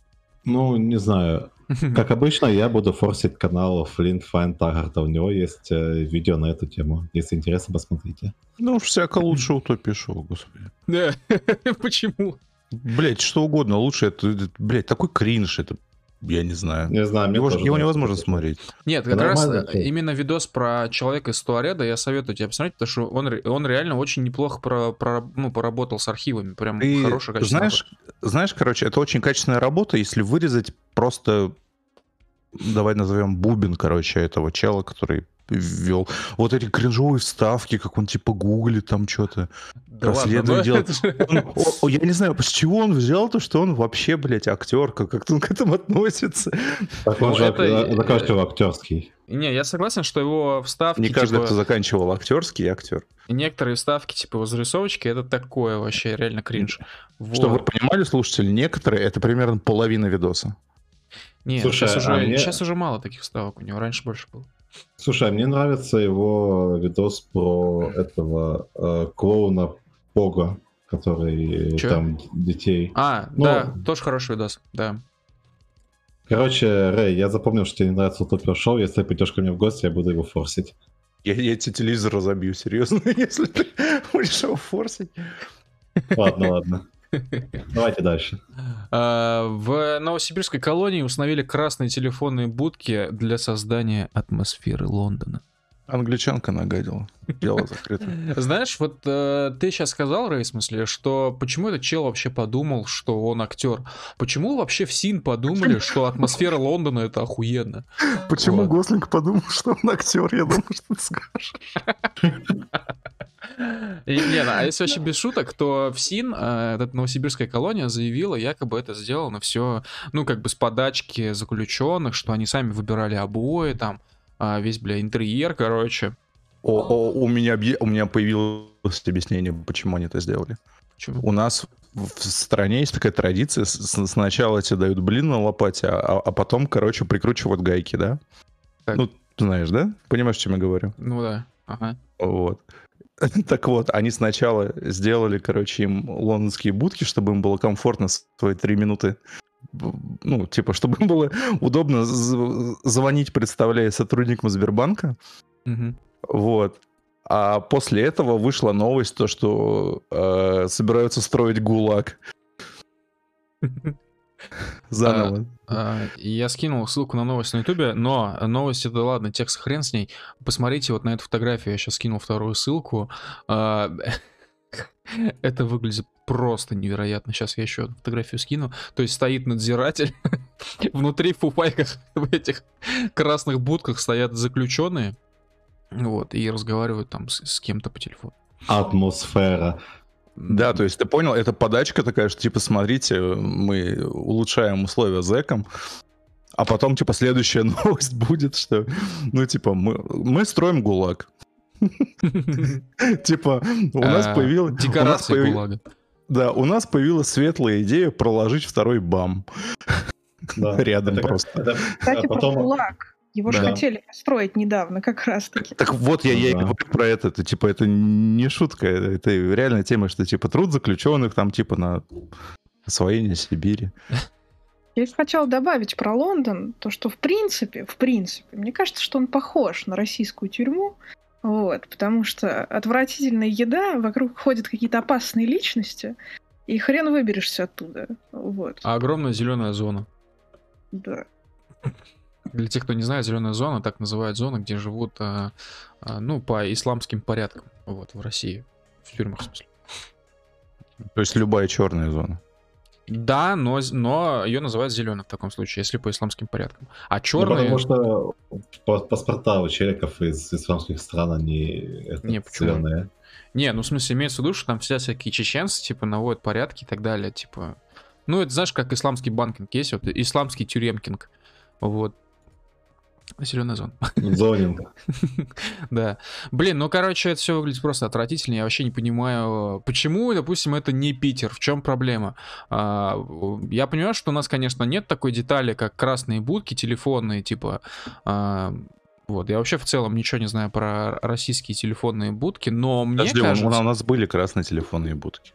S4: Ну, не знаю. Как обычно, я буду форсить канал Флинт Файн Таггарта. У него есть э, видео на эту тему. Если интересно, посмотрите.
S2: Ну, всяко лучше утопии шоу, господи.
S1: Да, почему?
S2: Блять, что угодно лучше. Это, блять, такой кринж. Это я не знаю.
S4: Не знаю,
S2: его, его невозможно смотреть.
S1: Нет, как раз именно видос про человека из туареда я советую тебе посмотреть, потому что он, он реально очень неплохо про, про, ну, поработал с архивами. Прям
S2: Ты
S1: хорошая
S2: качественная знаешь, знаешь, короче, это очень качественная работа, если вырезать просто давай назовем бубен, короче, этого чела, который ввел. Вот эти кринжовые вставки, как он типа гуглит там что-то, да расследование делает. Он, о, я не знаю, с чего он взял то, что он вообще, блядь, актер, как, он к этому относится.
S4: Так он же это, заканчивал актерский.
S1: Не, я согласен, что его вставки...
S2: Не каждый, типа... кто заканчивал актерский, актер.
S1: Некоторые вставки, типа его зарисовочки, это такое вообще реально кринж.
S2: Вот. Чтобы вы понимали, слушатели, некоторые, это примерно половина видоса.
S1: Не, Слушай, сейчас, уже, а мне... сейчас уже мало таких вставок у него, раньше больше было.
S4: Слушай, а мне нравится его видос про этого э, клоуна Пога, который Чё? там детей.
S1: А, ну, да, тоже хороший видос, да.
S4: Короче, Рэй, я запомнил, что тебе не нравится Утопия Шоу. Если ты придешь ко мне в гости, я буду его форсить.
S2: Я, я тебе телевизор разобью, серьезно, если ты будешь его форсить.
S4: Ладно, ладно. Давайте дальше.
S1: А, в Новосибирской колонии установили красные телефонные будки для создания атмосферы Лондона.
S2: Англичанка нагадила. Дело закрыто.
S1: Знаешь, вот э, ты сейчас сказал, Рэй, в смысле, что почему этот чел вообще подумал, что он актер? Почему вообще в СИН подумали, что атмосфера Лондона это охуенно?
S2: Почему вот. Гослинг подумал, что он актер? Я думаю, что ты скажешь.
S1: Не, а если вообще без шуток, то в СИН, э, эта новосибирская колония, заявила, якобы это сделано все, ну, как бы с подачки заключенных, что они сами выбирали обои, там, а, весь, бля, интерьер, короче.
S2: О, о, у, меня, у меня появилось объяснение, почему они это сделали. Почему? У нас в стране есть такая традиция, сначала тебе дают блин на лопате, а, а потом, короче, прикручивают гайки, да? Так. Ну, знаешь, да? Понимаешь, о чем я говорю?
S1: Ну да, ага.
S2: Вот. Так вот, они сначала сделали, короче, им лондонские будки, чтобы им было комфортно свои три минуты. Ну, типа, чтобы им было удобно звонить, представляя сотрудникам Сбербанка.
S1: Угу.
S2: Вот. А после этого вышла новость, то, что э, собираются строить ГУЛАГ. Заново.
S1: А, а, я скинул ссылку на новость на Ютубе, но новость это ладно, текст хрен с ней. Посмотрите вот на эту фотографию, я сейчас скинул вторую ссылку. А, это выглядит просто невероятно. Сейчас я еще фотографию скину. То есть стоит надзиратель, внутри в фуфайках в этих красных будках стоят заключенные, вот, и разговаривают там с, с кем-то по телефону.
S4: Атмосфера.
S2: Да, то есть ты понял, это подачка такая, что типа смотрите, мы улучшаем условия зэкам, а потом типа следующая новость будет, что ну типа мы, мы строим ГУЛАГ. Типа у нас
S1: А,
S2: появилась...
S1: Декорации
S2: появи-
S1: ГУЛАГа.
S2: Да, у нас появилась светлая идея проложить второй БАМ.
S4: Да.
S2: Рядом
S4: Это как-
S2: просто.
S4: это-
S3: Кстати,
S4: а потом-
S3: про ГУЛАГ. Его же
S4: Да.
S3: хотели построить недавно, как раз-таки.
S2: Так вот, я, я и
S4: Да.
S2: говорю про это. Это типа это не шутка, это, это реальная тема, что типа труд заключенных там типа на освоение Сибири.
S3: Я хотела добавить про Лондон, то, что в принципе, в принципе, мне кажется, что он похож на российскую тюрьму, вот, потому что отвратительная еда, вокруг ходят какие-то опасные личности, и хрен выберешься оттуда, вот,
S1: А огромная зеленая зона.
S3: да.
S1: Для тех, кто не знает, зеленая зона так называют зону, где живут, а, а, ну, по исламским порядкам, вот, в России. В тюрьмах, в смысле.
S2: То есть любая черная зона.
S1: Да, но, но ее называют зеленой в таком случае, если по исламским порядкам. А
S4: Ну,
S1: черные...
S4: потому что па- паспорта у челиков из исламских стран, они это,
S1: Не, почему?
S4: зелёные.
S1: Не, ну в смысле имеется в виду, что там все всякие чеченцы, типа, наводят порядки и так далее, типа... Ну, это знаешь, как исламский банкинг есть, вот исламский тюремкинг. Вот. Зеленая зона.
S4: Зонинг.
S1: Да. Блин, ну, короче, это все выглядит просто отвратительно. Я вообще не понимаю, почему, допустим, это не Питер. В чем проблема? А, Я понимаю, что у нас, конечно, нет такой детали, как красные будки телефонные, типа... а, Вот, я вообще в целом ничего не знаю про российские телефонные будки, но мне
S2: Подожди, у-
S1: кажется...
S2: у нас были красные телефонные будки.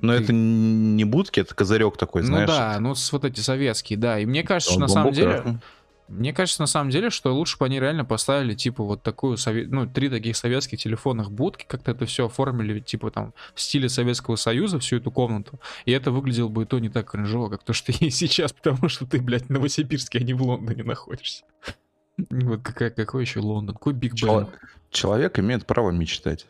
S2: Но
S1: Ты-
S2: это не будки, это козырек такой,
S1: Ну
S2: знаешь.
S1: да, ну вот эти советские, да. И мне кажется,
S2: Он
S1: на самом деле,
S2: красный.
S1: Мне кажется, на самом деле, что лучше бы они реально поставили, типа, вот такую, сове- ну, три таких советских телефонных будки, как-то это все оформили, типа, там, в стиле Советского Союза, всю эту комнату. И это выглядело бы и то не так кринжово, как то, что есть сейчас, потому что ты, блядь, в Новосибирске, а не в Лондоне находишься. Вот какая, какой еще Лондон? Какой Биг Бен?
S2: Чело- Человек имеет право мечтать.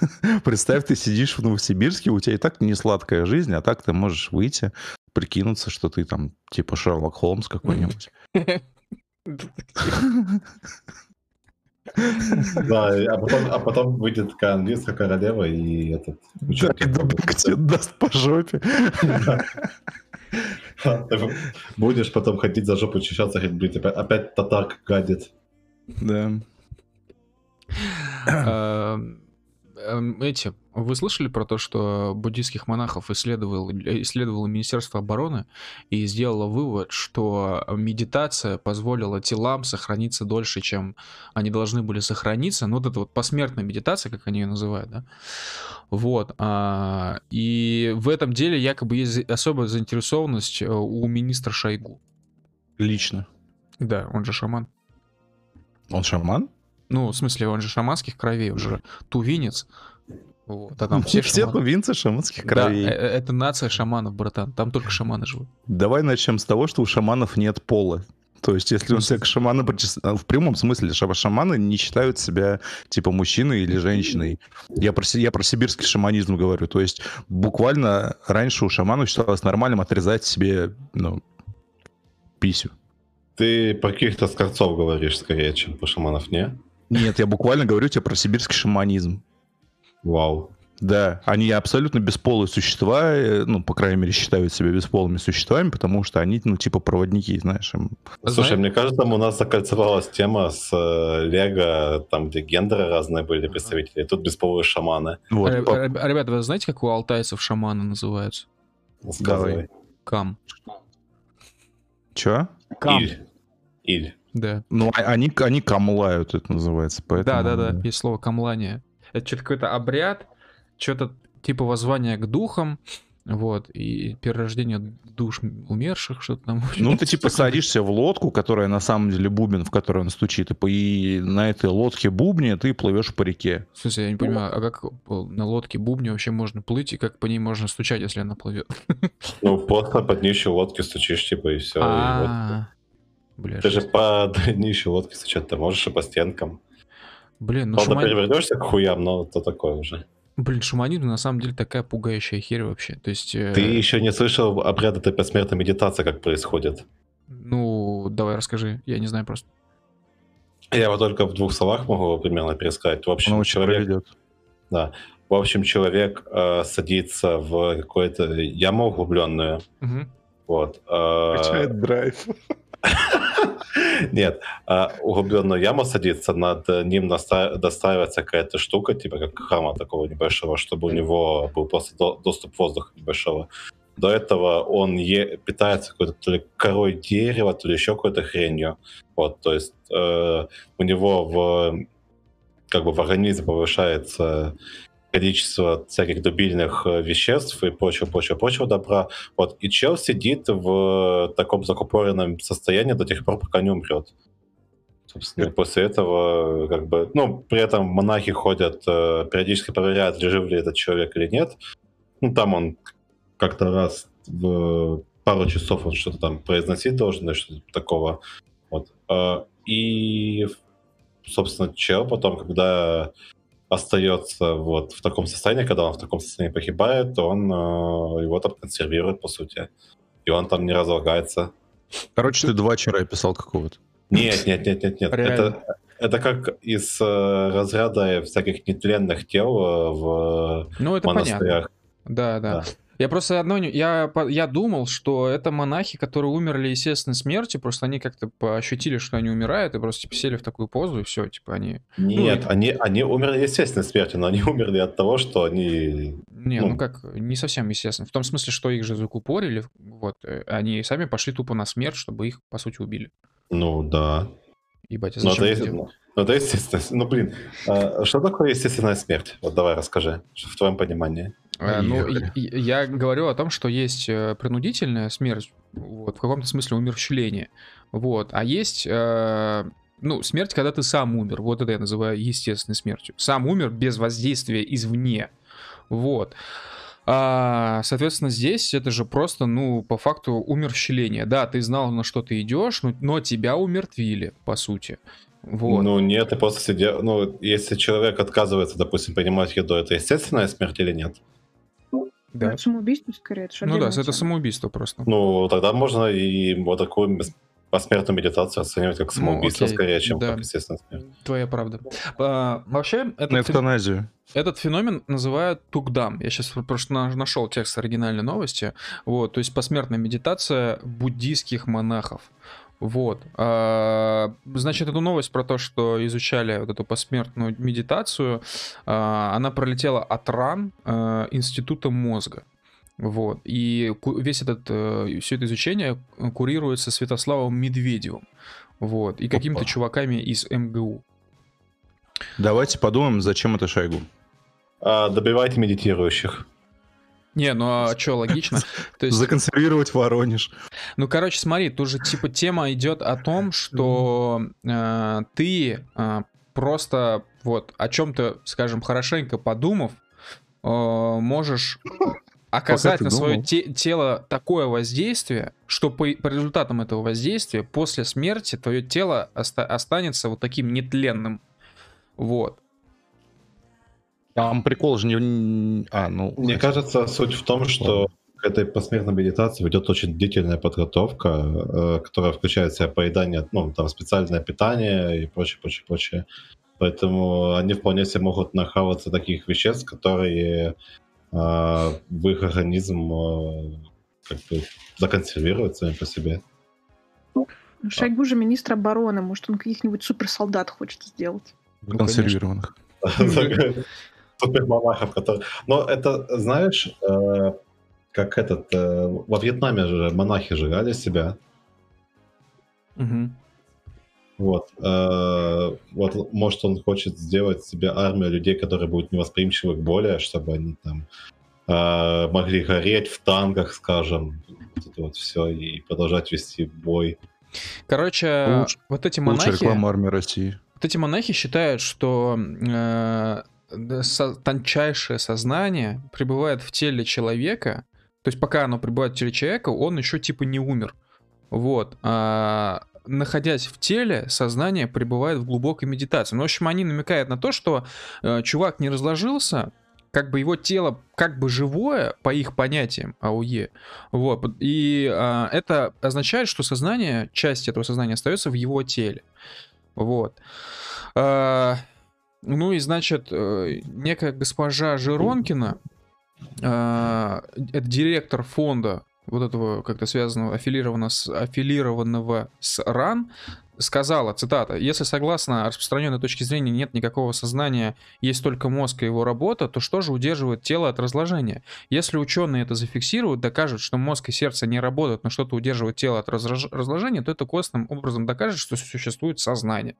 S2: Представь, ты сидишь в Новосибирске, у тебя и так не сладкая жизнь, а так ты можешь выйти, прикинуться, что ты там типа Шерлок Холмс какой-нибудь.
S4: Да, а потом, а потом выйдет такая английская королева и этот...
S2: Да, и дубинка тебе даст по жопе.
S4: Будешь потом ходить за жопу блин, опять, татарка гадит.
S2: Да.
S1: Эм, Эти, вы слышали про то, что буддийских монахов исследовал, исследовало Министерство обороны и сделало вывод, что медитация позволила телам сохраниться дольше, чем они должны были сохраниться. Ну, вот это вот посмертная медитация, как они ее называют, да? Вот. а, И в этом деле якобы есть особая заинтересованность э, у министра Шойгу.
S2: Лично.
S1: Да, он же шаман.
S2: Он шаман?
S1: Ну, в смысле, он же шаманских кровей, он же тувинец. Вот, а там все
S2: Все
S1: шаманы.
S2: тувинцы шаманских
S1: Да,
S2: кровей.
S1: э- э, это нация шаманов, братан. Там только шаманы живут.
S2: Давай начнем с того, что у шаманов нет пола. То есть, если у тебя шаманы причис- а, в прямом смысле ша- шаманы не считают себя типа мужчиной или женщиной. Я про, я про сибирский шаманизм говорю. То есть, буквально раньше у шаманов считалось нормальным отрезать себе ну, писю.
S4: Ты про каких-то скорцов говоришь скорее, чем про шаманов, не?
S2: Нет, я буквально говорю тебе про сибирский шаманизм.
S4: Вау.
S2: Да, они абсолютно бесполые существа, э, ну, по крайней мере, считают себя бесполыми существами, потому что они, ну, типа проводники, знаешь, им
S4: Слушай,
S1: Знаешь-
S4: мне кажется, там у нас закольцевалась тема с э, Лего, там, где гендеры разные были представители, тут бесполые шаманы.
S2: Вот,
S1: ре- Ребята, вы знаете, как у алтайцев шаманы называются?
S4: Сказывай.
S1: Кам.
S2: Чё?
S1: Кам.
S4: Иль. Иль.
S1: Да.
S2: Ну, а- они, они камлают, это называется, поэтому...
S1: Да, да, да. Есть слово камлание. Это что-то какой-то обряд, что-то типа воззвания к духам, вот, и перерождение душ умерших, что-то там.
S2: Ну, ты типа садишься в лодку, которая на самом деле бубен, в которой он стучит, и, по- и на этой лодке бубне ты плывешь по реке.
S1: В смысле, я не понимаю, а как на лодке бубне вообще можно плыть, и как по ней можно стучать, если она плывет?
S4: Ну, просто под днищу лодки стучишь, типа, и все.
S1: Бля,
S4: Ты же по днищу лодки стучать ты можешь и по стенкам.
S1: Блин, ну
S4: Правда,
S1: шаман...
S4: перевернешься к хуям, но то такое уже.
S1: Блин, шаманизм на самом деле такая пугающая херь вообще. То есть... э,
S4: Ты еще не слышал обряд этой посмертной медитации, как происходит?
S1: Ну, давай расскажи, я не знаю просто.
S4: Я его только в двух словах могу примерно пересказать. В общем, человек,
S2: проведет.
S4: да, в общем, человек э, садится в какую-то яму углубленную,
S1: Мгм.
S4: Вот. э,
S2: Качает драйв.
S4: Нет, а, углубленную яму садится, над ним достраивается какая-то штука, типа как храма такого небольшого, чтобы у него был просто до- доступ воздуха небольшого. До этого он е- питается какой-то то ли корой дерева, то ли еще какой-то хренью. Вот, то есть э, у него в как бы в организме повышается количество всяких дубильных э, веществ и прочего, прочего, прочего добра. Вот. И чел сидит в таком закупоренном состоянии до тех пор, пока не умрет. Собственно, и после этого, как бы, ну, при этом монахи ходят, э, периодически проверяют, жив ли этот человек или нет. Ну, там он как-то раз в пару часов он что-то там произносить должен, что-то такого. Вот. Э, И, собственно, чел потом, когда остается вот в таком состоянии, когда он в таком состоянии погибает, он э, его там консервирует, по сути. И он там не разлагается.
S2: Короче, ты два вчера писал какого-то.
S4: Нет, нет, нет, нет, нет.
S1: Реально.
S4: Это, это как из э, разряда всяких нетленных тел э, в
S1: Ну, это понятно.
S4: монастырях.
S1: Да, да.
S4: Да.
S1: Я просто одно... не- Я, я думал, что это монахи, которые умерли естественной смертью, просто они как-то ощутили, что они умирают, и просто типа, сели в такую позу, и все, типа они...
S4: Нет,
S1: это-
S4: они, они умерли естественной смертью, но они умерли от того, что они...
S1: Не, ну,
S4: Ну.
S1: как, не совсем естественно. В том смысле, что их же закупорили, вот, э, они сами пошли тупо на смерть, чтобы их, по сути, убили.
S4: Ну, да.
S1: Ебать, а
S4: Ну,
S1: зачем
S4: это,
S1: это
S4: ну, это естественно. Ну, блин, а что такое естественная смерть? Вот давай расскажи, в твоем понимании.
S1: Э, Ну, я говорю о том, что есть э, принудительная смерть, вот, в каком-то смысле умерщвление, вот, а есть, э, ну, смерть, когда ты сам умер, вот это я называю естественной смертью. Сам умер без воздействия извне, вот. А, соответственно, здесь это же просто, ну, по факту умерщвление. Да, ты знал, на что ты идешь, но, но тебя умертвили, по сути. Вот.
S4: Ну, нет, ты просто сидел... Ну, если человек отказывается, допустим, принимать еду, это естественная смерть или нет?
S1: Да.
S3: Это самоубийство, скорее. Это
S1: Ну да, это самоубийство просто.
S4: Ну, тогда можно и вот такую посмертную медитацию оценивать как самоубийство,
S1: окей,
S4: скорее, чем
S1: да.
S4: как естественная смерть.
S1: Твоя правда. А, вообще,
S2: На
S1: этот, фен- этот феномен называют тугдам. Я сейчас просто на- нашел текст оригинальной новости. Вот, то есть посмертная медитация буддийских монахов. Вот. А, значит, эту новость про то, что изучали вот эту посмертную медитацию, а, она пролетела от ран а, Института мозга. Вот. И весь этот, все это изучение курируется Святославом Медведевым. Вот. И какими-то чуваками из МГУ.
S2: Давайте подумаем, зачем это Шойгу.
S4: А, добивайте медитирующих.
S1: Не, ну а что, логично? То есть,
S2: Законсервировать Воронеж.
S1: ну, короче, смотри, тут же типа тема идет о том, что э, ты э, просто вот о чем-то, скажем, хорошенько подумав, э, можешь оказать на свое те- тело такое воздействие, что по, по результатам этого воздействия после смерти твое тело оста- останется вот таким нетленным. Вот.
S2: Там прикол же не... А, ну...
S4: Мне кажется, суть в том, что к этой посмертной медитации ведет очень длительная подготовка, э, которая включает в себя поедание, ну, там, специальное питание и прочее, прочее, прочее. Поэтому они вполне себе могут нахаваться таких веществ, которые э, в их организм э, как бы законсервируют сами по себе.
S3: Ну, Шойгу же министр обороны. Может, он каких-нибудь суперсолдат хочет сделать.
S1: Ну,
S2: консервированных.
S4: Супермонахов, которые... Но это, знаешь, э, как этот... э, Во Вьетнаме же монахи сжигали себя. Вот. э, вот, может, он хочет сделать себе армию людей, которые будут невосприимчивы к боли, чтобы они там э, могли гореть в танках, скажем, вот это вот все, и продолжать вести бой.
S1: Короче,
S2: Лучше-
S1: вот эти
S2: Лучшая
S1: монахи...
S2: реклама армии России.
S1: Вот эти монахи считают, что э, со- тончайшее сознание пребывает в теле человека, то есть пока оно пребывает в теле человека, он еще типа не умер. Вот. А, находясь в теле, сознание пребывает в глубокой медитации. Ну, в общем, они намекают на то, что э, чувак не разложился, как бы его тело как бы живое, по их понятиям АУЕ. Вот. И а, это означает, что сознание, часть этого сознания остается в его теле. Вот. А, ну и, значит, э, некая госпожа Жиронкина, а, это директор фонда вот этого как-то связанного, аффилированного с, аффилированного с РАН, сказала, цитата, «Если согласно распространенной точке зрения нет никакого сознания, есть только мозг и его работа, то что же удерживает тело от разложения? Если ученые это зафиксируют, докажут, что мозг и сердце не работают, но что-то удерживает тело от разложения, то это костным образом докажет, что существует сознание».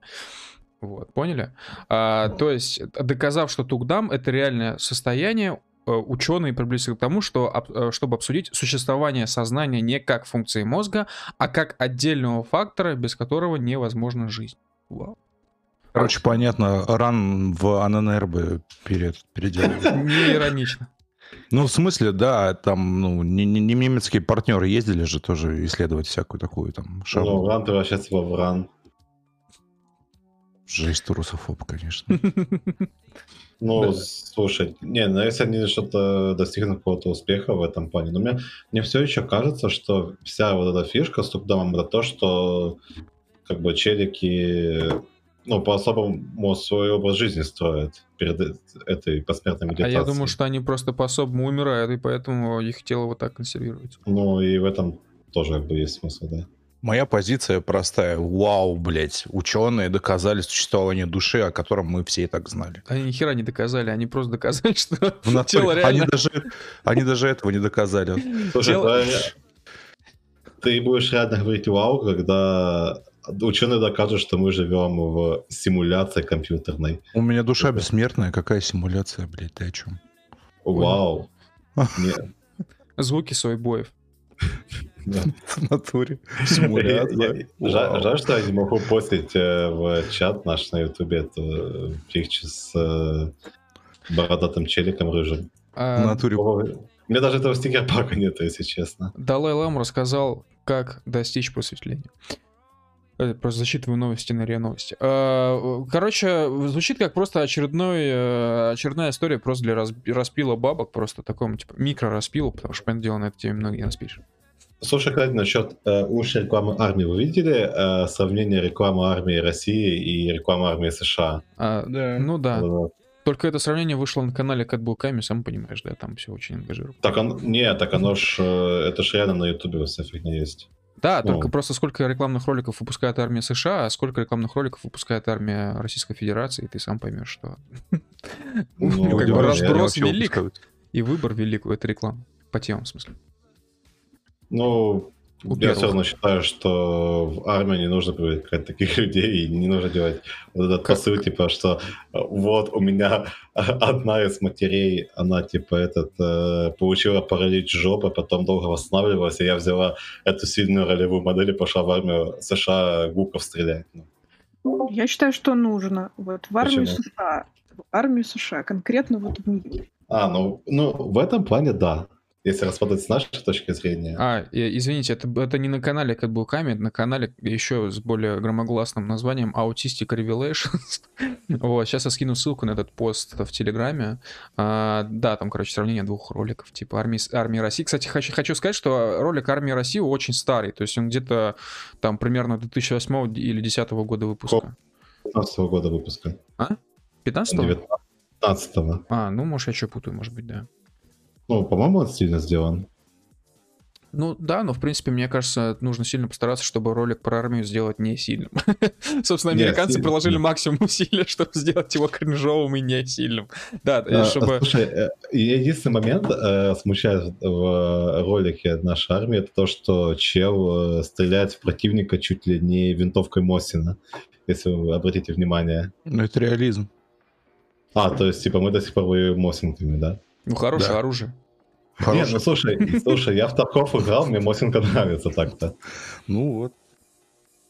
S1: Вот, поняли? А, то есть, доказав, что Тугдам — это реальное состояние, Э, ученые приблизились к тому, что, э, чтобы обсудить существование сознания не как функции мозга, а как отдельного фактора, без которого невозможна жизнь. Вау.
S2: Короче, понятно, ран в АННРБ перед, переделали.
S1: Не иронично.
S2: Ну, в смысле, да, там, ну, не, не, не немецкие партнеры ездили же тоже исследовать всякую такую там
S4: шагу. Ну, ран превращается в ран.
S2: Жесть, русофоб, конечно.
S4: Ну, слушай, не, ну если они что-то достигнут какого-то успеха в этом плане, но мне, мне все еще кажется, что вся вот эта фишка с Тукдамом это то, что как бы челики ну, по-особому свой образ жизни строят перед этой посмертной медитацией.
S1: А я думаю, что они просто по-особому умирают, и поэтому их тело вот так консервируется.
S4: Ну, и в этом тоже как бы есть смысл, да.
S2: Моя позиция простая. Вау, блядь, ученые доказали существование души, о котором мы все и так знали.
S1: Они ни хера не доказали, они просто доказали, что в тело
S2: реально... Они даже, они даже этого не доказали.
S4: Слушай, тело... ты будешь реально говорить вау, когда ученые докажут, что мы живем в симуляции компьютерной.
S2: У меня душа бессмертная, какая симуляция, блядь, ты о чем?
S4: Вау.
S1: Звуки сойбоев.
S2: В натуре.
S4: Симуляция. Жаль, что я не могу постить э, в чат наш на ютубе эту пикчу с э, бородатым челиком рыжим.
S2: А, в натуре.
S4: У меня даже этого стикер-пака нет, если честно.
S1: Далай Лам рассказал, как достичь просветления. Просто зачитываю новости на РИА Новости. А, короче, звучит как просто очередной, э, очередная история просто для распила бабок, просто такому, типа, микро распила, потому что, понятное дело, на эту тему многие распишут.
S4: Слушай, кстати, насчет э, лучшей рекламы армии. Вы видели э, сравнение рекламы армии России и рекламы армии США?
S1: А, да. Ну да. Вот. Только это сравнение вышло на канале Кэтбул Ками, сам понимаешь, да, там все очень ангажировано.
S4: Так, он, не, так оно ж, э, это ж реально на Ютубе вся фигня есть.
S1: Да, ну. только просто сколько рекламных роликов выпускает армия США, а сколько рекламных роликов выпускает армия Российской Федерации, и ты сам поймешь, что ну, как бы разброс велик, и выбор велик у этой рекламы, по темам в смысле.
S4: Ну, у я все равно считаю, что в армии не нужно привлекать таких людей, и не нужно делать вот этот как? посыл, типа, что вот у меня одна из матерей, она, типа, этот, э, получила паралич жопы, потом долго восстанавливалась, и я взяла эту сильную ролевую модель и пошла в армию США гуков стрелять.
S3: Ну. Я считаю, что нужно. Вот в армию Почему? США, в армию США, конкретно вот в нее.
S4: А, ну, ну, в этом плане да если рассматривать с нашей точки зрения.
S1: А, извините, это, это не на канале как был камень, на канале еще с более громогласным названием Autistic Revelations. вот, сейчас я скину ссылку на этот пост в Телеграме. А, да, там, короче, сравнение двух роликов, типа армии, армии России. Кстати, хочу, хочу сказать, что ролик армии России очень старый, то есть он где-то там примерно 2008 или 2010 года выпуска.
S4: 15 года выпуска.
S1: А? 15
S4: -го? 19 -го.
S1: А, ну, может, я что путаю, может быть, да.
S4: Ну, по-моему, он стильно сделан.
S1: Ну да, но в принципе, мне кажется, нужно сильно постараться, чтобы ролик про армию сделать не сильным. Собственно, американцы Нет, приложили нет. максимум усилия, чтобы сделать его кринжовым и не сильным. Да, а, чтобы...
S4: Слушай, э, единственный момент э, смущает в ролике нашей армии, это то, что чел э, стреляет в противника чуть ли не винтовкой Мосина, если вы обратите внимание.
S2: Ну, это реализм.
S4: А, то есть, типа, мы до сих пор воюем Мосинками, да?
S1: Ну, хорошее да. оружие.
S4: Хорошее. Нет, ну слушай, слушай, я в Тарков играл, мне Мосинка нравится так-то.
S2: Ну вот.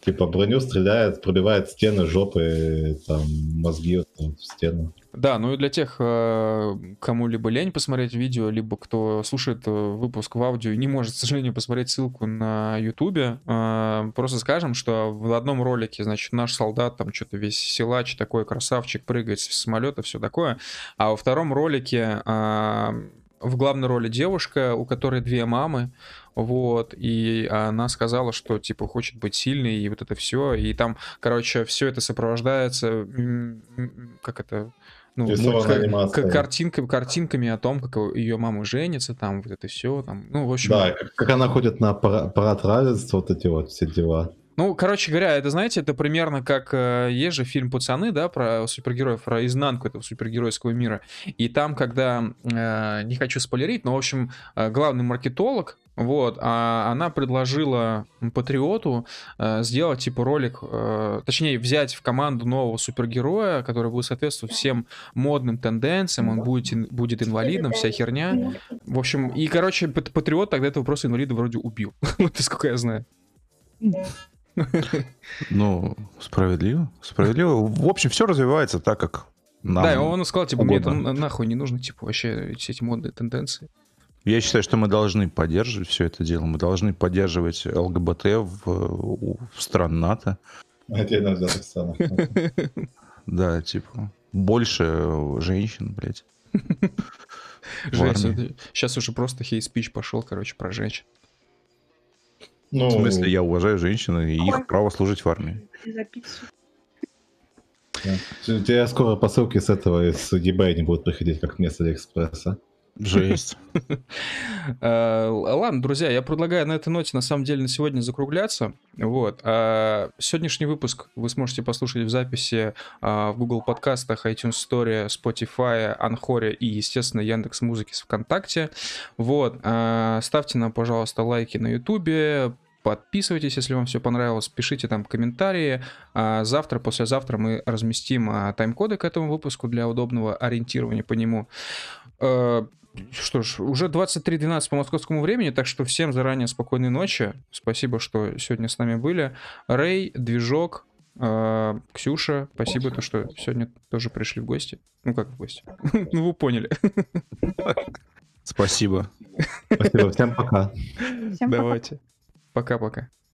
S4: Типа броню стреляет, пробивает стены, жопы, там, мозги вот, там, в стену.
S1: Да, ну и для тех, э, кому либо лень посмотреть видео, либо кто слушает э, выпуск в аудио и не может, к сожалению, посмотреть ссылку на ютубе, э, просто скажем, что в одном ролике, значит, наш солдат там что-то весь силач такой красавчик, прыгает с самолета, все такое, а во втором ролике в главной роли девушка, у которой две мамы, вот, и она сказала, что, типа, хочет быть сильной, и вот это все, и там, короче, все это сопровождается, как это, ну, к, к, картинками, картинками о том, как ее мама женится, там, вот это все, там, ну, в общем...
S4: Да, как она ходит на парад равенства, вот эти вот все дела.
S1: Ну, короче говоря, это, знаете, это примерно как э, есть же фильм «Пацаны», да, про супергероев, про изнанку этого супергеройского мира. И там, когда, э, не хочу спойлерить, но, в общем, э, главный маркетолог, вот, а она предложила Патриоту э, сделать типа ролик, э, точнее взять в команду нового супергероя, который будет соответствовать всем модным тенденциям, он будет, будет инвалидом, вся херня. В общем, и, короче, Патриот тогда этого просто инвалида вроде убил, вот насколько я знаю.
S2: Ну, справедливо. Справедливо. В общем, все развивается так, как
S1: нам Да, он сказал, типа, мне это нахуй не нужно, типа, вообще все эти модные тенденции.
S2: Я считаю, что мы должны поддерживать все это дело. Мы должны поддерживать ЛГБТ в, в стран НАТО.
S4: Отдельно взятых странах.
S2: Да, типа, больше женщин, блядь.
S1: Жесть, сейчас уже просто хей-спич пошел, короче, про женщин.
S2: Ну... В смысле, я уважаю женщин и их право служить в армии.
S4: У тебя скоро посылки с этого, из eBay не будут приходить, как мне с Алиэкспресса.
S2: Жесть.
S1: Э, ладно, друзья, я предлагаю на этой ноте на самом деле на сегодня закругляться. Вот. А сегодняшний выпуск вы сможете послушать в записи а, в Google подкастах, iTunes Store, Spotify, Анхоре и, естественно, Яндекс Музыки с ВКонтакте. Вот. А, ставьте нам, пожалуйста, лайки на Ютубе, Подписывайтесь, если вам все понравилось, пишите там комментарии. Завтра, послезавтра мы разместим тайм-коды к этому выпуску для удобного ориентирования по нему. Что ж, уже 23.12 по московскому времени, так что всем заранее спокойной ночи. Спасибо, что сегодня с нами были. Рэй, Движок, э, Ксюша, спасибо, то, что сегодня тоже пришли в гости. Ну, как в гости? ну, вы поняли.
S2: Спасибо.
S4: Спасибо, всем пока.
S1: Давайте. Пока-пока.